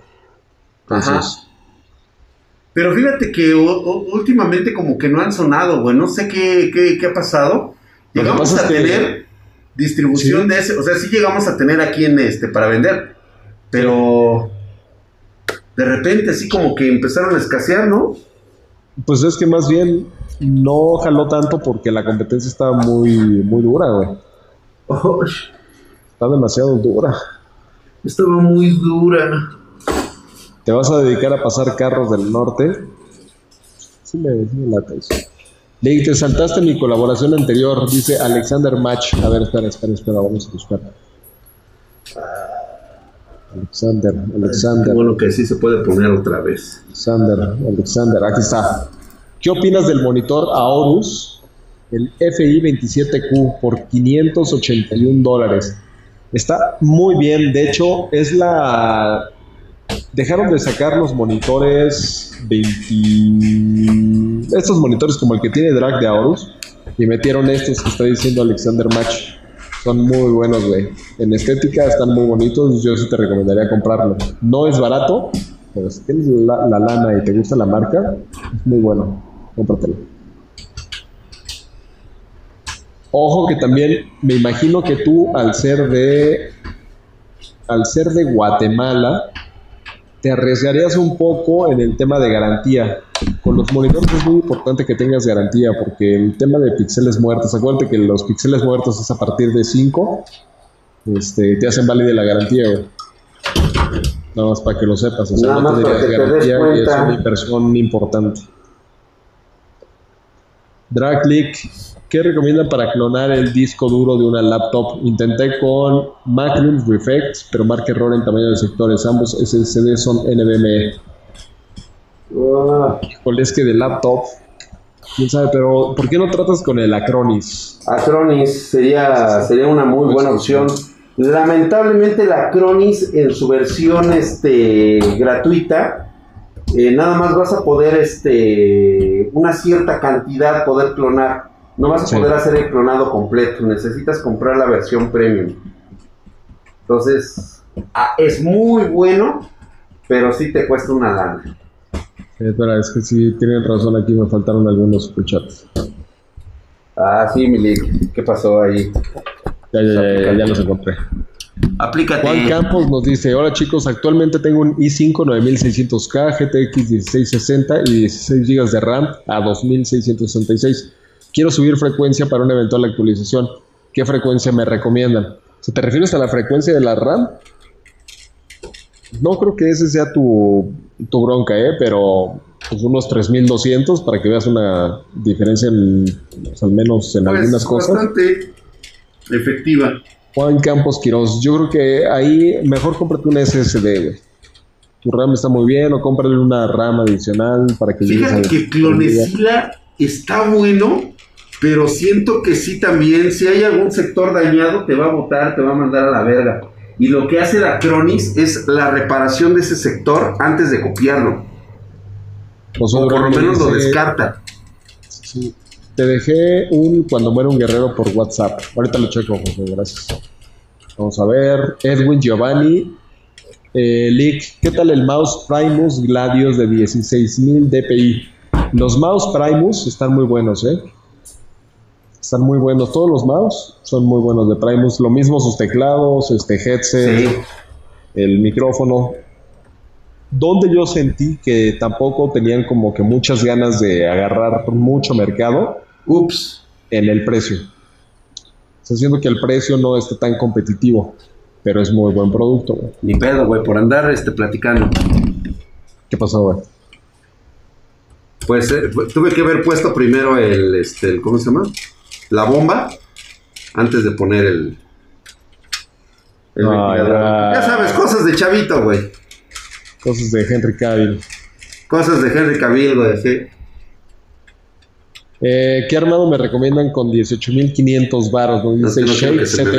Entonces, pero fíjate que últimamente como que no han sonado, güey. No sé qué, qué, ha pasado. Llegamos a tener distribución de ese. O sea, sí llegamos a tener aquí en este para vender. Pero de repente así como que empezaron a escasear, ¿no? Pues es que más bien no jaló tanto porque la competencia estaba muy, muy dura, güey. Está demasiado dura. Estaba muy dura. ¿Te vas a dedicar a pasar carros del norte? Sí me, me late eso. Link, te saltaste mi colaboración anterior, dice Alexander Match. A ver, espera, espera, espera, vamos a buscar. Alexander, Alexander. Bueno, que sí se puede poner otra vez. Alexander, Alexander, aquí está. ¿Qué opinas del monitor Aorus, el FI 27Q, por 581 dólares? Está muy bien, de hecho, es la. Dejaron de sacar los monitores 20. Estos monitores como el que tiene Drag de Aorus y metieron estos que está diciendo Alexander Match. Son muy buenos, güey. En estética están muy bonitos. Yo sí te recomendaría comprarlo. No es barato, pero si tienes la, la lana y te gusta la marca, es muy bueno. Cómpratelo. Ojo que también me imagino que tú al ser de al ser de Guatemala te arriesgarías un poco en el tema de garantía. Con los monitores es muy importante que tengas garantía porque el tema de píxeles muertos, acuérdate que los píxeles muertos es a partir de 5, este, te hacen válida la garantía, güey. Nada más para que lo sepas, o sea, Nada no te garantía y es una inversión importante. Dragclick, ¿qué recomiendan para clonar el disco duro de una laptop? Intenté con Macron Reflex, pero marca error en tamaño de sectores. Ambos SSD son NVMe. Ah, Híjole, es que de laptop, quién sabe, pero ¿por qué no tratas con el Acronis? Acronis sería, sería una muy buena opción. Lamentablemente la Acronis en su versión este, gratuita, eh, nada más vas a poder este, una cierta cantidad poder clonar. No vas a Sí. poder hacer el clonado completo. Necesitas comprar la versión premium. Entonces, ah, es muy bueno, pero sí te cuesta una lana. Espera, es que sí tienen razón, aquí me faltaron algunos superchats. Ah, sí, Milik. ¿Qué pasó ahí? Ya, ya, ya, ya, ya los encontré. Aplícate. Juan Campos nos dice, hola chicos, actualmente tengo un i5 9600K, GTX 1660 y 16 GB de RAM a 2666. Quiero subir frecuencia para una eventual actualización. ¿Qué frecuencia me recomiendan? Si te refieres a la frecuencia de la RAM, no creo que ese sea tu, tu bronca, ¿eh? pero pues unos 3200 para que veas una diferencia en, pues, al menos en Pues, algunas cosas. Bastante efectiva. Juan Campos Quiroz, yo creo que ahí mejor cómprate un SSD, güey. Tu RAM está muy bien, o cómprale una RAM adicional para que Fíjate que Clonesila está bueno, pero siento que sí también, si hay algún sector dañado, te va a botar, te va a mandar a la verga. Y lo que hace la Cronis es la reparación de ese sector antes de copiarlo. Pues, O por lo me menos lo descarta. sí. Te dejé un cuando muere un guerrero por WhatsApp. Ahorita lo checo, José, gracias. Vamos a ver. Edwin Giovanni. Eh, Lick, ¿qué tal el mouse Primus Gladius de 16000 dpi? Los mouse Primus están muy buenos, ¿eh? Están muy buenos. Todos los mouse son muy buenos de Primus. Lo mismo sus teclados, este headset, Sí. el micrófono. Donde yo sentí que tampoco tenían como que muchas ganas de agarrar mucho mercado Ups. en el precio. O sea, siento que el precio no está tan competitivo, pero es muy buen producto. güey. Ni pedo, güey, por andar este, platicando. ¿Qué pasó, güey? Pues eh, tuve que haber puesto primero el, este, el- ¿cómo se llama? La bomba antes de poner el... el Ah, ventilador. ya. sabes, cosas de chavito, güey. Cosas de Henry Cavill. Cosas de Henry Cavill, güey, sí. Eh, ¿Qué armado me recomiendan con 18.500 baros? No, dice no Shade encima.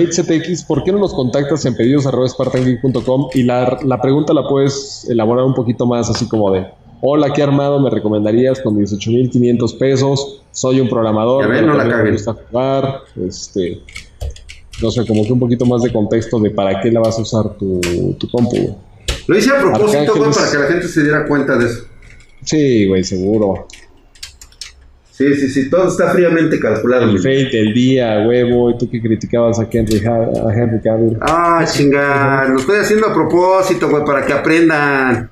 Shade CTX, ¿por qué no nos contactas en pedidos arroba spartangeek.com? Y la, la pregunta la puedes elaborar un poquito más así como de Hola, ¿qué armado me recomendarías con 18.500 pesos? Soy un programador, pero no la me gusta jugar. Este, no sé, como que un poquito más de contexto de para qué la vas a usar tu, tu compu. Lo hice a propósito, güey, para que la gente se diera cuenta de eso. Sí, güey, seguro. Sí, sí, sí, todo está fríamente calculado. El fate del día, huevo, y tú que criticabas a Henry, a Henry Cavill. Ah, chingada, lo estoy haciendo a propósito, güey, para que aprendan.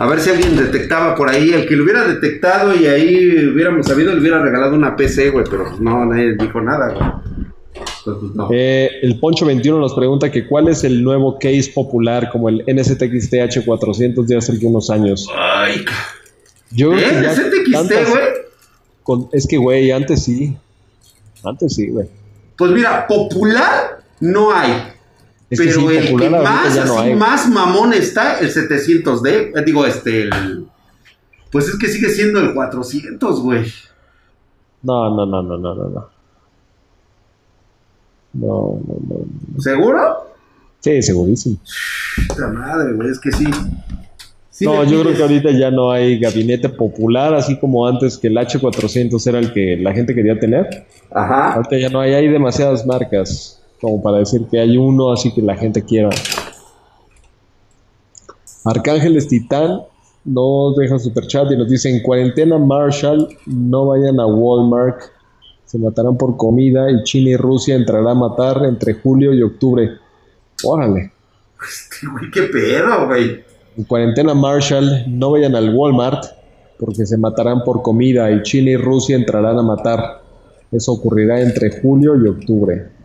A ver si alguien detectaba por ahí. El que lo hubiera detectado y ahí hubiéramos sabido, le hubiera regalado una PC, güey, pero no, nadie dijo nada, güey. Pues, pues, no. Eh, el Poncho 21 nos pregunta que cuál es el nuevo case popular como el NZXT H400 de hace algunos años. Ay, Yo creo que ¿eh? ya es que, güey, antes sí. Antes sí, güey. Pues mira, popular no hay. Es que pero sí, el que más, no así, hay. más mamón está, el 700D. eh, digo, este, el... Pues es que sigue siendo el 400, güey. No, no, no, no, no, no, no. No, no, no. ¿Seguro? Sí, segurísimo. Puta madre, güey, es que sí. Sí no, yo creo que ahorita ya no hay gabinete popular, así como antes que el H400 era el que la gente quería tener. Ajá. Ahorita ya no hay, hay demasiadas marcas como para decir que hay uno así que la gente quiera. Arcángeles Titán nos deja super chat y nos dice en cuarentena Marshall, no vayan a Walmart, se matarán por comida y China y Rusia entrará a matar entre julio y octubre. Órale. Este, qué pedo, güey. En cuarentena Marshall, no vayan al Walmart porque se matarán por comida y China y Rusia entrarán a matar. Eso ocurrirá entre julio y octubre.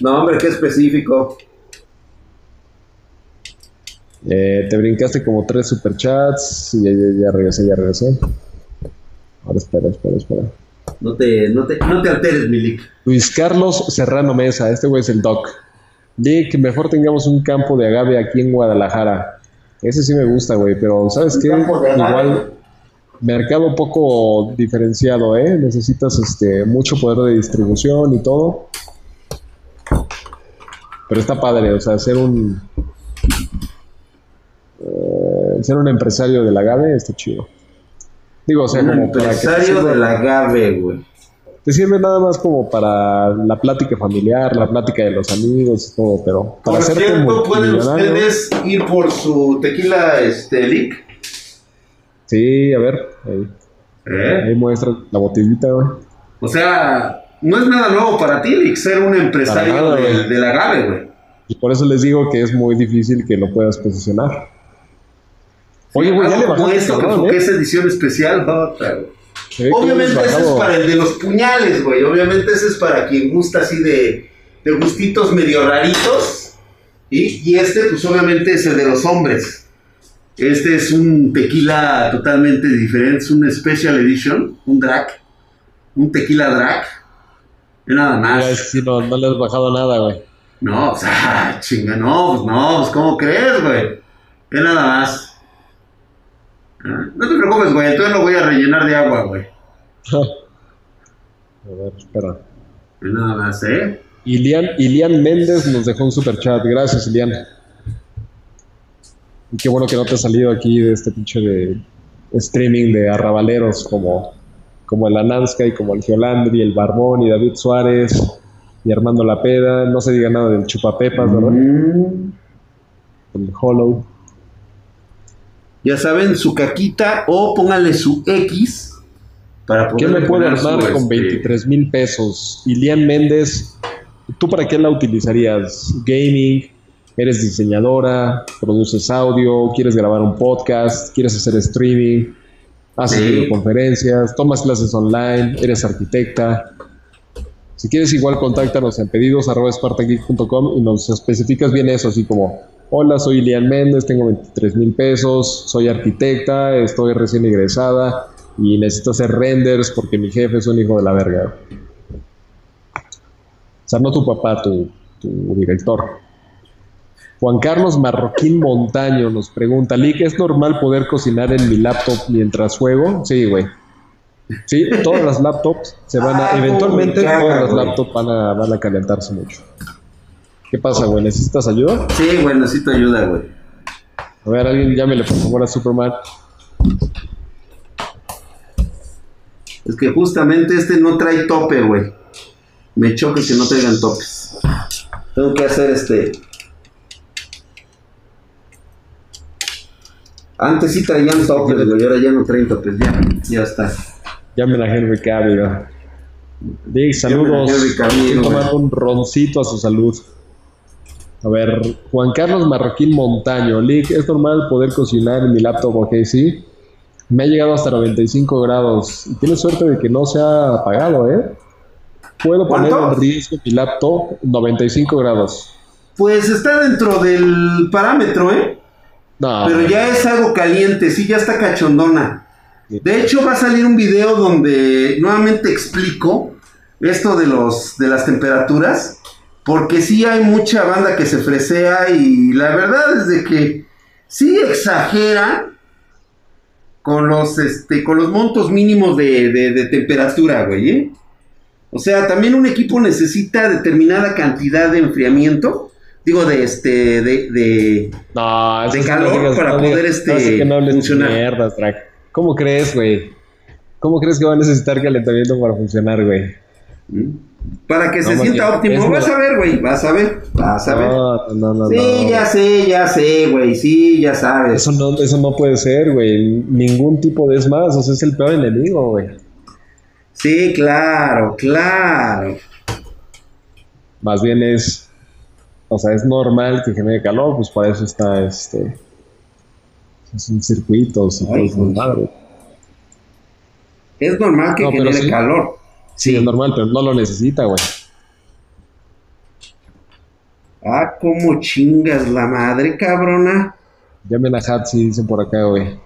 No, hombre, qué específico. Eh, te brincaste como tres superchats. y Ya, ya, ya regresé, ya regresé. Ahora espera, espera, espera. No te, no te, no te alteres, Milik. Luis Carlos Serrano Mesa, este güey es el doc. Que mejor tengamos un campo de agave aquí en Guadalajara. Ese sí me gusta, güey, pero ¿sabes ¿Un qué? Igual, mercado poco diferenciado, ¿eh? Necesitas este, mucho poder de distribución y todo. Pero está padre, o sea, ser un. eh, ser un empresario del agave está chido. Digo, o sea, Un como para que empresario del agave, güey. te sirve nada más como para la plática familiar, la plática de los amigos y todo, pero para Por cierto, ¿pueden ustedes ir por su tequila, este, Lick? Sí, a ver, ahí, ¿Eh? ahí muestra la botellita, güey. O sea, no es nada nuevo para ti, ser un empresario nada, del, güey. del agave, güey. Y por eso les digo que es muy difícil que lo puedas posicionar. Oye, güey, ya le bajaste, esto, que cabrón, ¿eh? es edición especial, ve que Obviamente ese es para el de los puñales, güey. Obviamente ese es para quien gusta así de, de gustitos medio raritos. Y, y este, pues obviamente es el de los hombres. Este es un tequila totalmente diferente, es un special edition, un drag, un tequila drag. Nada más. no, no le has bajado nada, güey. No, o sea, chinga, no, pues no, pues ¿cómo crees, güey? Es nada más. No te preocupes, güey, entonces lo voy a rellenar de agua, güey. A ver, espera. Es nada más, ¿eh? Ilian, Ilian Méndez nos dejó un super chat. Gracias, Ilian. Y qué bueno que no te has salido aquí de este pinche de streaming de arrabaleros como, como el Ananska y como el Geolandri, el Barbón y David Suárez y Armando Lapeda. No se diga nada del Chupapepas, ¿verdad? Mm. El Hollow. Ya saben, su caquita o póngale su X para ¿Qué poder me puedo poner su, armar con este, 23 mil pesos? Ilian Méndez, ¿tú para qué la utilizarías? ¿Gaming? ¿Eres diseñadora? ¿Produces audio? ¿Quieres grabar un podcast? ¿Quieres hacer streaming? ¿Haces Sí. videoconferencias? ¿Tomas clases online? ¿Eres arquitecta? Si quieres igual contáctanos en pedidos arroba spartangeek.com y nos especificas bien eso, así como, hola, soy Ilian Méndez, tengo 23 mil pesos, soy arquitecta, estoy recién egresada y necesito hacer renders porque mi jefe es un hijo de la verga. O sea, no tu papá, tu, tu director. Juan Carlos Marroquín Montaño nos pregunta, Lick, ¿es normal poder cocinar en mi laptop mientras juego? Sí, güey. Sí, todas las laptops se van a, Ah, eventualmente caga, todas las laptops van a, van a calentarse mucho. ¿Qué pasa, güey? ¿Necesitas ayuda? Sí, güey, necesito ayuda, güey. A ver, alguien llámele por favor a Superman. Es que justamente este no trae tope, güey. Me choca que no traigan topes. Tengo que hacer este. Antes sí traían topes, güey, ahora ya no traen topes, ya, ya está. Llamen a Henry Cavill. Dick, saludos. Henry Cavill, tomando un roncito a su salud. A ver, Juan Carlos Marroquín Montaño. Lick, ¿es normal poder cocinar en mi laptop? Ok, sí. Me ha llegado hasta 95 grados. Y tienes suerte de que no se ha apagado, ¿eh? Puedo poner en riesgo mi laptop 95 grados. Pues está dentro del parámetro, ¿eh? No, Pero ya es algo caliente, sí, ya está cachondona. De hecho, va a salir un video donde nuevamente explico esto de los de las temperaturas, porque sí hay mucha banda que se fresea y la verdad es de que sí exagera con los este con los montos mínimos de, de- de temperatura, güey. ¿eh? O sea, también un equipo necesita determinada cantidad de enfriamiento, digo de este de, de No, de calor no para no poder, digas- este, no sé que no hables funcionar. mierdas. ¿Cómo crees, güey? ¿Cómo crees que va a necesitar calentamiento para funcionar, güey? Para que se sienta óptimo. Vas a ver, güey. Vas a ver. Vas a ver. No, no, no, sí, no. ya sé, ya sé, güey. Sí, ya sabes. Eso no, eso no puede ser, güey. Ningún tipo de es más. O sea, es el peor enemigo, güey. Sí, claro, claro. Más bien es. O sea, es normal que genere calor, pues para eso está este. Son circuitos y todo Ay, eso, güey. madre. Es normal que No, genere sí. calor. Sí, es normal, pero no lo necesita, güey. Ah, cómo chingas la madre, cabrona. Llamen a Hatsi, dicen por acá, güey.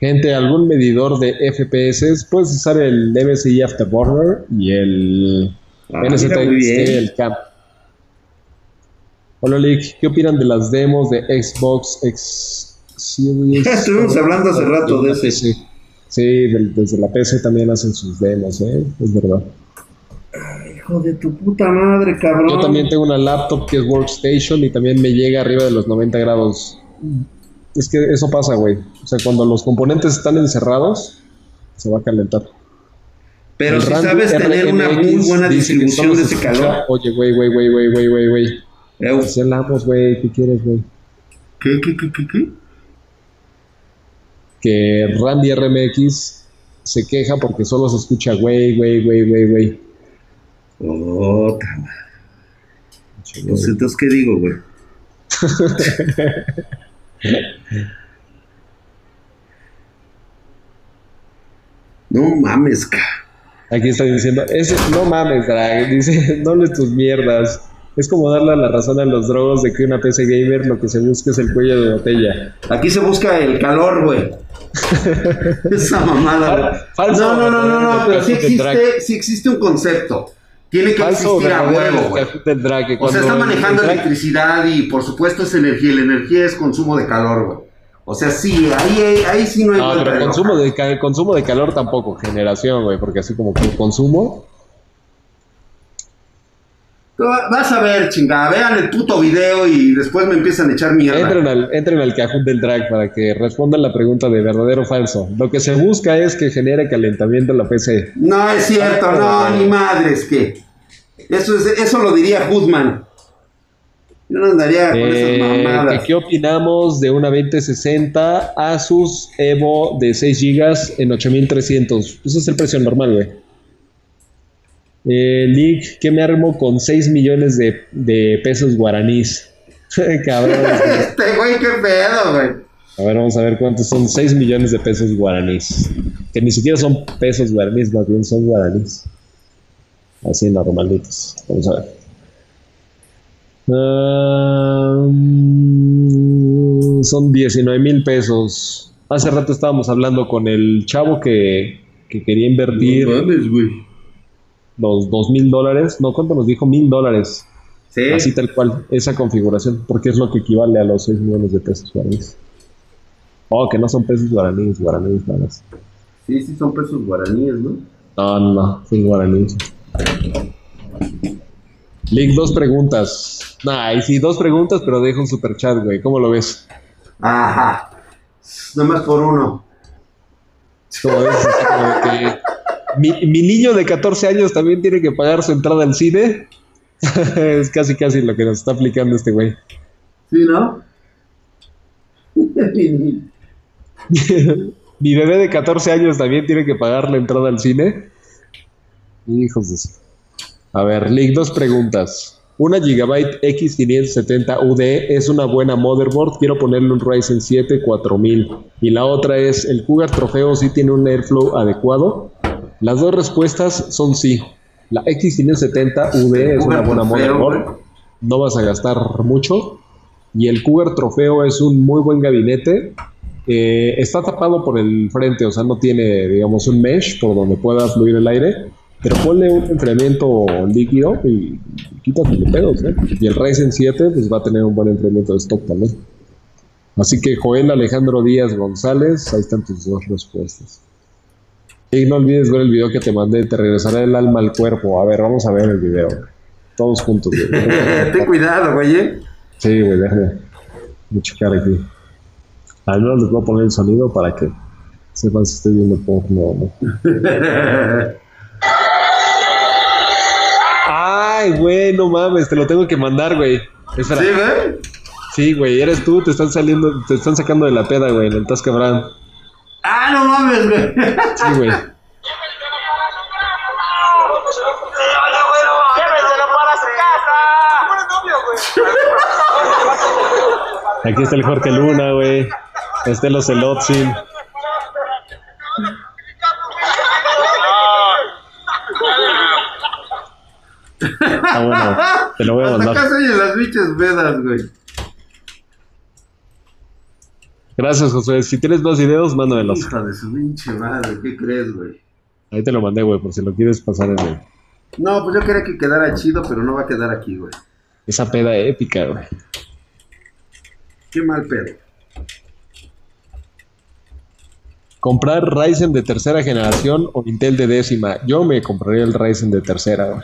Gente, algún medidor de FPS, puedes usar el MSI Afterburner y el Ah, NZXT, el CAM. Hola, Lick, ¿qué opinan de las demos de Xbox X Series? Estuvimos hablando hace rato de ese. Sí, desde la PC también hacen sus demos, ¿eh? Es verdad. Hijo de tu puta madre, cabrón. Yo también tengo una laptop que es Workstation y también me llega arriba de los 90 grados. Es que eso pasa, güey. O sea, cuando los componentes están encerrados, se va a calentar. Pero El si sabes tener una muy buena distribución de se ese calor. Oye, güey, güey, güey, güey, güey, güey, güey. Así hablamos, güey. ¿Qué quieres, güey? ¿Qué, qué, qué, qué, qué? Que Randy RMX se queja porque solo se escucha güey, güey, güey, güey, güey. Otra madre. Pues entonces, ¿qué digo, güey? no mames, ca. Aquí está diciendo, ese, no mames, Drag, dice, no le tus mierdas. Es como darle la razón a los drogos de que una PC gamer lo que se busca es el cuello de botella. Aquí se busca el calor, güey. Esa mamada. güey. Falso, No, no, no, no, no, pero sí existe, sí existe un concepto. Tiene que Falso existir a huevo, güey. O sea, está manejando el electricidad y por supuesto es energía. La energía es consumo de calor, güey. O sea, sí, ahí, ahí, sí no hay No, pero de consumo de, consumo de calor tampoco, generación, güey, porque así como que consumo. Vas a ver, chingada. Vean el puto video y después me empiezan a echar mierda. Entren al, entren al cajón del drag para que respondan la pregunta de verdadero o falso. Lo que se busca es que genere calentamiento en la PC. No es cierto, no, ni madres que. Eso, es, eso lo diría Hoodman. Yo no andaría con Eh, esas que mamadas. ¿Qué opinamos de una 2060 Asus Evo de 6 GB en 8300? Ese es el precio normal, güey. Eh, Lick, ¿qué me armo con 6 millones de, de pesos guaraníes? Cabrón. Este güey, qué pedo, güey. A ver, vamos a ver cuántos son 6 millones de pesos guaraníes. Que ni siquiera son pesos guaraníes, más bien son guaraníes. Así normalitos. Vamos a ver. Ah, son 19 mil pesos. Hace rato estábamos hablando con el chavo que, que quería invertir No mames, güey. Los 2 mil dólares. No, ¿cuánto nos dijo? Mil dólares. Sí. Así tal cual, esa configuración, porque es lo que equivale a los 6 millones de pesos guaraníes. Oh, que no son pesos guaraníes, guaraníes nada más. sí, sí, son pesos guaraníes, ¿no? No, no, sin guaraníes. Lick, dos preguntas. Nah, y sí, dos preguntas, pero dejo un super chat, güey. ¿Cómo lo ves? Ajá. Nada más por uno. ¿Cómo ves? Como que mi, mi niño de 14 años también tiene que pagar su entrada al cine. es casi, casi lo que nos está aplicando este güey. ¿Sí, no? Mi bebé de 14 años también tiene que pagar la entrada al cine. Hijos de... A ver, Lick, dos preguntas. Una Gigabyte X570UD es una buena motherboard. Quiero ponerle un Ryzen 7 4000. Y la otra es, ¿el Cougar Trofeo sí tiene un airflow adecuado? Las dos respuestas son sí. La X570 UD es una buena motherboard. No vas a gastar mucho. Y el Cougar Trofeo es un muy buen gabinete. Eh, está tapado por el frente, o sea, no tiene, digamos, un mesh por donde pueda fluir el aire. Pero ponle un enfriamiento líquido y quítate de pedos, ¿eh? Y el Ryzen 7 pues va a tener un buen enfriamiento de stock también. Así que Joel Alejandro Díaz González, ahí están tus dos respuestas. Y no olvides ver el video que te mandé, te regresará el alma al cuerpo. A ver, vamos a ver el video. Todos juntos, güey. Ten cuidado, güey. ¿eh? Sí, güey, déjame. Voy a checar aquí. Al menos les voy a poner el sonido para que sepan si estoy viendo poco no, no. Ay, güey, no mames, te lo tengo que mandar, güey. ¿Sí, güey? Sí, güey, eres tú, te están saliendo, te están sacando de la peda, güey, en el Tascabran. Ah, no mames, güey. Sí, güey. Aquí está el Jorge Luna, güey. Este los Elotzin. Ah, bueno, te lo voy a mandar. Hasta acá se las bichas vedas, güey. Gracias, José. Si tienes más videos, mándamelos. Hija de su pinche madre, ¿qué crees, güey? Ahí te lo mandé, güey, por si lo quieres pasar en el... No, pues yo quería que quedara chido, pero no va a quedar aquí, güey. Esa peda épica, güey. Qué mal pedo. Comprar Ryzen de tercera generación o Intel de décima. Yo me compraría el Ryzen de tercera, güey.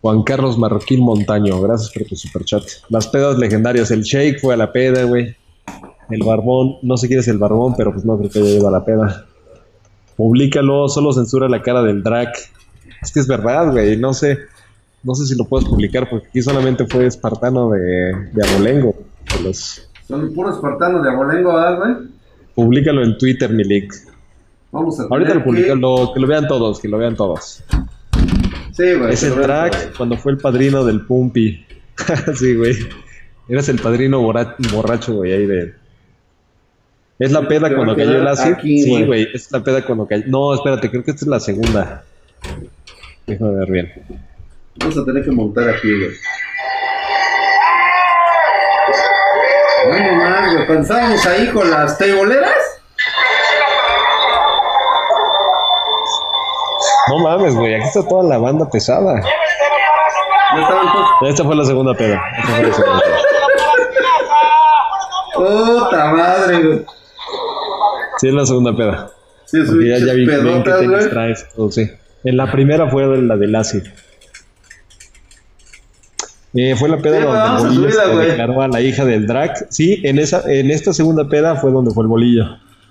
Juan Carlos Marroquín Montaño, gracias por tu superchat. Las pedas legendarias, el Shake fue a la peda, güey. El Barbón, no sé quién es el Barbón, pero pues no creo que haya ido a la peda. Publícalo, solo censura la cara del drag. Es que es verdad, güey, no sé. No sé si lo puedes publicar porque aquí solamente fue espartano de, de Abolengo. Son puros espartanos de Abolengo, ¿verdad, güey? Publícalo en Twitter, Milik. Vamos a Ahorita lo publico, que... lo vean todos, que lo vean todos. Sí, güey. Es el cuando fue el padrino del Pumpi. sí, güey. Eres el padrino borracho, güey, ahí de, ¿Es la peda cuando cayó el ácido? Sí, güey, es la peda cuando cayó. No, espérate, creo que esta es la segunda. Déjame ver bien. Vamos a tener que montar aquí, güey. Bueno, más, güey. Pensábamos ahí con las teiboleras. No mames, güey, aquí está toda la banda pesada. Esta fue la segunda peda. Esta fue la segunda peda. Puta madre, güey. Sí, es la segunda peda. Sí, es ya, ya vi que te distraes todo, sí. En la primera fue la del ácido. Eh, fue la peda donde el bolillo se declaró a la hija del drag. Sí, en esa, en esta segunda peda fue donde fue el bolillo.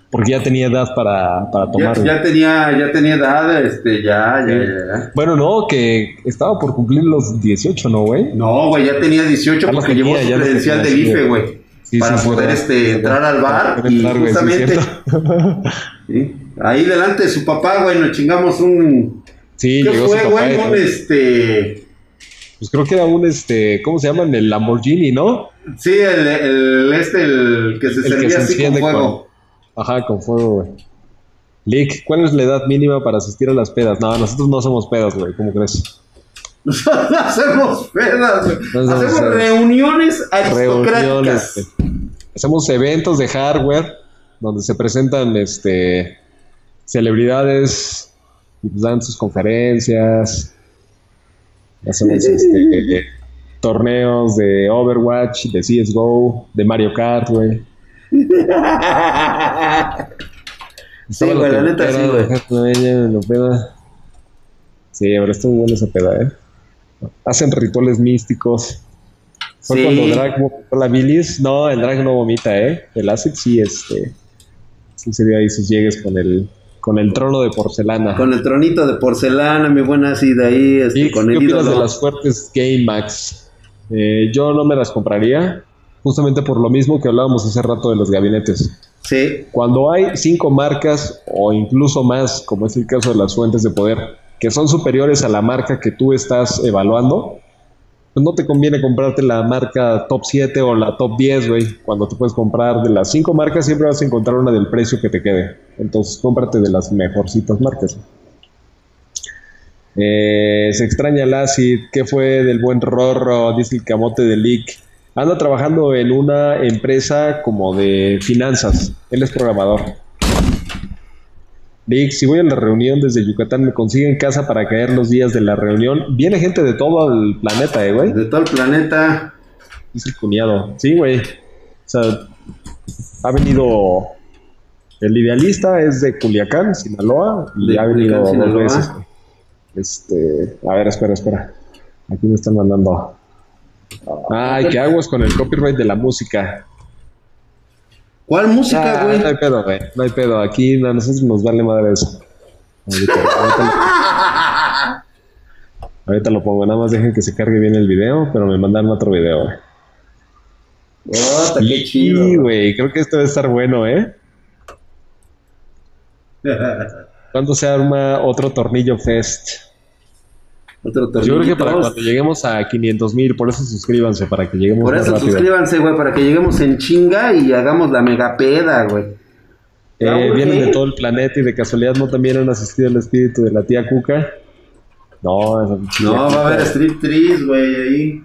Porque ya tenía edad para, para tomar. Ya, tenía, ya tenía edad, este, ya, ya, ya. Bueno, no, que estaba por cumplir los 18, ¿no, güey? No, güey, ya tenía 18 porque llevó su credencial de IFE, güey para poder este, entrar al bar y justamente ahí delante de su papá, güey, nos chingamos un sí, ¿qué fue, güey? Un este pues creo que era un este, ¿cómo se llaman? El Lamborghini, ¿no? Sí, el, el este, el que se servía así con fuego. ajá, con fuego, güey. Lick, ¿cuál es la edad mínima para asistir a las pedas? No, nosotros no somos pedas, güey, ¿cómo crees? Nosotros hacemos pedas, hacemos reuniones aristocráticas. hacemos eventos de hardware donde se presentan este celebridades y pues dan sus conferencias. Hacemos este, torneos de Overwatch, de CSGO, de Mario Kart, güey. sí, güey, la neta sí, güey. Sí, ahora estuvo buena esa peda, ¿eh? Hacen rituales místicos. Fue cuando Drag vomitó la bilis. No, el Drag no vomita, ¿eh? El acid sí, este. Sí se dio ahí sus llegues con el, con el trono de porcelana. Con el tronito de porcelana, mi buena acid ahí. Este, con ¿Qué el de las fuertes Game Max? Eh, yo no me las compraría, justamente por lo mismo que hablábamos hace rato de los gabinetes. Sí. Cuando hay cinco marcas o incluso más, como es el caso de las fuentes de poder, que son superiores a la marca que tú estás evaluando, pues no te conviene comprarte la marca top 7 o la top 10, güey. Cuando te puedes comprar de las 5 marcas, siempre vas a encontrar una del precio que te quede. Entonces, cómprate de las mejorcitas marcas. Eh, se extraña el acid. ¿Qué fue del buen Rorro? Dice el camote de Lick. Anda trabajando en una empresa como de finanzas. Él es programador. Lick, si voy a la reunión desde Yucatán, me consiguen casa para caer los días de la reunión. Viene gente de todo el planeta, eh, güey. De todo el planeta. Dice el cuñado. Sí, güey. O sea, ha venido. El idealista es de Culiacán, Sinaloa, y De ha venido Culiacán, dos veces. güey. Este. A ver, espera, espera. Aquí me están mandando. Ay, ¿qué hago con el copyright de la música? ¿Cuál música, Ah, güey? no hay pedo, güey. No hay pedo. Aquí a nosotros nos vale madre eso. Ahorita, ahorita lo, ahorita lo pongo. Nada más dejen que se cargue bien el video, pero me mandaron otro video, güey. Ota, qué chido. Sí, güey. Creo que esto debe estar bueno, ¿eh? ¿Cuándo se arma otro tornillo fest? Otro Yo creo que para cuando lleguemos a 500 mil, por eso suscríbanse, para que lleguemos Por eso suscríbanse, güey, para que lleguemos en chinga y hagamos la megapeda, güey. Eh, vienen de todo el planeta y de casualidad no también han asistido al espíritu de la tía Cuca. No, esa No, va a haber Street Trees, güey, ahí.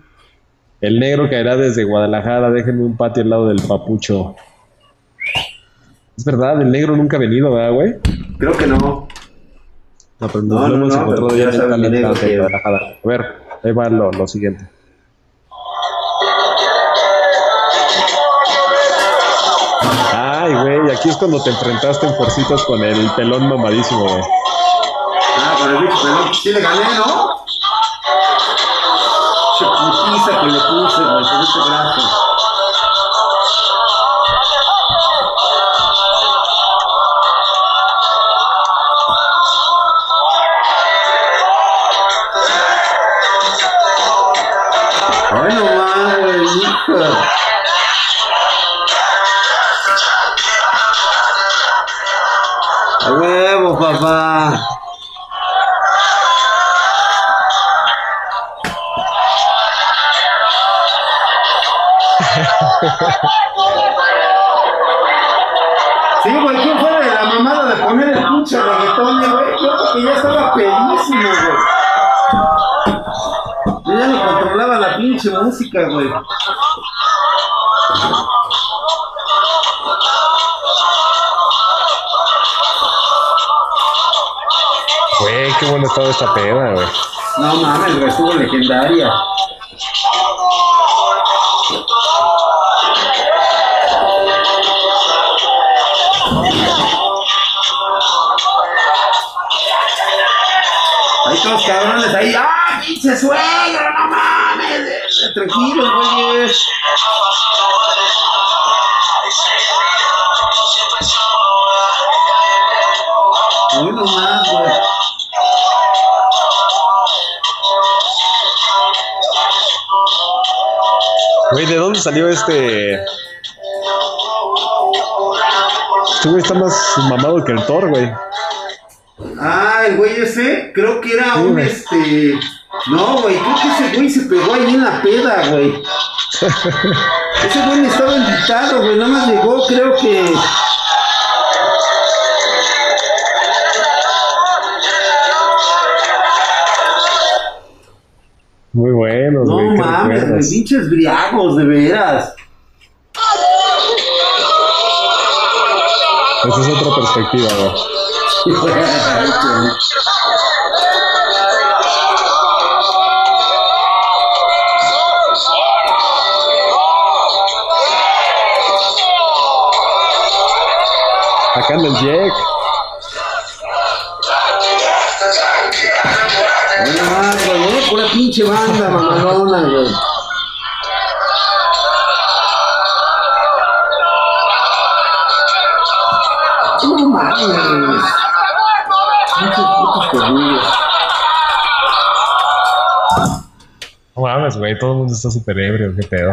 El negro caerá desde Guadalajara, déjenme un patio al lado del papucho. Es verdad, el negro nunca ha venido, ¿verdad, güey? Creo que no. No, pero No, no, no, encontrado pero ya que-. A ver, ahí va lo, lo siguiente. Ay, güey, aquí es cuando te enfrentaste en fuercitas con el pelón mamadísimo, güey. Ah, con el bicho pelón. Sí le gané, ¿no? Che putiza que le puse, güey, con este brazo. Música, güey. Güey, qué buena estaba esta peda, güey. No mames, güey, estuvo legendaria. Salió este? Este güey está más mamado que el Thor, güey. Ah, el güey ese, creo que era Sí, un güey. este. No, güey, creo que ese güey se pegó ahí en la peda, güey. ese güey estaba invitado, güey, nada más llegó, creo que. Muy buenos, No güey. mames, güey, pinches briagos, de veras. Esa es otra perspectiva, güey. Acá anda el Jack. No mames, güey, eh, pura pinche banda, mamalona, güey. No mames. Pinches putos corridos. No mames, güey. Todo el mundo está súper ebrio. Qué pedo.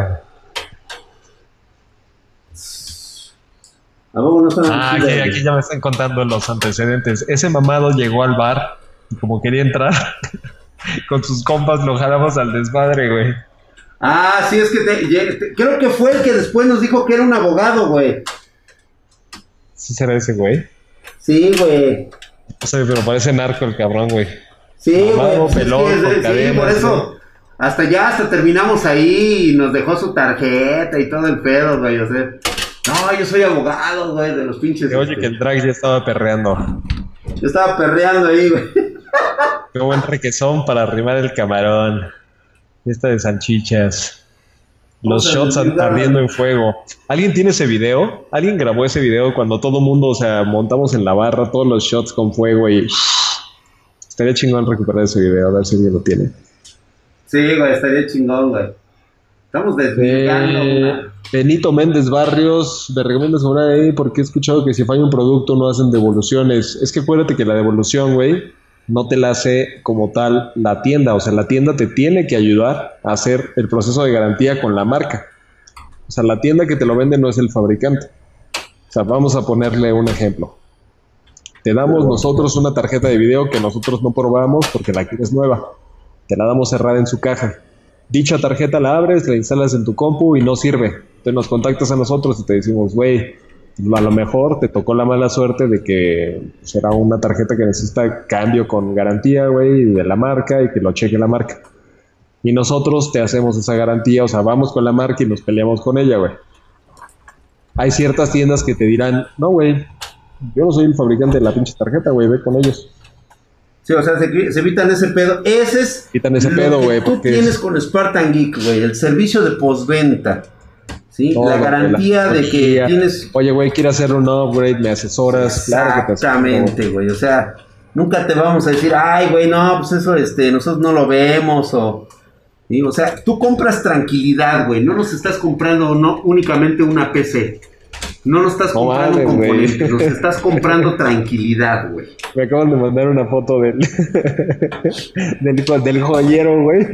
¿A poco no están Ah, aquí, aquí ya me están contando los antecedentes. Ese mamado llegó al bar y como quería entrar con sus compas lo jalamos al desmadre, güey. Ah, sí, es que te- te- creo que fue el que después nos dijo que era un abogado, güey. ¿Sí será ese güey? Sí, güey. No sé, pero parece narco el cabrón, güey. Sí, güey. Mamado, pues pelón, sí, cadenas, por eso. güey. Hasta ya, hasta terminamos ahí y nos dejó su tarjeta y todo el pedo, güey. O sea, no, yo soy abogado, güey, de los pinches. Oye este, que el drag ya estaba perreando. Yo estaba perreando ahí, güey. Qué buen requesón para arrimar el camarón. Esta de salchichas. Los shots ardiendo en fuego. ¿Alguien tiene ese video? ¿Alguien grabó ese video cuando todo mundo, o sea, montamos en la barra todos los shots con fuego y... Estaría chingón recuperar ese video, a ver si alguien lo tiene. Sí, güey, estaría chingón, güey. Estamos desvirgando Eh. Benito Méndez Barrios, me recomiendas una ahí porque he escuchado que si falla un producto no hacen devoluciones. Es que acuérdate que la devolución, güey, no te la hace como tal la tienda. O sea, la tienda te tiene que ayudar a hacer el proceso de garantía con la marca. O sea, la tienda que te lo vende no es el fabricante. O sea, vamos a ponerle un ejemplo. Te damos nosotros una tarjeta de video que nosotros no probamos porque la quieres nueva. Te la damos cerrada en su caja. Dicha tarjeta la abres, la instalas en tu compu y no sirve. Entonces nos contactas a nosotros y te decimos, güey, a lo mejor te tocó la mala suerte de que será una tarjeta que necesita cambio con garantía, güey, de la marca y que lo cheque la marca. Y nosotros te hacemos esa garantía, o sea, vamos con la marca y nos peleamos con ella, güey. Hay ciertas tiendas que te dirán, no, güey, yo no soy el fabricante de la pinche tarjeta, güey, ve con ellos. Sí, o sea, se, se evitan ese pedo. Ese es. Quitan ese lo pedo, güey, Tú porque tienes es- con Spartan Geek, güey, el servicio de postventa. ¿Sí? Todo, la garantía de que tienes. Oye, güey, quiero hacer un upgrade, me asesoras, claro que. Exactamente, güey. O sea, nunca te vamos a decir, ay, güey, no, pues eso, este, nosotros no lo vemos o. ¿sí? O sea, tú compras tranquilidad, güey. No nos estás comprando no únicamente una PC. No nos estás No comprando mames, componentes, nos estás comprando tranquilidad, güey. Me acaban de mandar una foto del, del, del joyero, güey.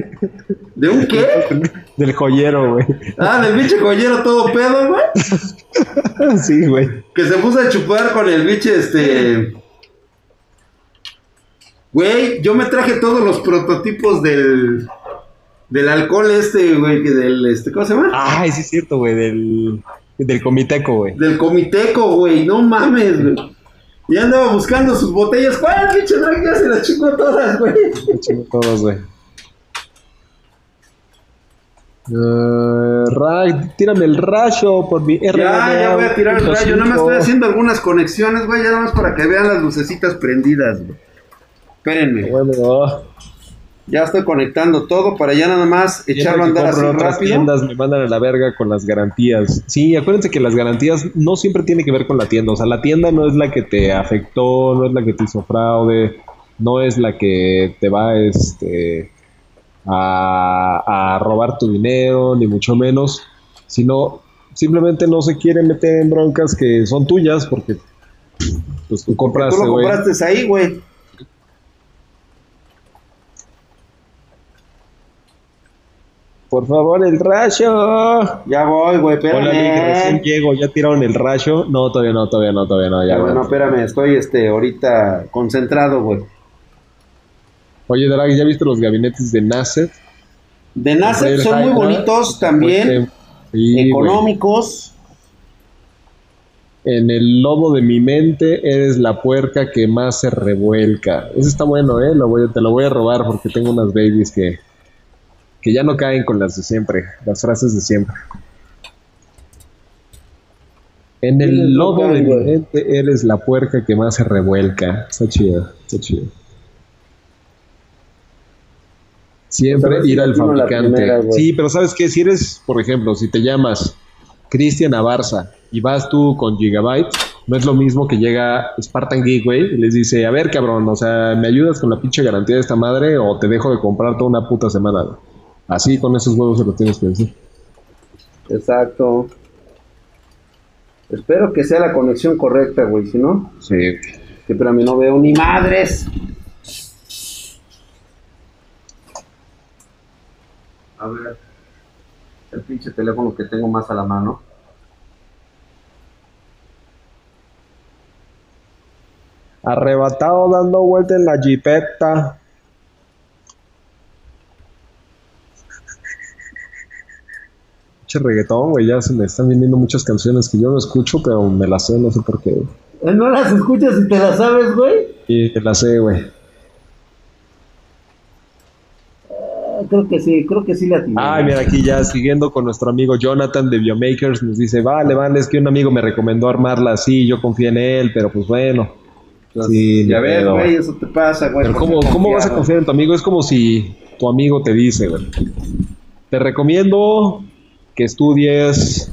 ¿De un qué? Del joyero, güey. Ah, del pinche joyero todo pedo, güey. Sí, güey. Que se puso a chupar con el biche, este. Güey, yo me traje todos los prototipos del. Del alcohol este, güey, que del, este, ¿cómo se llama? Ay, sí es cierto, güey, del, del comiteco, güey. Del comiteco, güey, no mames, güey. Y andaba buscando sus botellas. ¿Cuál pinche drag? Ya se las chingó todas, güey. Me chingo todos, güey. Eh, Ray, tírame el rayo por mi Ya, ya voy a tirar el rayo. Nada más estoy haciendo algunas conexiones, güey, ya nada más para que vean las lucecitas prendidas, güey. Espérenme. Bueno, Ya estoy conectando todo para ya nada más echarlo a andar así rápido. tiendas me mandan a la verga con las garantías. Sí, acuérdense que las garantías no siempre tiene que ver con la tienda. O sea, la tienda no es la que te afectó, no es la que te hizo fraude, no es la que te va este, a, a robar tu dinero, ni mucho menos, sino simplemente no se quiere meter en broncas que son tuyas porque pues tú Tú compraste, lo güey. compraste ahí, güey. Por favor, el rayo. Ya voy, güey, Hola, Nick, recién espérame. llego, ¿ya tiraron el rayo? No, todavía no, todavía no, todavía no, ya, bueno, güey. espérame, estoy este ahorita concentrado, güey. Oye, Drag, ¿ya viste los gabinetes de Nasset? De NASA son muy bonitos también, Sí, económicos. En el lobo de mi mente eres la puerca que más se revuelca. Ese está bueno, ¿eh? Lo voy, te lo voy a robar porque tengo unas babies que, que ya no caen con las de siempre, las frases de siempre. En el razón, de mi mente eres la puerca que más se revuelca. Está chido, está chido. Siempre ir al fabricante. primera, sí, pero ¿sabes qué? Si eres, por ejemplo, si te llamas Cristian Abarza y vas tú con Gigabyte, no es lo mismo que llega Spartan güey, y les dice, a ver, cabrón, o sea, ¿me ayudas con la pinche garantía de esta madre o te dejo de comprar toda una puta semana? Güey?". Así con esos huevos se los tienes que decir. Exacto. Espero que sea la conexión correcta, güey, si no, Sí. que pero a mí no veo ni madres. A ver, el pinche teléfono que tengo más a la mano. Arrebatado dando vuelta en la jipeta. Pinche reggaetón, güey, ya se me están viniendo muchas canciones que yo no escucho, pero me las sé, no sé por qué. Eh, No las escuchas y te las sabes, güey. Y te las sé, güey. creo que sí, creo que sí le atiné. Ay, mira, aquí ya siguiendo con nuestro amigo Jonathan de Biomakers, nos dice, vale, vale, es que un amigo me recomendó armarla así, yo confié en él, pero pues bueno. Entonces, sí, ya ves, güey, eso te pasa, güey. Pero ¿cómo, ¿cómo vas a confiar en tu amigo? Es como si tu amigo te dice, güey, te recomiendo que estudies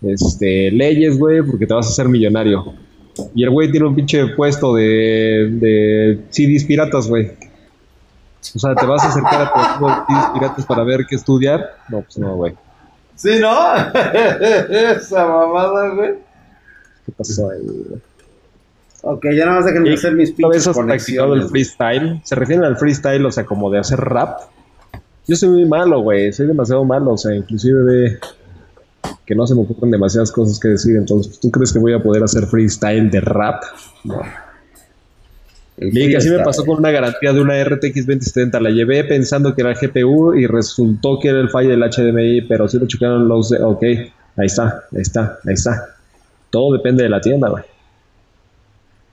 este, leyes, güey, porque te vas a hacer millonario. Y el güey tiene un pinche puesto de, de CDs piratas, güey. O sea, ¿te vas a acercar a tu CDs piratas para ver qué estudiar? No, pues no, güey. Sí, ¿no? Esa mamada, güey. ¿Qué pasó ahí, güey? Ok, ya nada más déjenme hacer mis pinches has practicado el freestyle? ¿Se refieren al freestyle, o sea, como de hacer rap? Yo soy muy malo, güey. Soy demasiado malo, o sea, inclusive de que no se me ocurren demasiadas cosas que decir. Entonces, ¿tú crees que voy a poder hacer freestyle de rap? No. Y así me pasó con una garantía de una RTX 2070. La llevé pensando que era el GPU y resultó que era el fallo del HDMI, pero sí lo chocaron los de. Ok, ahí está, ahí está, ahí está. Todo depende de la tienda, güey.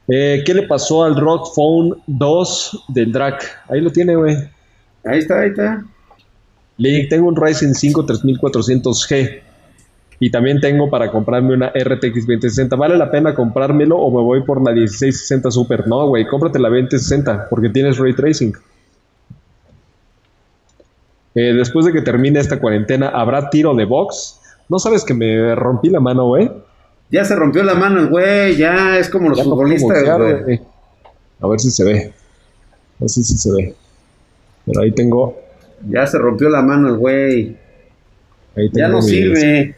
Eh, ¿Qué le pasó al Rock Phone 2 del DRAC? Ahí lo tiene, güey. Ahí está, ahí está. Le tengo un Ryzen 5 3400G y también tengo para comprarme una RTX 2060. ¿Vale la pena comprármelo o me voy por la 1660 Super? No, güey, cómprate la 2060 porque tienes ray tracing. Eh, después de que termine esta cuarentena, ¿habrá tiro de box? ¿No sabes que me rompí la mano, güey? Ya se rompió la mano el güey, ya es como los futbolistas, güey. A ver si se ve. A ver si se ve. Pero ahí tengo. Ya se rompió la mano el güey. Ya no sirve.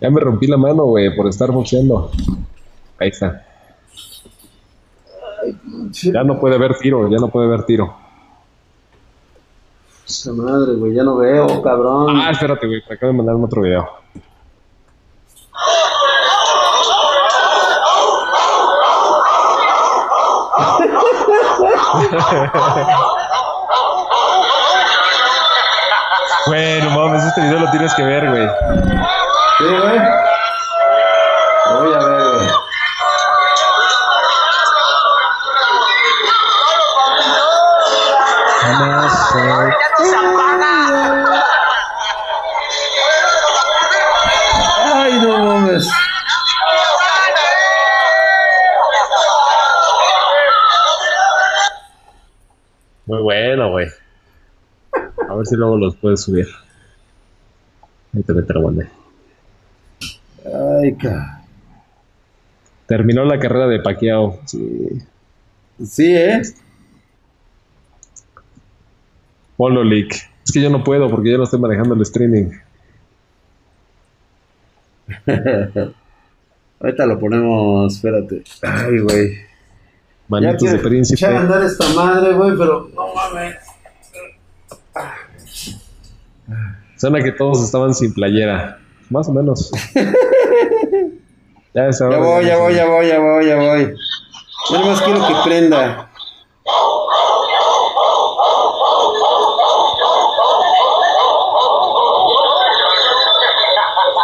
Ya me rompí la mano, güey, por estar boxeando. Ahí está. ya no puede ver tiro, ya no puede ver tiro. Esa madre, güey, ya no veo, cabrón. Ah, espérate, güey, te acabo de mandar otro video. bueno, mames, este video lo tienes que ver, güey. Sí, güey. Voy a ver, güey. Ver si luego los puedes subir. Ahí te meto la Ay, Terminó la carrera de Paquiao. Sí. Sí, ¿eh? Ponlo, Leak. Es que yo no puedo porque yo no estoy manejando el streaming. Ahorita lo ponemos, espérate. Ay, güey. Manitos de príncipe. a andar esta madre, güey, pero no mames. Suena que todos estaban sin playera. Más o menos. ya, ya voy, ya voy, ya voy, ya voy, ya voy. Yo más quiero que prenda.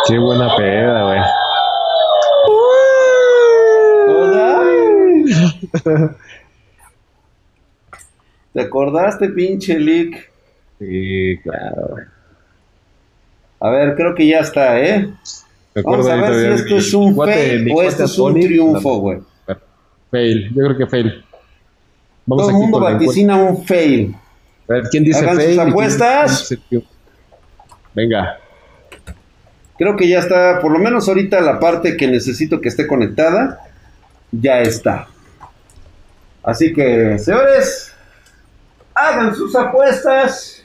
Qué buena peda, güey. ¿Te acordaste, pinche Lick? Sí, claro, güey. A ver, creo que ya está, ¿eh? Vamos a ver si esto es un fail o esto es un triunfo, güey. Fail, yo creo que fail. Vamos Todo el mundo vaticina un fail. A ver, ¿quién dice Hagan fail? Sus apuestas. Venga. Creo que ya está, por lo menos ahorita la parte que necesito que esté conectada, ya está. Así que, señores, hagan sus apuestas.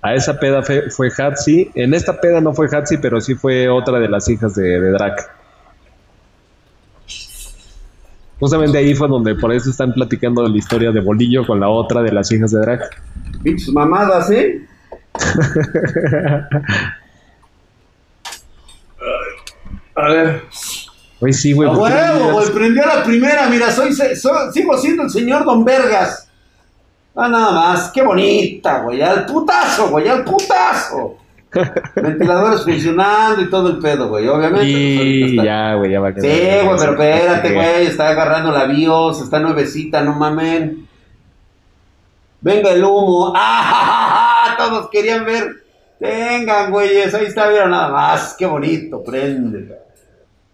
A esa peda fue, Hatsi. En esta peda no fue Hatsi, pero sí fue otra de las hijas de, de Drac. Justamente ahí fue donde por eso están platicando la historia de Bolillo con la otra de las hijas de Drac. Pinches mamadas, ¿eh? A ver. Hoy sí, güey. A huevo, güey. Prendió la primera. Mira, soy, soy, sigo siendo el señor Don Vergas. Ah, nada más, qué bonita, güey, al putazo, güey, al putazo. Ventiladores funcionando y todo el pedo, güey, obviamente. Sí, pues, ya, güey, ya va a quedar. Sí, güey, pero espérate, güey, está agarrando la BIOS, está nuevecita, no mamen. Venga el humo. ¡Ah, Todos querían ver. Tengan, güeyes, ahí está, vieron nada más. Qué bonito, prende.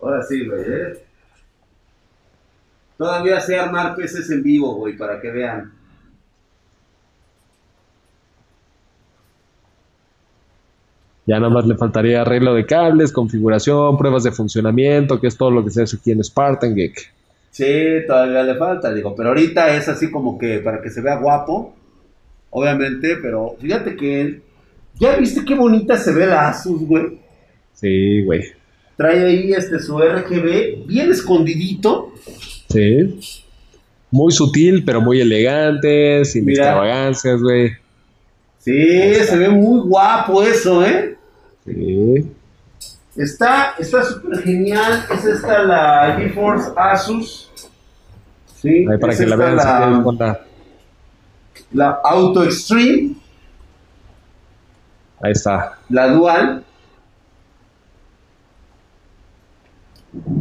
Ahora sí, güey, ¿eh? Todavía sé armar peces en vivo, güey, para que vean. Ya nada más le faltaría arreglo de cables, configuración, pruebas de funcionamiento, que es todo lo que se hace aquí en Spartan Geek. Sí, todavía le falta, digo, pero ahorita es así como que para que se vea guapo, obviamente, pero fíjate que ¿ya viste qué bonita se ve la Asus, güey? Sí, güey. Trae ahí este su RGB bien escondidito. Sí. Muy sutil, pero muy elegante, sin extravagancias, güey. Sí, se ve muy guapo eso, ¿eh? Sí. Está súper genial. Es esta la GeForce Asus. Sí, Ahí para que la vean la, la Auto Extreme. Ahí está. La Dual.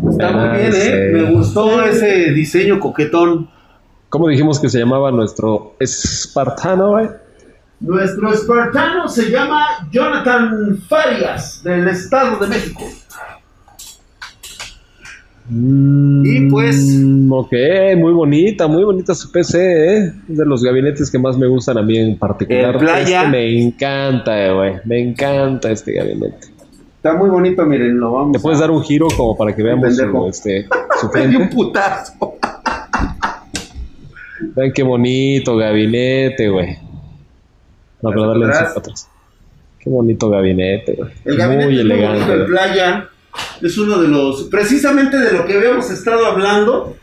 Está muy bien, ¿eh? Me gustó ese diseño coquetón. ¿Cómo dijimos que se llamaba nuestro espartano, güey? Nuestro espartano se llama Jonathan Farias, del Estado de México. Mm, y pues. Ok, muy bonita, muy bonita su PC, ¿eh? Es de los gabinetes que más me gustan a mí en particular. playa. Este me encanta, güey. Me encanta este gabinete. Está muy bonito, miren, lo vamos. ¿Te puedes dar un giro como para que veamos su, este, su frente? un putazo. Vean qué bonito gabinete, güey. Pero darle atrás. Qué bonito gabinete, güey. El gabinete muy elegante. de playa es uno de los, precisamente de lo que habíamos estado hablando,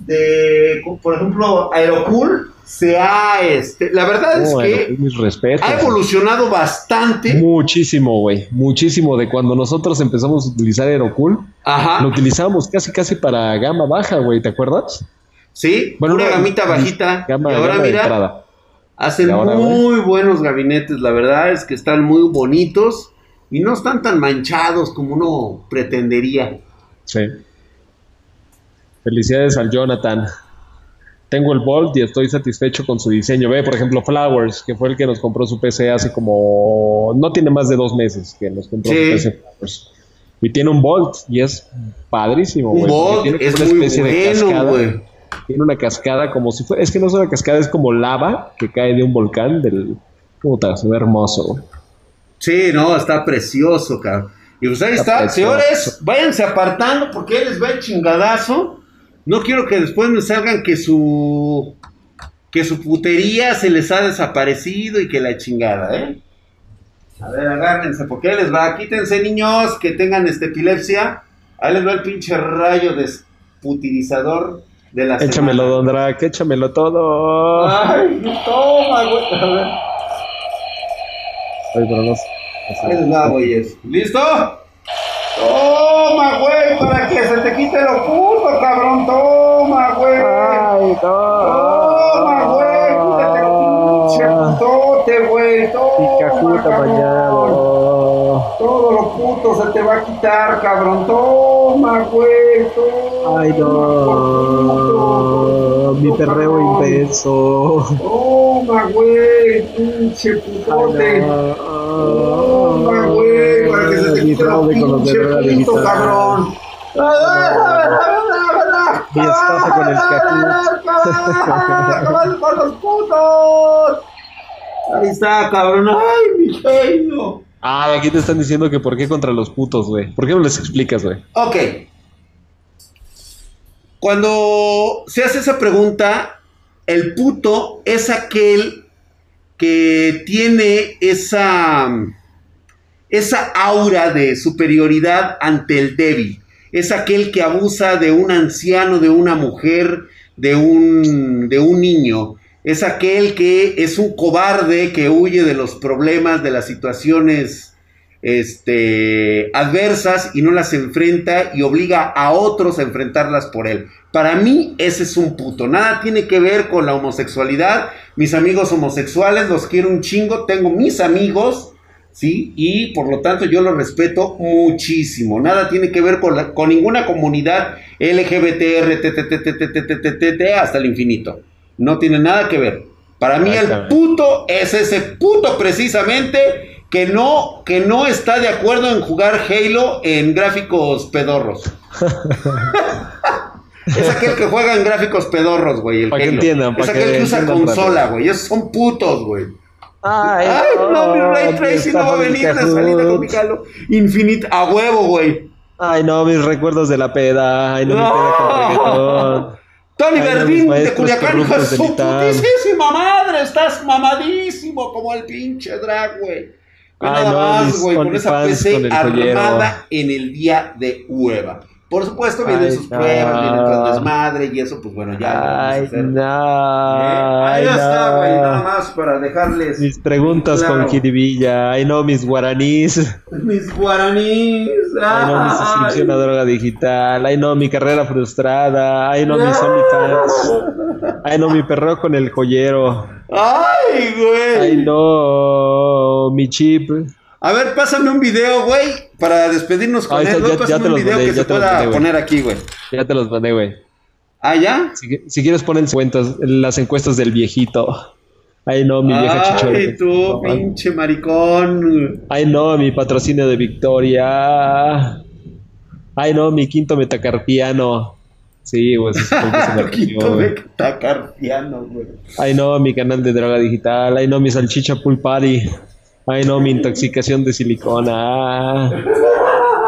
de, por ejemplo, Aerocool se ha, este, la verdad es que ha evolucionado bastante. Muchísimo, güey, muchísimo de cuando nosotros empezamos a utilizar Aerocool. Ajá. Lo utilizábamos casi, casi para gama baja, güey, ¿te acuerdas? Sí, bueno, una gamita bajita. Gama, y ahora mira, hacen muy buenos gabinetes, la verdad es que están muy bonitos y no están tan manchados como uno pretendería. Sí. Felicidades al Jonathan. Tengo el Bolt y estoy satisfecho con su diseño. Ve, por ejemplo, Flowers, que fue el que nos compró su PC hace como. No tiene más de dos meses que nos compró su PC Flowers. Y tiene un Bolt y es padrísimo, güey. Un Bolt es una especie de cascada. Tiene una cascada como si fuera. Es que no es una cascada, es como lava que cae de un volcán. Del, Puta, se ve hermoso, Sí, no, está precioso, cabrón. Y pues ahí está, señores, váyanse apartando porque él les va el chingadazo. No quiero que después me salgan que su que su putería se les ha desaparecido y que la chingada, ¿eh? A ver, agárrense, porque él les va. Quítense, niños, que tengan este epilepsia. Ahí les va el pinche rayo desputilizador de la Échamelo, Don Drac, échamelo todo. Ay, toma, güey. A ver. Ay, pero no les va, güeyes. ¿Listo? Toma, güey, para que se te quite lo puto, cabrón. Toma, güey. Ay, Toma, güey. Quítate el pinche putote, güey. Toma, bañado. Todo lo puto se te va a quitar, cabrón. Toma, güey. Toma. Ay, no. Mi perreo intenso. Toma, güey. Pinche putote. Toma, güey. Para que se te quite pinche puto, cabrón. Mi esposa con el ¡Con los putos! Ahí está, cabrón. ¡Ay, mi genio! Ah, aquí te están diciendo que por qué contra los putos, güey. ¿Por qué no les explicas, güey? Ok. Cuando se hace esa pregunta, el puto es aquel que tiene esa, esa aura de superioridad ante el débil. Es aquel que abusa de un anciano, de una mujer, de un, de un niño es aquel que es un cobarde que huye de los problemas, de las situaciones este, adversas y no las enfrenta y obliga a otros a enfrentarlas por él. Para mí ese es un puto. Nada tiene que ver con la homosexualidad. Mis amigos homosexuales los quiero un chingo. Tengo mis amigos, ¿sí? Y por lo tanto yo los respeto muchísimo. Nada tiene que ver con, con ninguna comunidad LGBT, hasta el infinito. No tiene nada que ver. Para mí el puto es ese puto precisamente que no, que no está de acuerdo en jugar Halo en gráficos pedorros. es aquel que juega en gráficos pedorros, güey. Para que entiendan, Es aquel que, usa consola, güey. Esos son putos, güey. Ay, no, mi Ray Tracing no va a venir de salida con mi Halo Infinite a huevo, güey. Ay, no, mis recuerdos de la peda. Ay, no, mi peda con Tony Verdín de Culiacán, hijo de su putísima madre. Estás mamadísimo como el pinche drag, güey. nada más, güey, con esa PC armada en el día de hueva. Por supuesto, vienen sus pruebas, vienen con desmadre y eso, pues bueno, ya. Ay, no. ¿Eh? Ahí está, güey, nada más para dejarles. Mis preguntas con Kiribilla. Ay, no, mis guaraníes. Mis guaraníes. Ay, no, mi suscripción a droga digital. Ay, no, mi carrera frustrada. Ay, no, mis OnlyFans. Ay, no, mi perro con el joyero. Ay, güey. Ay, no, mi chip. A ver, pásame un video, güey, para despedirnos con él. Ya, pásame un video que se pueda poner aquí, güey. Ya te los mandé, güey. ¿Ah, ya? Si, quieres poner las encuestas del viejito. Ay, no, mi vieja chichona. Ay, tú, pinche maricón. Ay, no, mi patrocinio de Victoria. Ay, no, mi quinto metacarpiano. Sí, güey. quinto metacarpiano, güey. Ay, no, mi canal de droga digital. Ay, no, mi salchicha pool party. Ay, no, mi intoxicación de silicona.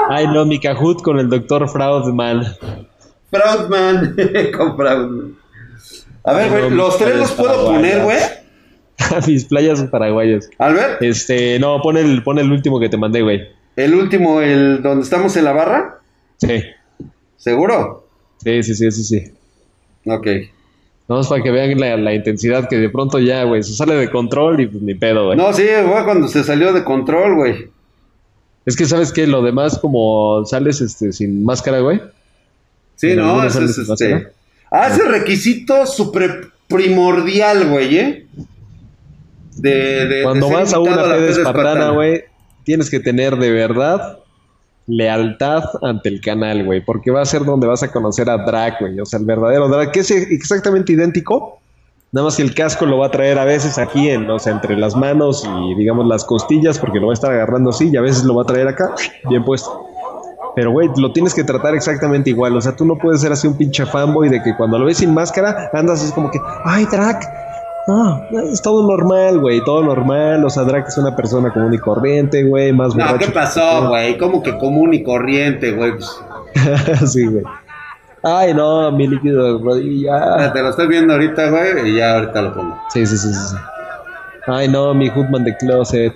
Ay, no, mi cajut con el doctor Fraudman. Fraudman, con Fraudman. A ver, güey, los tres los puedo poner, güey. Mis playas paraguayas. Albert. Este, no, pon el, pon el último que te mandé, güey. ¿El último, el donde estamos en la barra? Sí. ¿Seguro? Sí, sí, sí, sí, sí. Ok. Vamos para que vean la, intensidad que de pronto ya, güey, se sale de control y pues ni pedo, güey. No, sí, fue cuando se salió de control, güey. Es que, ¿sabes qué? Lo demás, como sales este, sin máscara, güey. Sí, no, eso es este... Ah, ese requisito super primordial, güey, ¿eh? De, de, Cuando vas a una peda espartana, güey, tienes que tener de verdad lealtad ante el canal, güey, porque va a ser donde vas a conocer a Drag, güey, o sea, el verdadero Drag, que es exactamente idéntico, nada más que el casco lo va a traer a veces aquí, en, o sea, entre las manos y, digamos, las costillas, porque lo va a estar agarrando así, y a veces lo va a traer acá, bien puesto. Pero, güey, lo tienes que tratar exactamente igual. O sea, tú no puedes ser así un pinche fanboy de que cuando lo ves sin máscara, andas así como que, ay, Drag, no, es todo normal, güey, todo normal. O sea, Drake es una persona común y corriente, güey, más No, ¿qué pasó, güey? ¿Cómo que común y corriente, güey? sí, güey. Ay, no, mi líquido de rodilla. Te lo estoy viendo ahorita, güey, y ya ahorita lo pongo. Sí, sí, sí, sí. Ay, no, mi Hoodman de Closet.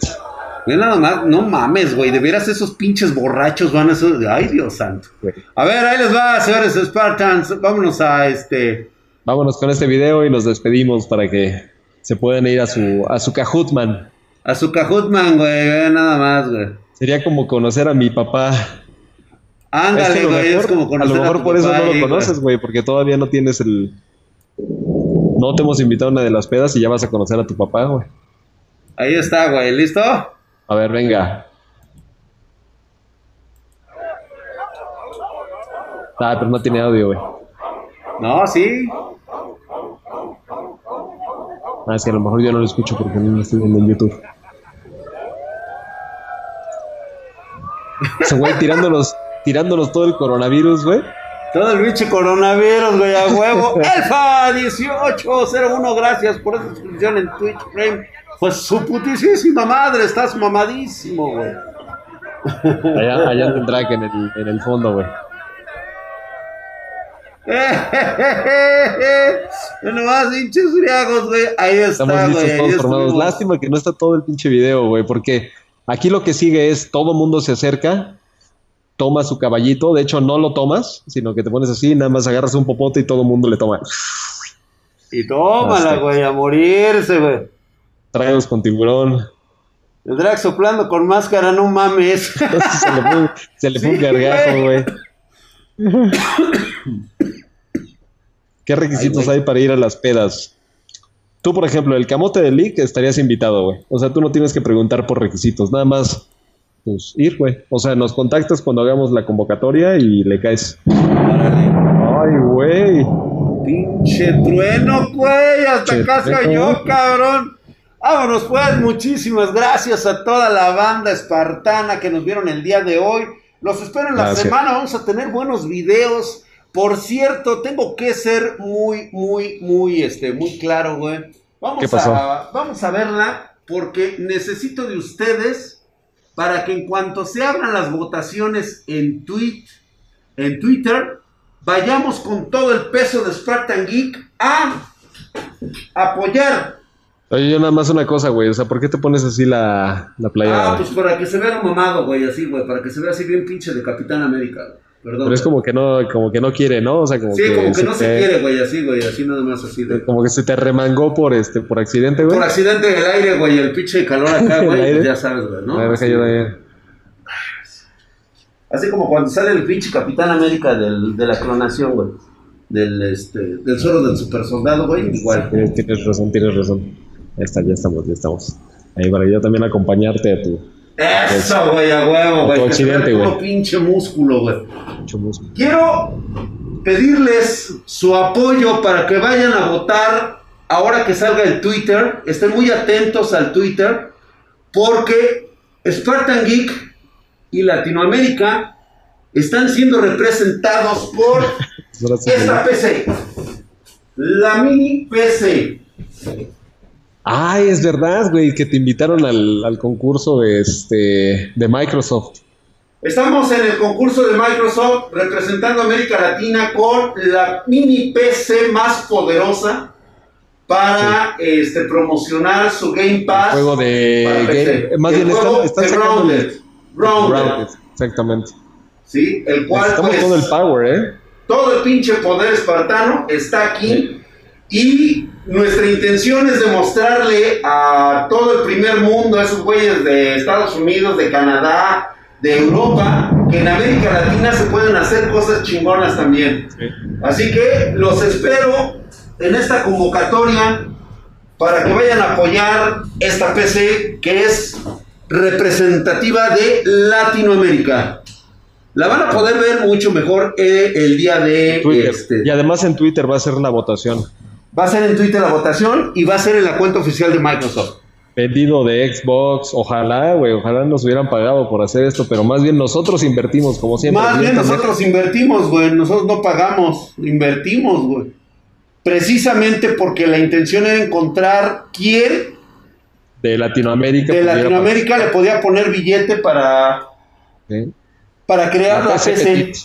No, nada más, no mames, güey. De veras esos pinches borrachos van a ser. Ay, Dios santo. A ver, ahí les va, señores Spartans. Vámonos a este. Vámonos con este video y nos despedimos para que se puedan ir a su, a su Cajutman. A su Cajutman, güey, nada más, güey. Sería como conocer a mi papá. Ándale, güey, es como conocer a lo mejor por eso no lo conoces, güey, porque todavía no tienes el... No te hemos invitado a una de las pedas y ya vas a conocer a tu papá, güey. Ahí está, güey, ¿listo? A ver, venga. Ah, pero no tiene audio, güey. No, sí. Ah, es que a lo mejor yo no lo escucho porque no lo estoy viendo en YouTube. Ese güey tirándonos, tirándonos todo el coronavirus, güey. Todo el bicho coronavirus, güey, a huevo. Elfa1801, gracias por esa suscripción en Twitch Frame. Pues su putísima madre, estás mamadísimo, güey. Allá, allá tendrá que en el, en el fondo, güey. no más hinches friagos, güey. Ahí está, Estamos listos todos formados. Lástima que no está todo el pinche video, güey, porque aquí lo que sigue es todo mundo se acerca, toma su caballito. De hecho, no lo tomas, sino que te pones así, nada más agarras un popote y todo el mundo le toma. Y tómala, güey, a morirse, güey. Tragos con tiburón. El drag soplando con máscara, no mames. se le fue, se le fue un gargajo, güey. ¿Qué requisitos hay para ir a las pedas? Tú, por ejemplo, el camote de Leak estarías invitado, güey. O sea, tú no tienes que preguntar por requisitos, nada más, pues, ir, güey. O sea, nos contactas cuando hagamos la convocatoria y le caes. Ay, güey. Che trueno, güey, hasta Che acá se trueno. oyó, cabrón. Vámonos pues, muchísimas gracias a toda la banda espartana que nos vieron el día de hoy. Los espero en la Gracias. semana, vamos a tener buenos videos. Por cierto, tengo que ser muy, muy, muy, este, muy claro, güey. Vamos ¿Qué pasó? a, vamos a verla porque necesito de ustedes para que en cuanto se abran las votaciones en tweet, en Twitter, vayamos con todo el peso de Spartan Geek a apoyar. Oye, yo nada más una cosa, güey. O sea, ¿por qué te pones así la, la playera? Ah, pues para que se vea mamado, güey, así, güey, para que se vea así bien pinche de Capitán América. güey. Perdón. Pero es como que no, como que no quiere, ¿no? O sea, como sí, que, como que no se quiere, güey, así, güey, así nada más así de... Como que se te remangó por este, por accidente, güey. Por accidente del aire, güey, el pinche calor acá, güey, ya sabes, güey, ¿no? A ver, Así, de- Así como cuando sale el pinche Capitán América del, de la clonación, güey. Del, este, del suero del super soldado, güey, igual. Tienes, tienes razón, tienes razón. Ahí está, ya estamos, ya estamos. Ahí para yo también acompañarte a tu Eso, güey, a huevo, güey. Puro güey. pinche músculo, güey. músculo. Quiero pedirles su apoyo para que vayan a votar ahora que salga el Twitter. Estén muy atentos al Twitter porque Spartan Geek y Latinoamérica están siendo representados por esta PC. La mini PC. Ay, es verdad, güey, que te invitaron al, al concurso de este de Microsoft. Estamos en el concurso de Microsoft representando a América Latina con la mini PC más poderosa para este, promocionar su Game Pass. juego de para PC. game- más El bien están- juego están de sacando Grounded. Grounded, Grounded, exactamente. ¿sí? El cual Estamos pues, todo el power, ¿eh? todo el pinche poder espartano está aquí y nuestra intención es demostrarle a todo el primer mundo, a esos güeyes de Estados Unidos, de Canadá, de Europa, que en América Latina se pueden hacer cosas chingonas también. Así que los espero en esta convocatoria para que vayan a apoyar esta PC que es representativa de Latinoamérica. La van a poder ver mucho mejor eh, el día de Twitter. este. Y además en Twitter va a ser la votación. Va a ser en Twitter la votación y va a ser en la cuenta oficial de Microsoft. Vendido de Xbox, ojalá, güey, ojalá nos hubieran pagado por hacer esto, pero más bien nosotros invertimos, como siempre. Más bien nosotros invertimos, güey. Nosotros no pagamos, invertimos, güey. Precisamente porque la intención era encontrar quién de Latinoamérica. de Latinoamérica le podía poner billete para, para crear la PC PC. Petit.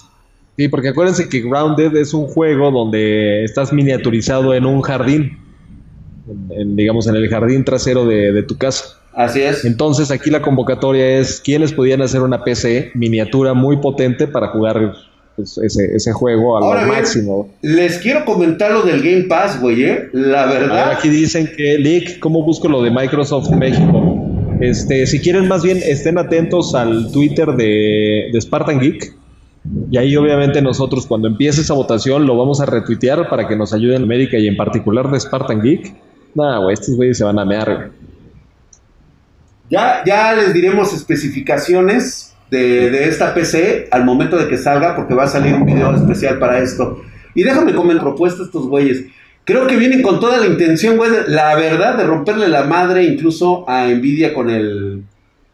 Sí, porque acuérdense que Grounded es un juego donde estás miniaturizado en un jardín, en- en, digamos en el jardín trasero de, de tu casa. Así es. Entonces aquí la convocatoria es quiénes podían hacer una PC miniatura muy potente para jugar pues, ese, ese juego a lo máximo. Les quiero comentar lo del Game Pass, güey, ¿eh? La A ver, verdad. aquí dicen que, Lick, ¿cómo busco lo de Microsoft México? Este, si quieren más bien estén atentos al Twitter de, de Spartan Geek. Y ahí obviamente nosotros cuando empiece esa votación lo vamos a retuitear para que nos ayuden en América y en particular de Spartan Geek. Nah, güey, estos güeyes se van a mear, güey. Ya, ya les diremos especificaciones de, de esta PC al momento de que salga, porque va a salir un video especial para esto. Y déjame comentar propuesta estos güeyes. Creo que vienen con toda la intención, güey, la verdad, de romperle la madre incluso a Nvidia con el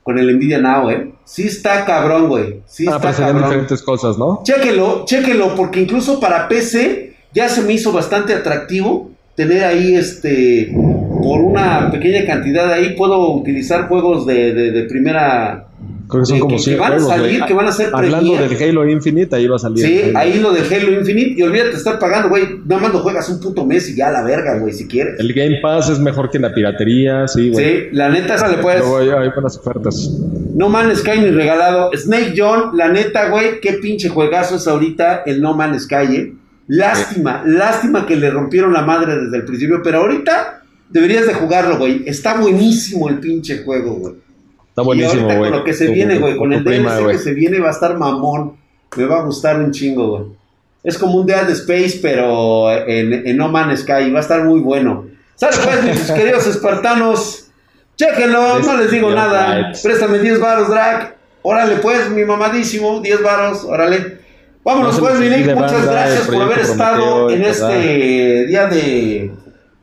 con el Nvidia Now, eh. Sí está cabrón, güey. Sí Ah, está pero cabrón. diferentes cosas, ¿no? Chéquelo, chéquelo, porque incluso para PC ya se me hizo bastante atractivo tener ahí este por una pequeña cantidad ahí puedo utilizar juegos de, de- de primera Creo que son como que- 100 que van a salir, que van a ser Hablando premier. del Halo Infinite, ahí va a salir. Sí, ahí lo del Halo Infinite y olvídate de estar pagando, güey. Nada más lo juegas un puto mes y ya a la verga, güey, si quieres. El Game Pass es mejor que la piratería, sí, güey. Sí, la neta, esa le puedes. Luego hay, hay buenas ofertas. No Man's Sky ni regalado. Snake John, la neta, güey, qué pinche juegazo es ahorita el No Man's Sky, eh. Lástima, lástima que le rompieron la madre desde el principio, pero ahorita deberías de jugarlo, güey. Está buenísimo el pinche juego, güey. Está buenísimo, güey. con lo que se Tu- viene, güey, con el DLC que se viene va a estar mamón. Me va a gustar un chingo, güey. Es como un Dead Space, pero en, en No Man's Sky. Va a estar muy bueno. Sale pues, mis queridos espartanos. Chéquenlo, no les digo nada. Préstame 10 varos, Drag. Órale pues, mi mamadísimo. 10 varos, órale. Vámonos, No pues, mi Nick, muchas gracias por haber estado en este día de,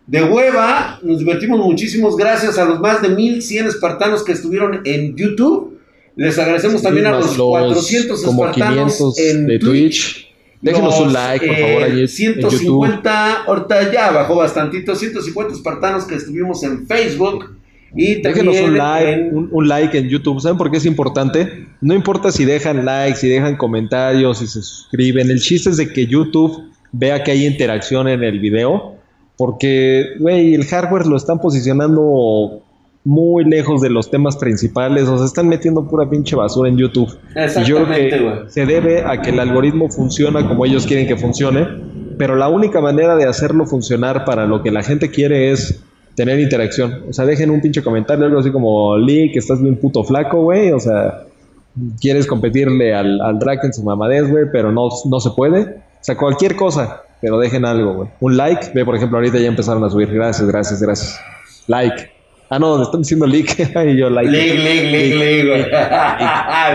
de hueva. Nos divertimos muchísimos. Gracias a los más de 1100 espartanos que estuvieron en YouTube. Les agradecemos también a Más los 400 como espartanos 500 en de Twitch. Déjenos los, un like, por eh, favor, en YouTube. 150, ahorita ya bajó bastantito, 150 espartanos que estuvimos en Facebook. Y también Déjenos un like, en- un, un like en YouTube. ¿Saben por qué es importante? No importa si dejan likes, si dejan comentarios, si se suscriben. El chiste es de que YouTube vea que hay interacción en el video. Porque, güey, el hardware lo están posicionando muy lejos de los temas principales. O sea, están metiendo pura pinche basura en YouTube. Y yo creo que se debe a que el algoritmo funciona como ellos quieren que funcione. Pero la única manera de hacerlo funcionar para lo que la gente quiere es tener interacción. O sea, dejen un pinche comentario, algo así como, Lee, que estás bien puto flaco, güey. O sea, quieres competirle al, al drag en su mamadez, güey, pero no, no se puede. O sea, cualquier cosa, pero dejen algo, güey. Un like, ve, por ejemplo, ahorita ya empezaron a subir. Gracias, gracias, gracias. Like. Ah, no, están diciendo leak. y yo like. Lig, lig, lig, lig, güey.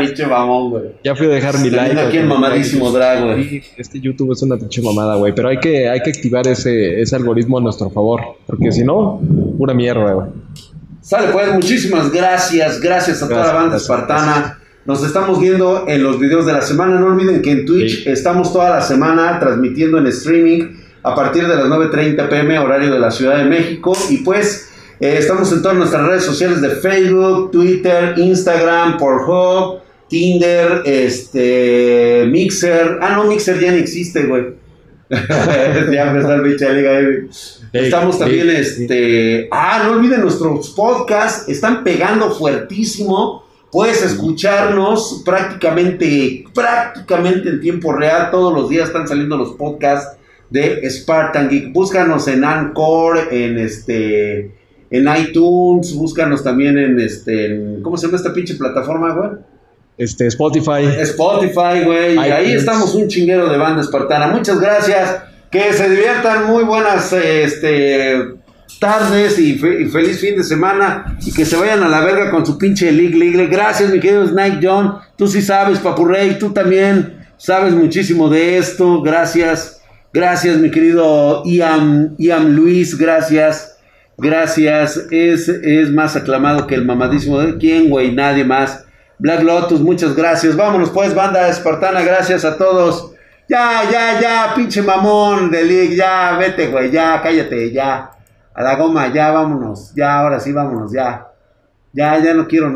Bicho mamón, güey. Ya fui a dejar mi like. aquí el mamadísimo drag, güey. Este YouTube es una pinche mamada, güey. Pero hay que, hay que activar ese, ese algoritmo a nuestro favor. Porque si no, pura mierda, güey. Sale, pues, muchísimas gracias. Gracias a toda la banda gracias, espartana. Nos estamos viendo en los videos de la semana. No olviden que en Twitch Sí. estamos toda la semana transmitiendo en streaming a partir de las 9.30 pm, horario de la Ciudad de México. Y pues, eh, estamos en todas nuestras redes sociales de Facebook, Twitter, Instagram, Pornhub, Tinder, este, Mixer. Ah, no, Mixer ya no existe, güey. ya empezó el bicho Liga Estamos también, este. Ah, no olviden nuestros podcasts. Están pegando fuertísimo. Puedes escucharnos prácticamente, prácticamente en tiempo real. Todos los días están saliendo los podcasts de Spartan Geek. Búscanos en Anchor, en este, en iTunes. Búscanos también en este, en- ¿cómo se llama esta pinche plataforma, güey? Este, Spotify. Spotify, güey. Y ahí estamos un chinguero de banda espartana. Muchas gracias. Que se diviertan. Muy buenas este, tardes y, fe- y feliz fin de semana. Y que se vayan a la verga con su pinche league, league. Gracias, mi querido Snake John. Tú sí sabes, Papurrey. Tú también sabes muchísimo de esto. Gracias. Gracias, mi querido Ian, Ian Luis. Gracias. Gracias. Es, es más aclamado que el mamadísimo de quién, güey. Nadie más. Black Lotus, muchas gracias. Vámonos pues, banda espartana, gracias a todos. Ya, ya, ya, pinche mamón de League, ya, vete, güey, ya, cállate, ya. A la goma, ya, vámonos. Ya, ahora sí, vámonos, ya. Ya, ya no quiero